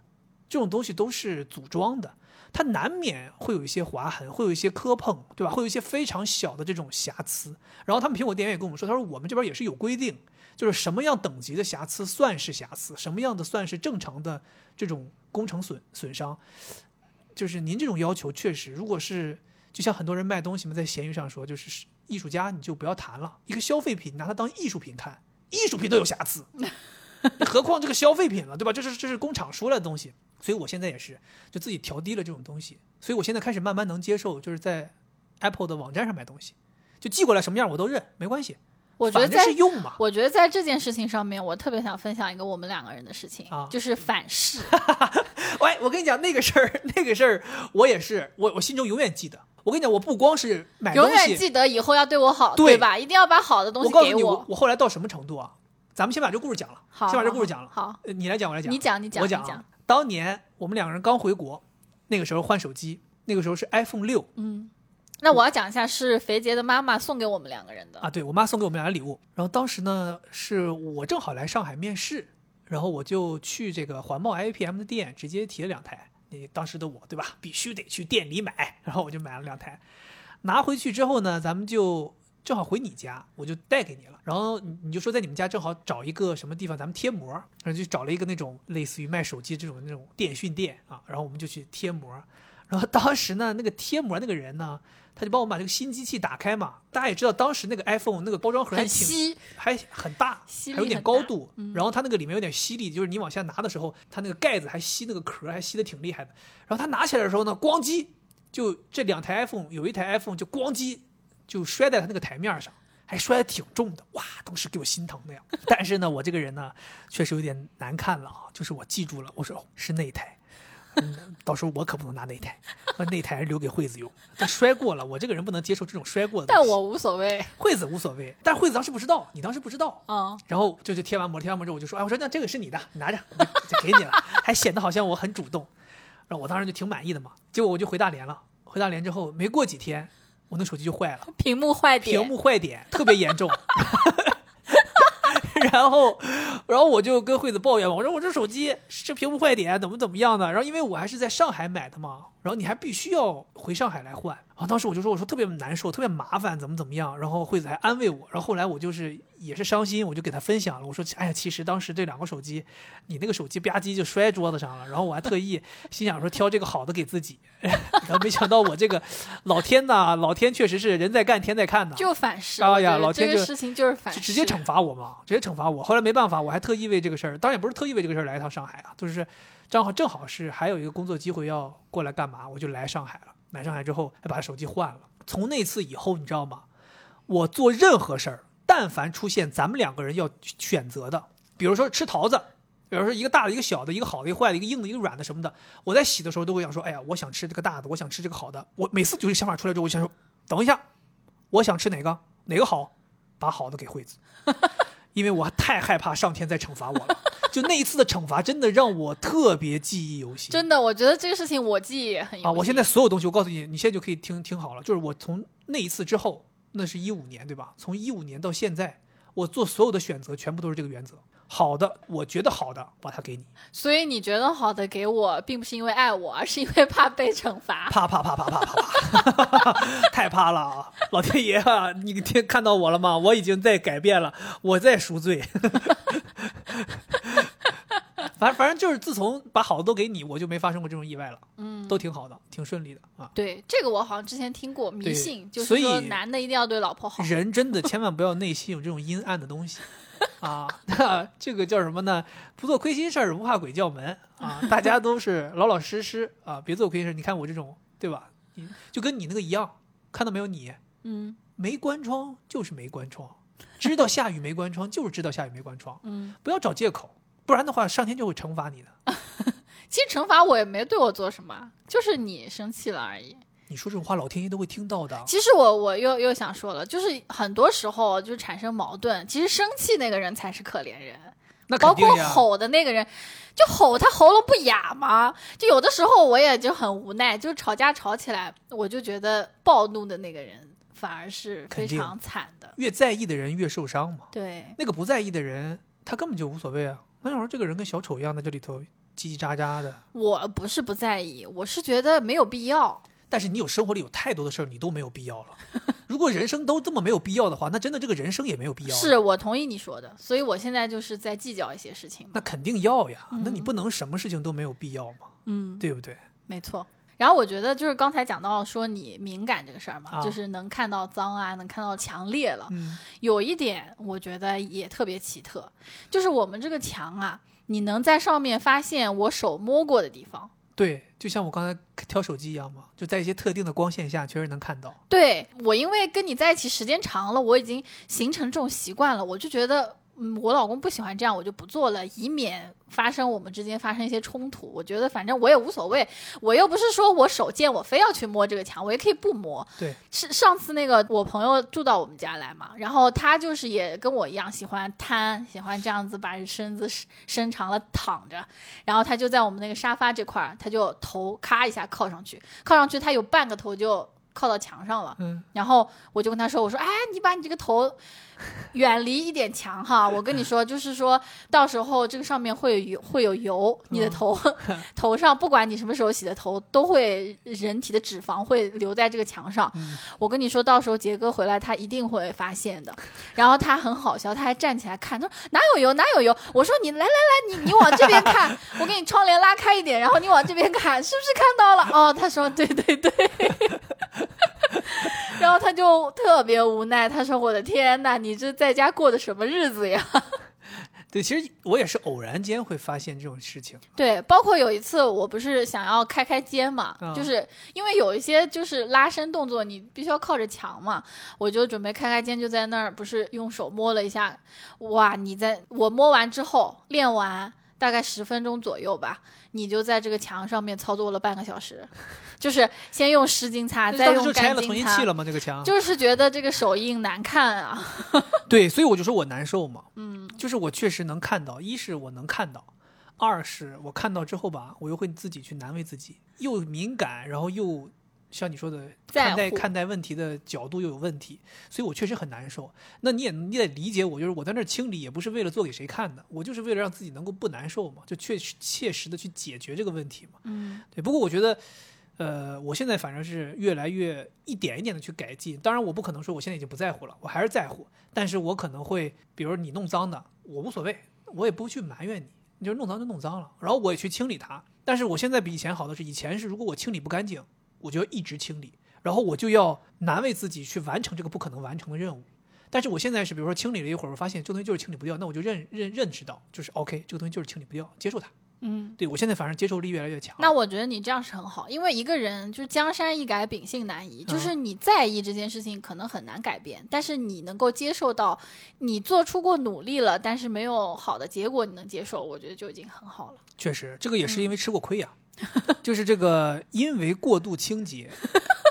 [SPEAKER 1] 这种东西都是组装的。它难免会有一些划痕，会有一些磕碰，对吧？会有一些非常小的这种瑕疵。然后他们苹果店员也跟我们说，他说我们这边也是有规定，就是什么样等级的瑕疵算是瑕疵，什么样的算是正常的这种工程损损伤。就是您这种要求确实，如果是就像很多人卖东西嘛，在闲鱼上说，就是艺术家你就不要谈了，一个消费品拿它当艺术品看，艺术品都有瑕疵，何况这个消费品了，对吧？这是这是工厂出来的东西。所以我现在也是，就自己调低了这种东西。所以我现在开始慢慢能接受，就是在 Apple 的网站上买东西，就寄过来什么样我都认，没关系。
[SPEAKER 2] 我觉得在
[SPEAKER 1] 是用嘛。
[SPEAKER 2] 我觉得在这件事情上面，我特别想分享一个我们两个人的事情，
[SPEAKER 1] 啊
[SPEAKER 2] 就是反噬。
[SPEAKER 1] 喂，我跟你讲那个事儿，那个事儿我也是，我我心中永远记得。我跟你讲，我不光是买东
[SPEAKER 2] 永远，记得以后要对我好，
[SPEAKER 1] 对
[SPEAKER 2] 吧？一定要把好的东西给
[SPEAKER 1] 我告诉你，我我后来到什么程度啊？咱们先把这故事讲了，
[SPEAKER 2] 好，
[SPEAKER 1] 先把这故事讲了。
[SPEAKER 2] 好，
[SPEAKER 1] 呃你来讲，我来讲。
[SPEAKER 2] 你讲，你讲，
[SPEAKER 1] 我讲。当年我们两个人刚回国，那个时候换手机，那个时候是 iPhone 六
[SPEAKER 2] 嗯，那我要讲一下，是肥杰的妈妈送给我们两个人的。
[SPEAKER 1] 啊，对我妈送给我们俩的礼物。然后当时呢，是我正好来上海面试，然后我就去这个环贸 IAPM 的店，直接提了两台。你当时的我对吧，必须得去店里买，然后我就买了两台。拿回去之后呢，咱们就正好回你家，我就带给你了。然后你就说在你们家正好找一个什么地方，咱们贴膜，然后就找了一个那种类似于卖手机这种那种电讯店啊，然后我们就去贴膜。然后当时呢，那个贴膜那个人呢，他就帮我把这个新机器打开嘛。大家也知道，当时那个 iPhone 那个包装盒还挺
[SPEAKER 2] 稀，
[SPEAKER 1] 还很大，还有点高度，
[SPEAKER 2] 嗯
[SPEAKER 1] 然后它那个里面有点吸力，就是你往下拿的时候，它那个盖子还吸那个壳，还吸的挺厉害的。然后他拿起来的时候呢，咣叽，就这两台 iPhone 有一台 iPhone 就咣叽就摔在他那个台面上，还摔得挺重的，哇，当时给我心疼的呀。但是呢，我这个人呢，确实有点难看了啊，就是我记住了，我说哦是那一台。嗯，到时候我可不能拿那台，那那台留给惠子用。但摔过了，我这个人不能接受这种摔过的。
[SPEAKER 2] 但我无所谓。
[SPEAKER 1] 惠子无所谓，但惠子当时不知道，你当时不知道。
[SPEAKER 2] 嗯，
[SPEAKER 1] 然后就就贴完膜，贴完膜之后我就说，哎，我说那这个是你的，你拿着，就就给你了，还显得好像我很主动。然后我当时就挺满意的嘛。结果我就回大连了，回大连之后没过几天，我那手机就坏了，
[SPEAKER 2] 屏幕坏点，
[SPEAKER 1] 屏幕坏点特别严重。然后，然后我就跟惠子抱怨嘛，我说我这手机这屏幕坏点怎么怎么样的。然后因为我还是在上海买的嘛，然后你还必须要回上海来换。然后当时我就说我说特别难受，特别麻烦，怎么怎么样。然后惠子还安慰我。然后后来我就是也是伤心，我就给他分享了，我说哎呀，其实当时这两个手机，你那个手机吧唧就摔桌子上了。然后我还特意心想说挑这个好的给自己，然后没想到我这个老天呐，老天确实是人在干天在看呐。
[SPEAKER 2] 就反噬。
[SPEAKER 1] 哎呀老天
[SPEAKER 2] 这个事情就是反噬，
[SPEAKER 1] 就直接惩罚我嘛，直接惩罚我。后来没办法，我还特意为这个事儿，当然也不是特意为这个事儿来一趟上海啊，就是正好正好是还有一个工作机会要过来干嘛，我就来上海了。来上海之后，还把手机换了。从那次以后，你知道吗？我做任何事儿，但凡出现咱们两个人要选择的，比如说吃桃子，比如说一个大的，一个小的，一个好的，一个坏的，一个硬的，一个软的什么的，我在洗的时候都会想说，哎呀，我想吃这个大的，我想吃这个好的。我每次就是想法出来之后，我想说，等一下，我想吃哪个，哪个好，把好的给惠子，因为我太害怕上天再惩罚我了。就那一次的惩罚，真的让我特别记忆犹新。
[SPEAKER 2] 真的，我觉得这个事情我记忆也很有
[SPEAKER 1] 啊！我现在所有东西，我告诉你，你现在就可以听听好了。就是我从那一次之后，那是一五年，对吧？从一五年到现在，我做所有的选择全部都是这个原则。好的，我觉得好的，把它给你。
[SPEAKER 2] 所以你觉得好的给我，并不是因为爱我，而是因为怕被惩罚。
[SPEAKER 1] 啪啪啪啪啪啪啪，太怕了啊！老天爷啊，你听看到我了吗？我已经在改变了，我在赎罪。反正反正就是自从把好的都给你，我就没发生过这种意外了，
[SPEAKER 2] 嗯，
[SPEAKER 1] 都挺好的，挺顺利的啊。
[SPEAKER 2] 对，这个我好像之前听过迷信，就是说男的一定要对老婆好。
[SPEAKER 1] 人真的千万不要内心有这种阴暗的东西 啊！那这个叫什么呢？不做亏心事儿，不怕鬼叫门啊！大家都是老老实实啊，别做亏心事儿。你看我这种，对吧？你就跟你那个一样，看到没有你？
[SPEAKER 2] 嗯
[SPEAKER 1] 没关窗就是没关窗，知道下雨没关窗就是知道下雨没关窗，
[SPEAKER 2] 嗯，
[SPEAKER 1] 不要找借口，不然的话上天就会惩罚你的。
[SPEAKER 2] 其实惩罚我也没对我做什么，就是你生气了而已。
[SPEAKER 1] 你说这种话，老天爷都会听到的。
[SPEAKER 2] 其实我我又又想说了，就是很多时候就产生矛盾，其实生气那个人才是可怜人。
[SPEAKER 1] 那
[SPEAKER 2] 包括吼的那个人，就吼他喉咙不哑吗？就有的时候我也就很无奈，就吵架吵起来，我就觉得暴怒的那个人反而是非常惨的。
[SPEAKER 1] 越在意的人越受伤嘛。
[SPEAKER 2] 对，
[SPEAKER 1] 那个不在意的人，他根本就无所谓啊。那想说这个人跟小丑一样，在这里头叽叽喳喳的。
[SPEAKER 2] 我不是不在意，我是觉得没有必要。
[SPEAKER 1] 但是你有生活里有太多的事儿，你都没有必要了。如果人生都这么没有必要的话，那真的这个人生也没有必要。
[SPEAKER 2] 是我同意你说的，所以我现在就是在计较一些事情。
[SPEAKER 1] 那肯定要呀。
[SPEAKER 2] 嗯
[SPEAKER 1] 那你不能什么事情都没有必要嘛，
[SPEAKER 2] 嗯，
[SPEAKER 1] 对不对？
[SPEAKER 2] 没错。然后我觉得就是刚才讲到说你敏感这个事儿嘛，
[SPEAKER 1] 啊
[SPEAKER 2] 就是能看到脏啊，能看到强烈了。
[SPEAKER 1] 嗯，
[SPEAKER 2] 有一点我觉得也特别奇特，就是我们这个墙啊，你能在上面发现我手摸过的地方。
[SPEAKER 1] 对，就像我刚才挑手机一样嘛，就在一些特定的光线下，确实能看到。
[SPEAKER 2] 对我，因为跟你在一起时间长了，我已经形成这种习惯了，我就觉得，嗯，我老公不喜欢这样，我就不做了，以免发生我们之间发生一些冲突。我觉得反正我也无所谓，我又不是说我手贱，我非要去摸这个墙，我也可以不摸。
[SPEAKER 1] 对，
[SPEAKER 2] 是上次那个我朋友住到我们家来嘛，然后他就是也跟我一样喜欢瘫，喜欢这样子把身子伸伸长了躺着，然后他就在我们那个沙发这块儿，他就头咔一下靠上去，靠上去他有半个头就靠到墙上了。
[SPEAKER 1] 嗯，
[SPEAKER 2] 然后我就跟他说：“我说，哎，你把你这个头 远离一点墙哈，我跟你说，就是说到时候这个上面会有，会有油，你的头、头上，不管你什么时候洗的头，都会人体的脂肪会留在这个墙上。我跟你说，到时候杰哥回来，他一定会发现的。然后他很好笑，他还站起来看，他说哪有油，哪有油？我说你来来来，你你往这边看，我给你窗帘拉开一点，然后你往这边看，是不是看到了？哦，他说对对对。”然后他就特别无奈，他说：“我的天呐，你这在家过的什么日子呀？”
[SPEAKER 1] 对，其实我也是偶然间会发现这种事情。
[SPEAKER 2] 对，包括有一次，我不是想要开开肩嘛，
[SPEAKER 1] 嗯
[SPEAKER 2] 就是因为有一些就是拉伸动作，你必须要靠着墙嘛，我就准备开开肩，就在那儿不是用手摸了一下，哇！你在我摸完之后，练完大概十分钟左右吧，你就在这个墙上面操作了半个小时，就是先用湿巾擦，再用
[SPEAKER 1] 就拆了
[SPEAKER 2] 干巾擦
[SPEAKER 1] 器了。吗？这个墙。
[SPEAKER 2] 就是觉得这个手印难看啊，
[SPEAKER 1] 对，所以我就说我难受嘛。嗯，就是我确实能看到，一是我能看到，二是我看到之后吧，我又会自己去难为自己，又敏感，然后又像你说的，看待看待问题的角度又有问题，所以我确实很难受。那你也你得理解我，就是我在那儿清理也不是为了做给谁看的，我就是为了让自己能够不难受嘛，就确实切实的去解决这个问题嘛。
[SPEAKER 2] 嗯，
[SPEAKER 1] 对，不过我觉得，呃，我现在反正是越来越一点一点的去改进。当然，我不可能说我现在已经不在乎了，我还是在乎。但是我可能会，比如你弄脏的，我无所谓，我也不会去埋怨你，你就弄脏就弄脏了，然后我也去清理它。但是我现在比以前好的是，以前是如果我清理不干净，我就要一直清理，然后我就要难为自己去完成这个不可能完成的任务。但是我现在是，比如说清理了一会儿，我发现这个东西就是清理不掉，那我就认认认识到，就是 OK，这个东西就是清理不掉，接受它。
[SPEAKER 2] 嗯，
[SPEAKER 1] 对我现在反正接受力越来越强。
[SPEAKER 2] 那我觉得你这样是很好，因为一个人就是江山易改，秉性难移，就是你在意这件事情可能很难改变，但是你能够接受到你做出过努力了，但是没有好的结果，你能接受，我觉得就已经很好了。
[SPEAKER 1] 确实，这个也
[SPEAKER 2] 嗯
[SPEAKER 1] 是因为吃过亏呀、就是这个因为过度清洁，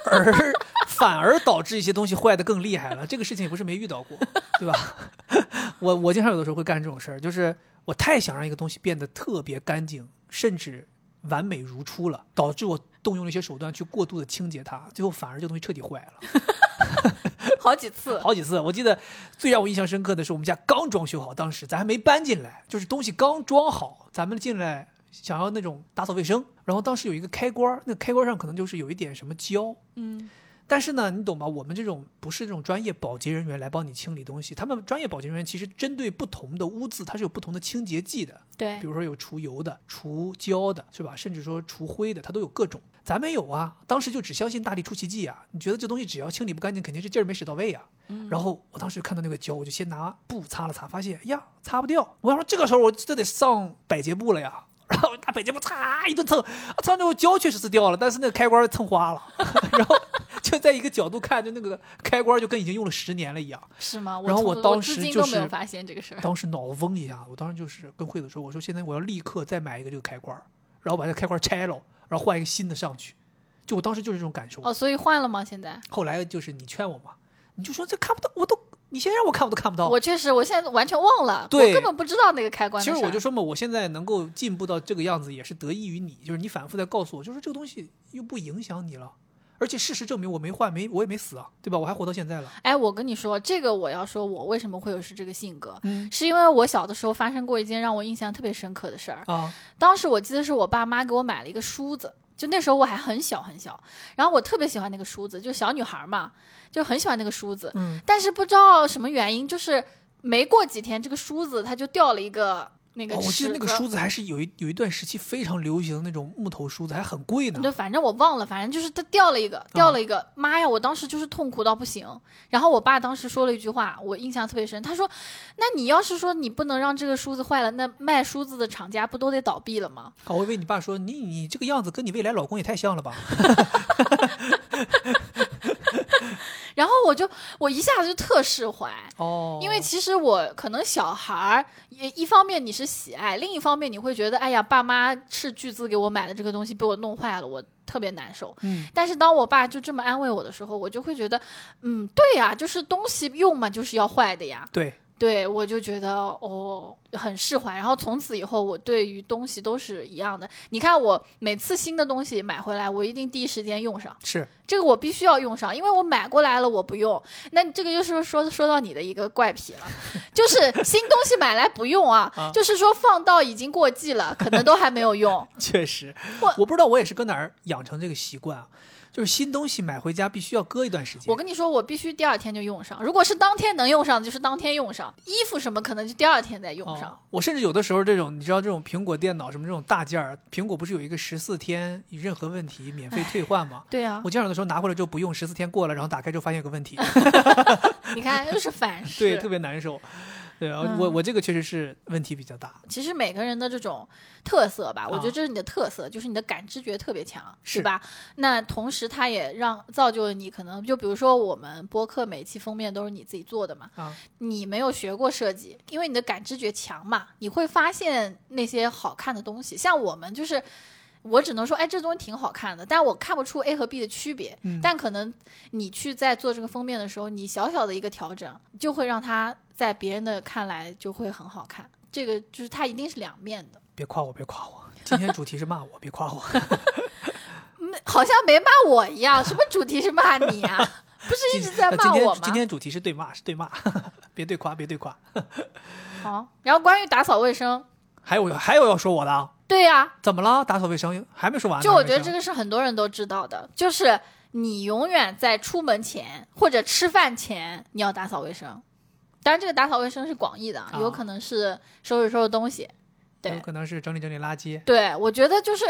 [SPEAKER 1] 而反而导致一些东西坏的更厉害了。这个事情也不是没遇到过，对吧？我我经常有的时候会干这种事儿，就是我太想让一个东西变得特别干净，甚至完美如初了，导致我动用了一些手段去过度的清洁它，最后反而这个东西彻底坏了。
[SPEAKER 2] 好几次，
[SPEAKER 1] 好几次。我记得最让我印象深刻的是，我们家刚装修好，当时咱还没搬进来，就是东西刚装好，咱们进来想要那种打扫卫生，然后当时有一个开关，那个开关上可能就是有一点什么胶，
[SPEAKER 2] 嗯，
[SPEAKER 1] 但是呢，你懂吧？我们这种不是这种专业保洁人员来帮你清理东西，他们专业保洁人员其实针对不同的污渍，它是有不同的清洁剂的，
[SPEAKER 2] 对
[SPEAKER 1] 比，如说有除油的、除胶的，是吧？甚至说除灰的，它都有各种。咱没有啊，当时就只相信大力出奇迹啊！你觉得这东西只要清理不干净，肯定是劲儿没使到位啊。然后我当时看到那个胶，我就先拿布擦了擦，发现呀擦不掉。我想说这个时候我这得上百洁布了呀，然后拿百洁布擦一顿蹭，啊擦那个胶确实是掉了，但是那个开关蹭花了，然后就在一个角度看，就那个开关就跟已经用了十年了一样。
[SPEAKER 2] 是吗？
[SPEAKER 1] 然后我当时就是
[SPEAKER 2] 没有发现这个事儿。
[SPEAKER 1] 当时脑嗡一下，我当时就是跟惠子说：“我说现在我要立刻再买一个这个开关，然后把这开关拆了，然后换一个新的上去。”就我当时就是这种感受。
[SPEAKER 2] 哦，所以换了吗？现在
[SPEAKER 1] 后来就是你劝我嘛，你就说这看不到，我都你现在让我看我都看不到。
[SPEAKER 2] 我确实，我现在完全忘了，我根本不知道那个开关
[SPEAKER 1] 其。实我就说嘛，我现在能够进步到这个样子，也是得益于你，就是你反复在告诉我，就是这个东西又不影响你了，而且事实证明我没换，没我也没死啊，对吧？我还活到现在了。
[SPEAKER 2] 哎，我跟你说，这个我要说，我为什么会有是这个性格，
[SPEAKER 1] 嗯
[SPEAKER 2] 是因为我小的时候发生过一件让我印象特别深刻的事儿。
[SPEAKER 1] 啊，
[SPEAKER 2] 当时我记得是我爸妈给我买了一个梳子，就那时候我还很小很小，然后我特别喜欢那个梳子，就小女孩嘛，就很喜欢那个梳子。
[SPEAKER 1] 嗯，
[SPEAKER 2] 但是不知道什么原因，就是没过几天，这个梳子它就掉了一个那个
[SPEAKER 1] 哦，我记得那个梳子还是有一有一段时期非常流行的那种木头梳子，还很贵呢。
[SPEAKER 2] 对，反正我忘了，反正就是它掉了一个，掉了一个，妈呀！我当时就是痛苦到不行。然后我爸当时说了一句话，我印象特别深，他说：“那你要是说你不能让这个梳子坏了，那卖梳子的厂家不都得倒闭了吗
[SPEAKER 1] 啊，我以为你爸说你你这个样子跟你未来老公也太像了吧？？”
[SPEAKER 2] 然后我就我一下子就特释怀，
[SPEAKER 1] 哦，
[SPEAKER 2] 因为其实我可能小孩儿也一方面你是喜爱，另一方面你会觉得，哎呀，爸妈斥巨资给我买的这个东西被我弄坏了，我特别难受。
[SPEAKER 1] 嗯，
[SPEAKER 2] 但是当我爸就这么安慰我的时候，我就会觉得，嗯，对呀，就是东西用嘛，就是要坏的呀。
[SPEAKER 1] 对，
[SPEAKER 2] 对，我就觉得哦，很释怀。然后从此以后，我对于东西都是一样的。你看，我每次新的东西买回来，我一定第一时间用上。
[SPEAKER 1] 是
[SPEAKER 2] 这个我必须要用上，因为我买过来了我不用。那这个就是说说到你的一个怪癖了，就是 新东西买来不用啊，
[SPEAKER 1] 啊
[SPEAKER 2] 就是说放到已经过季了，可能都还没有用。
[SPEAKER 1] 确实，
[SPEAKER 2] 我
[SPEAKER 1] 我不知道我也是搁哪儿养成这个习惯啊，就是新东西买回家必须要搁一段时间。
[SPEAKER 2] 我跟你说，我必须第二天就用上。如果是当天能用上，就是当天用上。衣服什么可能就第二天再用上。
[SPEAKER 1] 哦，我甚至有的时候这种，你知道这种苹果电脑什么这种大件儿，苹果不是有一个十四天任何问题免费退换吗？
[SPEAKER 2] 对啊
[SPEAKER 1] 我，经常有的时候拿回来之后不用，十四天过了，然后打开之后发现有个问题，
[SPEAKER 2] 你看又是反噬。
[SPEAKER 1] 对，特别难受。对啊，
[SPEAKER 2] 嗯
[SPEAKER 1] 我我这个确实是问题比较大。
[SPEAKER 2] 其实每个人的这种特色吧，我觉
[SPEAKER 1] 啊
[SPEAKER 2] 得这是你的特色，就是你的感知觉特别强，
[SPEAKER 1] 是
[SPEAKER 2] 吧？那同时它也让造就了你可能就比如说我们播客每期封面都是你自己做的嘛，
[SPEAKER 1] 啊，
[SPEAKER 2] 你没有学过设计，因为你的感知觉强嘛，你会发现那些好看的东西。像我们就是。我只能说，哎，这东西挺好看的，但我看不出 A 和 B 的区别。
[SPEAKER 1] 嗯
[SPEAKER 2] 但可能你去在做这个封面的时候，你小小的一个调整，就会让它在别人的看来就会很好看。这个就是它一定是两面的。
[SPEAKER 1] 别夸我，别夸我。今天主题是骂我，别夸我。
[SPEAKER 2] 嗯好像没骂我一样，什么主题是骂你啊？不是一直在骂我吗？
[SPEAKER 1] 今天主题是对骂，是对骂，别对夸，别对夸。
[SPEAKER 2] 好，然后关于打扫卫生，
[SPEAKER 1] 还有还有要说我的啊？
[SPEAKER 2] 对呀、
[SPEAKER 1] 怎么了？打扫卫生还没说完呢。
[SPEAKER 2] 就我觉得这个是很多人都知道的，就是你永远在出门前或者吃饭前你要打扫卫生。当然，这个打扫卫生是广义的，啊，
[SPEAKER 1] 啊
[SPEAKER 2] 有可能是收拾收拾东西。对
[SPEAKER 1] 有可能是整理整理垃圾。
[SPEAKER 2] 对，我觉得就是，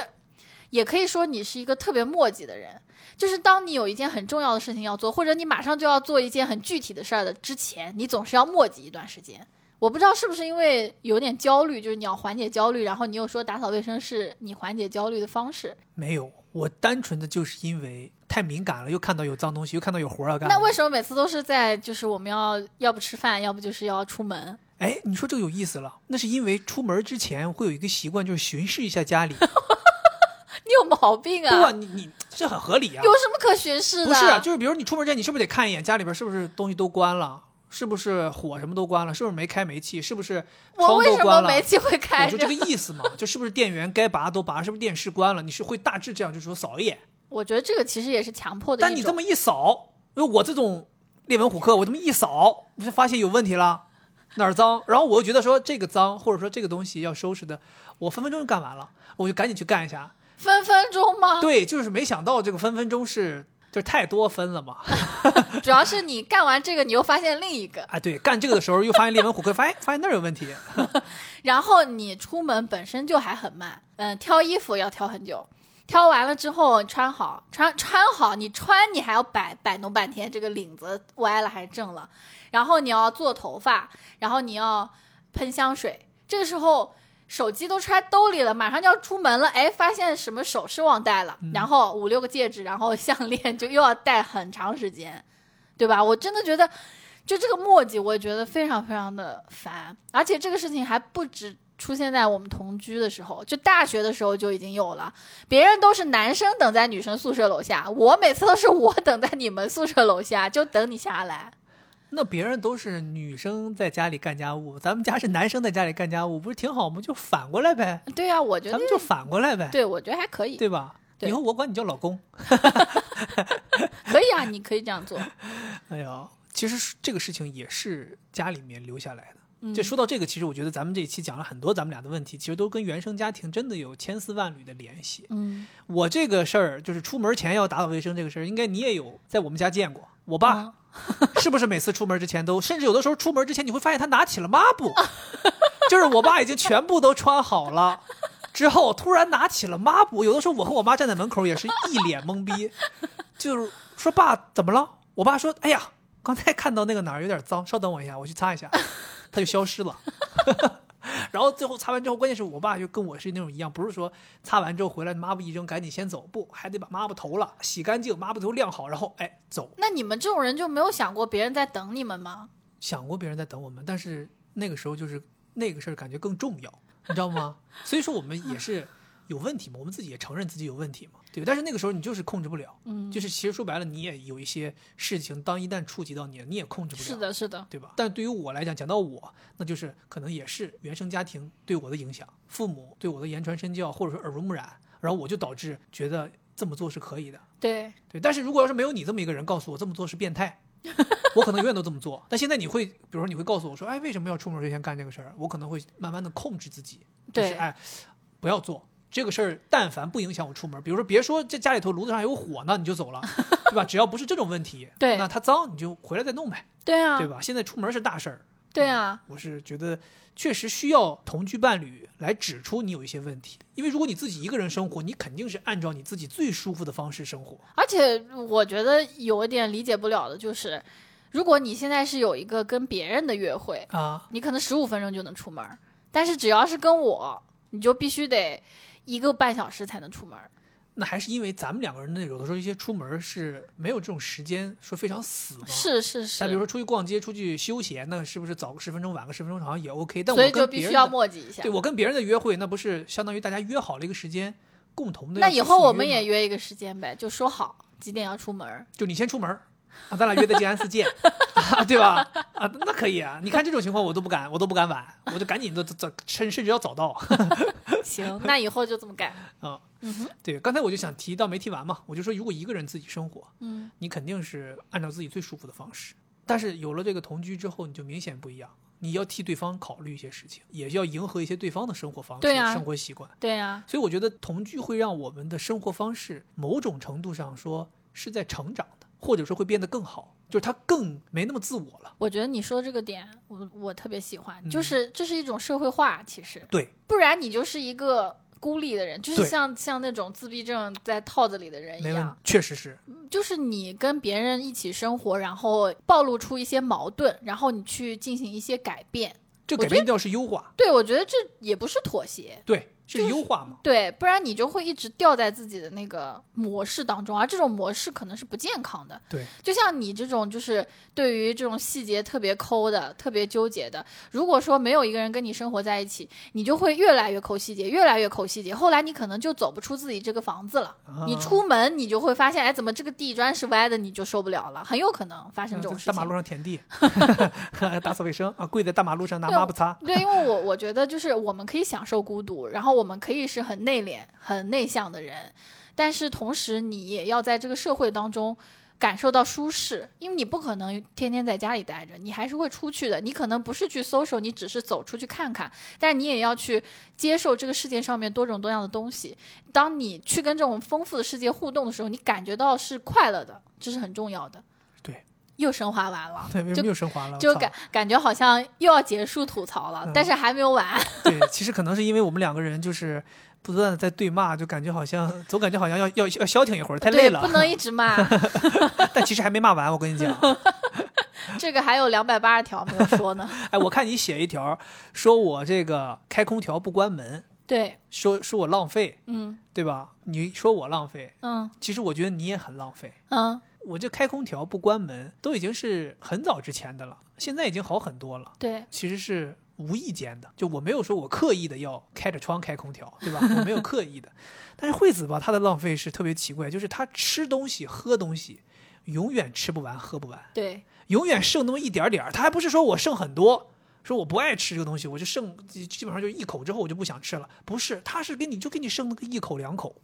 [SPEAKER 2] 也可以说你是一个特别磨叽的人。就是当你有一件很重要的事情要做，或者你马上就要做一件很具体的事儿的之前，你总是要磨叽一段时间。我不知道是不是因为有点焦虑，就是你要缓解焦虑，然后你又说打扫卫生是你缓解焦虑的方式。
[SPEAKER 1] 没有，我单纯的就是因为太敏感了，又看到有脏东西，又看到有活儿要干。
[SPEAKER 2] 那为什么每次都是在就是我们要要不吃饭，要不就是要出门？
[SPEAKER 1] 哎，你说这个有意思了。那是因为出门之前会有一个习惯，就是巡视一下家里。
[SPEAKER 2] 你有毛病
[SPEAKER 1] 不啊，
[SPEAKER 2] 啊！
[SPEAKER 1] 你你这很合理啊。
[SPEAKER 2] 有什么可巡视的？
[SPEAKER 1] 不是啊，就是比如你出门之前，你是不是得看一眼家里边是不是东西都关了，是不是火什么都关了，是不是没开煤气，是不是
[SPEAKER 2] 我
[SPEAKER 1] 窗
[SPEAKER 2] 为什么
[SPEAKER 1] 都关了？
[SPEAKER 2] 煤气会开着
[SPEAKER 1] 我说这？个 意思嘛，就是不是电源该拔都拔，是不是电视关了？你是会大致这样，就是说扫一眼。
[SPEAKER 2] 我觉得这个其实也是强迫的。
[SPEAKER 1] 但你这么一扫，因为我这种列文虎克，我这么一扫，你就发现有问题了，哪儿脏，然后我又觉得说这个脏，或者说这个东西要收拾的，我分分钟就干完了，我就赶紧去干一下。
[SPEAKER 2] 分分钟吗？
[SPEAKER 1] 对，就是没想到这个分分钟是就是太多分了嘛。
[SPEAKER 2] 主要是你干完这个，你又发现另一个，
[SPEAKER 1] 啊，对，干这个的时候又发现列文虎克，发现 发现那儿有问题。
[SPEAKER 2] 然后你出门本身就还很慢，嗯，挑衣服要挑很久，挑完了之后穿好，穿穿好，你穿你还要摆摆弄半天，这个领子歪了还是正了，然后你要做头发，然后你要喷香水，这个时候。手机都揣兜里了，马上就要出门了，哎，发现什么首饰忘带了，然后五六个戒指，然后项链就又要戴很长时间，对吧？我真的觉得，就这个墨迹，我觉得非常非常的烦，而且这个事情还不止出现在我们同居的时候，就大学的时候就已经有了。别人都是男生等在女生宿舍楼下，我每次都是我等在你们宿舍楼下，就等你下来。
[SPEAKER 1] 那别人都是女生在家里干家务，咱们家是男生在家里干家务，不是挺好吗？就反过来呗，
[SPEAKER 2] 对啊，我觉得
[SPEAKER 1] 咱们就反过来呗，
[SPEAKER 2] 对，我觉得还可以，
[SPEAKER 1] 对吧？
[SPEAKER 2] 对
[SPEAKER 1] 以后我管你叫老公。
[SPEAKER 2] 可以啊，你可以这样做。
[SPEAKER 1] 哎呀，其实这个事情也是家里面留下来的。
[SPEAKER 2] 嗯
[SPEAKER 1] 就说到这个，其实我觉得咱们这一期讲了很多咱们俩的问题，其实都跟原生家庭真的有千丝万缕的联系。
[SPEAKER 2] 嗯，
[SPEAKER 1] 我这个事儿就是出门前要打扫卫生这个事儿，应该你也有在我们家见过。我爸、
[SPEAKER 2] 嗯
[SPEAKER 1] 是不是每次出门之前都，甚至有的时候出门之前你会发现他拿起了抹布，就是我爸已经全部都穿好了。之后突然拿起了抹布，有的时候我和我妈站在门口也是一脸懵逼，就是说爸怎么了？我爸说哎呀，刚才看到那个哪儿有点脏，稍等我一下，我去擦一下，他就消失了。然后最后擦完之后，关键是我爸就跟我是那种一样，不是说擦完之后回来抹布一扔赶紧先走，不还得把抹布头了洗干净，抹布头晾好，然后哎走。
[SPEAKER 2] 那你们这种人就没有想过别人在等你们吗？
[SPEAKER 1] 想过别人在等我们，但是那个时候就是那个事儿感觉更重要，你知道吗？所以说我们也是有问题嘛，我们自己也承认自己有问题嘛，对吧？但是那个时候你就是控制不了，
[SPEAKER 2] 嗯，
[SPEAKER 1] 就是其实说白了，你也有一些事情，当一旦触及到你了，你也控制不了。
[SPEAKER 2] 是的，是的，
[SPEAKER 1] 对吧？但对于我来讲，讲到我，那就是可能也是原生家庭对我的影响，父母对我的言传身教，或者说耳濡目染，然后我就导致觉得这么做是可以的。
[SPEAKER 2] 对，
[SPEAKER 1] 对，但是如果要是没有你这么一个人告诉我这么做是变态，我可能永远都这么做。但现在你会，比如说你会告诉我说，哎，为什么要出门之前干这个事儿？我可能会慢慢的控制自己，就是
[SPEAKER 2] 对
[SPEAKER 1] 哎，不要做这个事儿。但凡不影响我出门，比如说别说这家里头炉子上有火呢，你就走了，对吧？只要不是这种问题，
[SPEAKER 2] 对
[SPEAKER 1] 那它脏你就回来再弄呗，
[SPEAKER 2] 对啊，
[SPEAKER 1] 对吧？现在出门是大事儿，
[SPEAKER 2] 对啊，
[SPEAKER 1] 我是觉得确实需要同居伴侣来指出你有一些问题，因为如果你自己一个人生活，你肯定是按照你自己最舒服的方式生活。
[SPEAKER 2] 而且我觉得有一点理解不了的就是，如果你现在是有一个跟别人的约会，
[SPEAKER 1] 啊，
[SPEAKER 2] 你可能十五分钟就能出门，但是只要是跟我，你就必须得一个半小时才能出门。
[SPEAKER 1] 那还是因为咱们两个人呢，有的时候一些出门是没有这种时间说非常死嘛。。
[SPEAKER 2] 是是是，
[SPEAKER 1] 那比如说出去逛街、出去休闲，那是不是早个十分钟、晚个十分钟好像也 OK？但
[SPEAKER 2] 所
[SPEAKER 1] 我
[SPEAKER 2] 以就必须要磨叽一下
[SPEAKER 1] 对。我跟别人的约会，那不是相当于大家约好了一个时间，共同的。
[SPEAKER 2] 那以后我们也，约一个时间呗，就说好几点要出门。
[SPEAKER 1] 就你先出门儿啊，咱俩约在静安寺见，啊对吧？啊，那可以啊。你看这种情况，我都不敢，我都不敢晚，我就赶紧的早，甚甚至要早到。
[SPEAKER 2] 行，那以后就这么干。
[SPEAKER 1] 啊，
[SPEAKER 2] 嗯，
[SPEAKER 1] 对，刚才我就想提到没提完嘛，我就说如果一个人自己生活，
[SPEAKER 2] 嗯，
[SPEAKER 1] 你肯定是按照自己最舒服的方式。但是有了这个同居之后，你就明显不一样，你要替对方考虑一些事情，也要迎合一些对方的生活方式、生活习惯。
[SPEAKER 2] 对呀、
[SPEAKER 1] 所以我觉得同居会让我们的生活方式某种程度上说是在成长的，或者说会变得更好，就是他更没那么自我了。
[SPEAKER 2] 我觉得你说这个点，我我特别喜欢，
[SPEAKER 1] 嗯
[SPEAKER 2] 就是这是一种社会化，其实
[SPEAKER 1] 对，
[SPEAKER 2] 不然你就是一个孤立的人，就是像像那种自闭症在套子里的人一样，，
[SPEAKER 1] 确实是，
[SPEAKER 2] 就是你跟别人一起生活，然后暴露出一些矛盾，然后你去进行一些改变。
[SPEAKER 1] 这改变一定要是优化，
[SPEAKER 2] 对，我觉得这也不是妥协，
[SPEAKER 1] 对，是优化嘛。
[SPEAKER 2] 对，不然你就会一直掉在自己的那个模式当中，而这种模式可能是不健康的。
[SPEAKER 1] 对，
[SPEAKER 2] 就像你这种，就是对于这种细节特别抠的、特别纠结的，如果说没有一个人跟你生活在一起，你就会越来越抠细节，越来越抠细节，后来你可能就走不出自己这个房子了。你
[SPEAKER 1] 啊
[SPEAKER 2] 出门，你就会发现，哎，怎么这个地砖是歪的，你就受不了了，很有可能发生这种事情。
[SPEAKER 1] 嗯大马路上舔地，打扫卫生啊，跪在大马路上拿
[SPEAKER 2] 对
[SPEAKER 1] 抹布擦。
[SPEAKER 2] 对，因为我我觉得就是我们可以享受孤独，然后我们可以是很内敛、很内向的人，但是同时你也要在这个社会当中感受到舒适，因为你不可能天天在家里待着，你还是会出去的。你可能不是去 social，你只是走出去看看，但你也要去接受这个世界上面多种多样的东西。当你去跟这种丰富的世界互动的时候，你感觉到是快乐的，这是很重要的。
[SPEAKER 1] 对，
[SPEAKER 2] 又升华完了。就
[SPEAKER 1] 么又升华了？
[SPEAKER 2] 就感感觉好像又要结束吐槽了，
[SPEAKER 1] 嗯
[SPEAKER 2] 但是还没有完。
[SPEAKER 1] 对，其实可能是因为我们两个人就是不断的在对骂，就感觉好像总感觉好像要要要消停一会儿，太累，了
[SPEAKER 2] 不。能一直骂。
[SPEAKER 1] 但其实还没骂完，我跟你讲。
[SPEAKER 2] 这个还有两百八十条没有说呢。
[SPEAKER 1] 哎，我看你写一条，说我这个开空调不关门，
[SPEAKER 2] 对，
[SPEAKER 1] 说说我浪费，
[SPEAKER 2] 嗯
[SPEAKER 1] 对吧？你说我浪费，
[SPEAKER 2] 嗯
[SPEAKER 1] 其实我觉得你也很浪费。
[SPEAKER 2] 嗯，
[SPEAKER 1] 我这开空调不关门都已经是很早之前的了，现在已经好很多了。
[SPEAKER 2] 对，
[SPEAKER 1] 其实是无意间的，就我没有说我刻意的要开着窗开空调，对吧？我没有刻意的。但是惠子吧，她的浪费是特别奇怪，就是她吃东西、喝东西，永远吃不完、喝不完，
[SPEAKER 2] 对，
[SPEAKER 1] 永远剩那么一点点儿。她还不是说我剩很多，说我不爱吃这个东西，我就剩基本上就一口之后我就不想吃了。不是，她是给你就给你剩那个一口两口，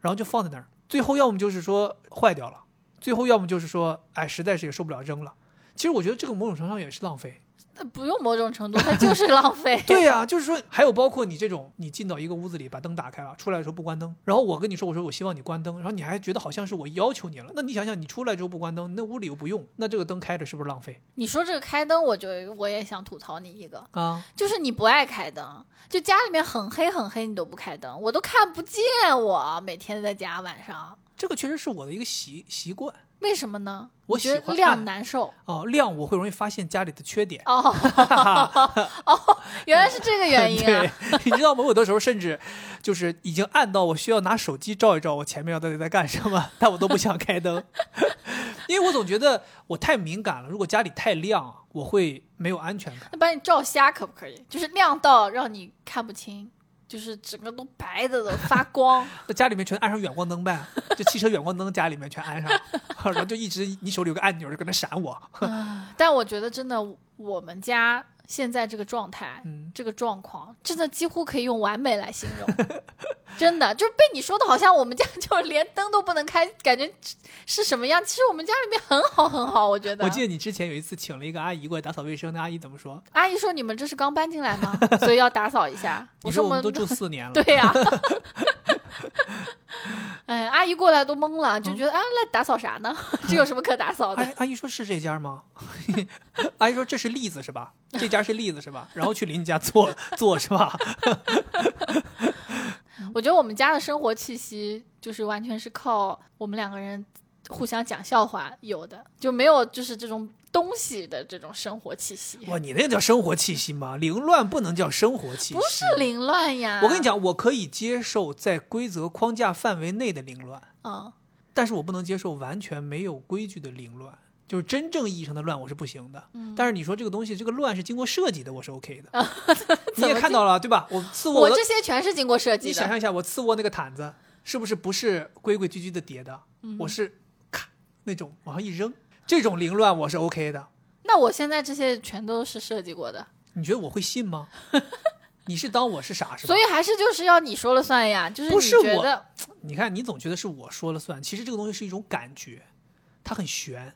[SPEAKER 1] 然后就放在那儿，最后要么就是说坏掉了，最后要么就是说哎实在是也受不了扔了。其实我觉得这个某种程度上也是浪费。
[SPEAKER 2] 那不用某种程度，它就是浪费。
[SPEAKER 1] 对呀、就是说，还有包括你这种，你进到一个屋子里，把灯打开了，出来的时候不关灯，然后我跟你说，我说我希望你关灯，然后你还觉得好像是我要求你了，那你想想，你出来之后不关灯，那屋里又不用，那这个灯开着是不是浪费
[SPEAKER 2] 你说这个开灯，我就我也想吐槽你一个，
[SPEAKER 1] 啊？
[SPEAKER 2] 就是你不爱开灯，就家里面很黑很黑，你都不开灯，我都看不见我每天在家晚上，
[SPEAKER 1] 这个确实是我的一个习习惯
[SPEAKER 2] 为什么呢？
[SPEAKER 1] 我
[SPEAKER 2] 觉
[SPEAKER 1] 喜欢
[SPEAKER 2] 得亮难受。
[SPEAKER 1] 哦，亮我会容易发现家里的缺点。
[SPEAKER 2] 哦哦，原来是这个原因啊！
[SPEAKER 1] 对，你知道吗？我有的时候甚至就是已经暗到我需要拿手机照一照我前面到底在干什么，但我都不想开灯，因为我总觉得我太敏感了。如果家里太亮，我会没有安全感。
[SPEAKER 2] 那把你照瞎可不可以？就是亮到让你看不清，就是整个都白的都发光。
[SPEAKER 1] 那家里面全安上远光灯呗，就汽车远光灯家里面全安上，然后就一直你手里有个按钮就搁那闪我。
[SPEAKER 2] 但我觉得真的，我们家现在这个状态，
[SPEAKER 1] 嗯，
[SPEAKER 2] 这个状况，真的几乎可以用完美来形容。真的就是被你说的好像我们家 就连灯都不能开，感觉是什么样？其实我们家里面很好很好，我觉得。
[SPEAKER 1] 我记得你之前有一次请了一个阿姨过来打扫卫生，那阿姨怎么说？
[SPEAKER 2] 阿姨说你们这是刚搬进来吗？所以要打扫一下。
[SPEAKER 1] 你
[SPEAKER 2] 说
[SPEAKER 1] 我们都住四年了。
[SPEAKER 2] 对呀。哎，阿姨过来都懵了，就觉得啊，来打扫啥呢？这有什么可打扫的？
[SPEAKER 1] 阿姨说是这家吗？阿姨说这是栗子是吧？这家是栗子是吧？然后去邻居家做做是吧？
[SPEAKER 2] 我觉得我们家的生活气息就是完全是靠我们两个人互相讲笑话有的，就没有就是这种东西的这种生活气息。
[SPEAKER 1] 哇，你那叫生活气息吗？凌乱不能叫生活气息，
[SPEAKER 2] 不是凌乱呀。
[SPEAKER 1] 我跟你讲，我可以接受在规则框架范围内的凌乱，
[SPEAKER 2] 嗯，
[SPEAKER 1] 但是我不能接受完全没有规矩的凌乱。就是真正意义上的乱，我是不行的。嗯，但是你说这个东西，这个乱是经过设计的，我是 OK 的。你也看到了对吧？我次卧，
[SPEAKER 2] 我这些全是经过设计的。
[SPEAKER 1] 你想象一下，我次卧那个毯子是不是不是规规矩矩的叠的？我是咔那种往上一扔，这种凌乱我是 OK 的。
[SPEAKER 2] 那我现在这些全都是设计过的。
[SPEAKER 1] 你觉得我会信吗？你是当我是傻是吧？
[SPEAKER 2] 所以还是就是要你说了算呀，就是
[SPEAKER 1] 不是
[SPEAKER 2] 我？
[SPEAKER 1] 你看，你总觉得是我说了算，其实这个东西是一种感觉，它很玄。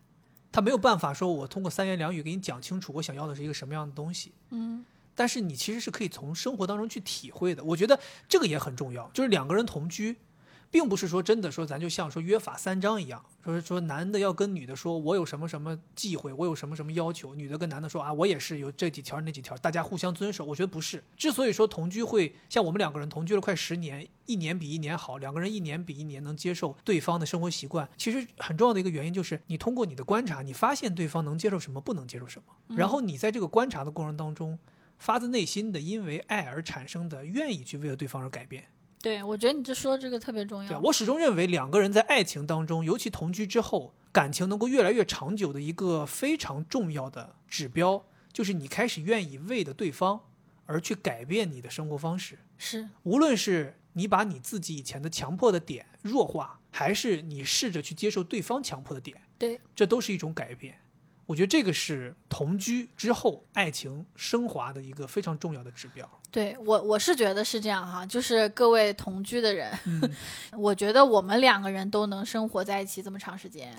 [SPEAKER 1] 他没有办法说，我通过三言两语给你讲清楚，我想要的是一个什么样的东西。
[SPEAKER 2] 嗯，
[SPEAKER 1] 但是你其实是可以从生活当中去体会的。我觉得这个也很重要，就是两个人同居。并不是说真的说咱就像说约法三章一样，说说男的要跟女的说，我有什么什么忌讳，我有什么什么要求，女的跟男的说啊，我也是有这几条那几条，大家互相遵守。我觉得不是。之所以说同居会像我们两个人同居了快十年，一年比一年好，两个人一年比一年能接受对方的生活习惯，其实很重要的一个原因就是你通过你的观察，你发现对方能接受什么，不能接受什么，然后你在这个观察的过程当中，发自内心的因为爱而产生的愿意去为了对方而改变。
[SPEAKER 2] 对，我觉得你这说这个特别重要。
[SPEAKER 1] 对，我始终认为两个人在爱情当中，尤其同居之后，感情能够越来越长久的一个非常重要的指标，就是你开始愿意为了对方而去改变你的生活方式。
[SPEAKER 2] 是，
[SPEAKER 1] 无论是你把你自己以前的强迫的点弱化，还是你试着去接受对方强迫的点，
[SPEAKER 2] 对，
[SPEAKER 1] 这都是一种改变。我觉得这个是同居之后爱情升华的一个非常重要的指标。
[SPEAKER 2] 对我，我是觉得是这样哈，就是各位同居的人，我觉得我们两个人都能生活在一起这么长时间，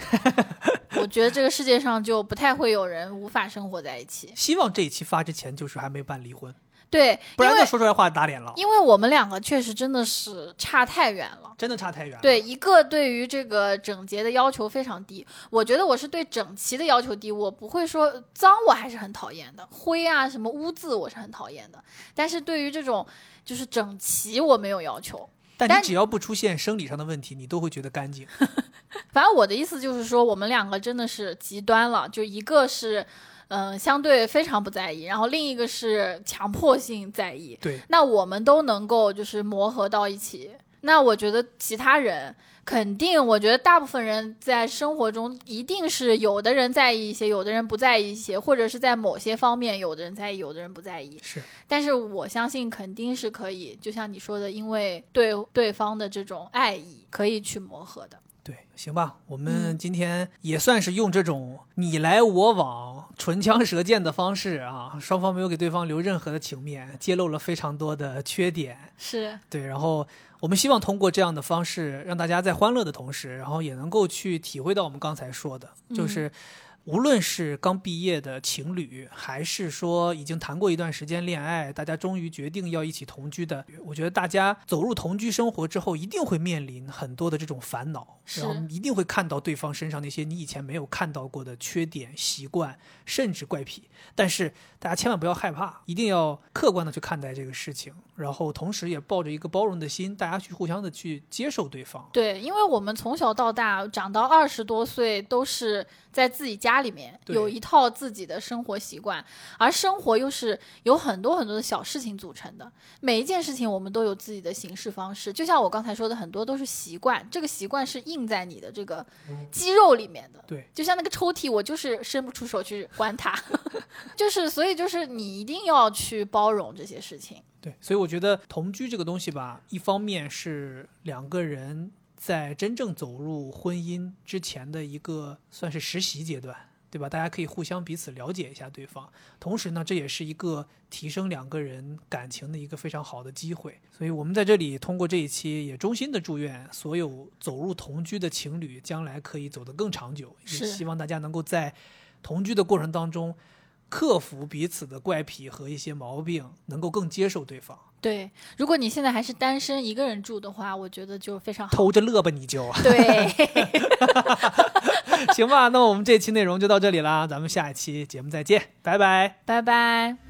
[SPEAKER 2] 我觉得这个世界上就不太会有人无法生活在一起。
[SPEAKER 1] 希望这一期发之前就是还没办离婚。
[SPEAKER 2] 对，
[SPEAKER 1] 不然就说出来话打脸了。
[SPEAKER 2] 因为我们两个确实真的是差太远了，
[SPEAKER 1] 真的差太远了。
[SPEAKER 2] 对，一个对于这个整洁的要求非常低，我觉得我是对整齐的要求低，我不会说脏，我还是很讨厌的，灰啊什么污渍我是很讨厌的。但是对于这种就是整齐，我没有要求。
[SPEAKER 1] 但你只要不出现生理上的问题，你都会觉得干净。
[SPEAKER 2] 反正我的意思就是说，我们两个真的是极端了，就一个是。嗯，相对非常不在意，然后另一个是强迫性在意。
[SPEAKER 1] 对，
[SPEAKER 2] 那我们都能够就是磨合到一起。那我觉得其他人肯定，我觉得大部分人在生活中一定是有的人在意一些，有的人不在意一些，或者是在某些方面有的人在意，有的人不在意。
[SPEAKER 1] 是，
[SPEAKER 2] 但是我相信肯定是可以，就像你说的，因为对对方的这种爱意，可以去磨合的。
[SPEAKER 1] 对，行吧，我们今天也算是用这种你来我往、唇枪舌剑的方式啊，双方没有给对方留任何的情面，揭露了非常多的缺点。
[SPEAKER 2] 是
[SPEAKER 1] 对，然后我们希望通过这样的方式，让大家在欢乐的同时，然后也能够去体会到我们刚才说的，就是。无论是刚毕业的情侣，还是说已经谈过一段时间恋爱，大家终于决定要一起同居的，我觉得大家走入同居生活之后，一定会面临很多的这种烦恼，然后一定会看到对方身上那些你以前没有看到过的缺点、习惯，甚至怪癖。但是大家千万不要害怕，一定要客观的去看待这个事情，然后同时也抱着一个包容的心，大家去互相的去接受对方。
[SPEAKER 2] 对，因为我们从小到大长到二十多岁都是。在自己家里面有一套自己的生活习惯，而生活又是有很多很多的小事情组成的。每一件事情我们都有自己的行事方式，就像我刚才说的，很多都是习惯。这个习惯是印在你的这个肌肉里面的。
[SPEAKER 1] 对，
[SPEAKER 2] 就像那个抽屉，我就是伸不出手去关它，就是所以就是你一定要去包容这些事情。
[SPEAKER 1] 对，所以我觉得同居这个东西吧，一方面是两个人。在真正走入婚姻之前的一个算是实习阶段对吧？大家可以互相彼此了解一下对方，同时呢，这也是一个提升两个人感情的一个非常好的机会。所以我们在这里通过这一期，也衷心的祝愿所有走入同居的情侣将来可以走得更长久，也
[SPEAKER 2] 是
[SPEAKER 1] 希望大家能够在同居的过程当中。克服彼此的怪癖和一些毛病，能够更接受对方。
[SPEAKER 2] 对，如果你现在还是单身一个人住的话，我觉得就非常好。
[SPEAKER 1] 偷着乐吧，你就。
[SPEAKER 2] 对
[SPEAKER 1] 行吧，那我们这期内容就到这里啦，咱们下一期节目再见，拜拜。
[SPEAKER 2] 拜拜。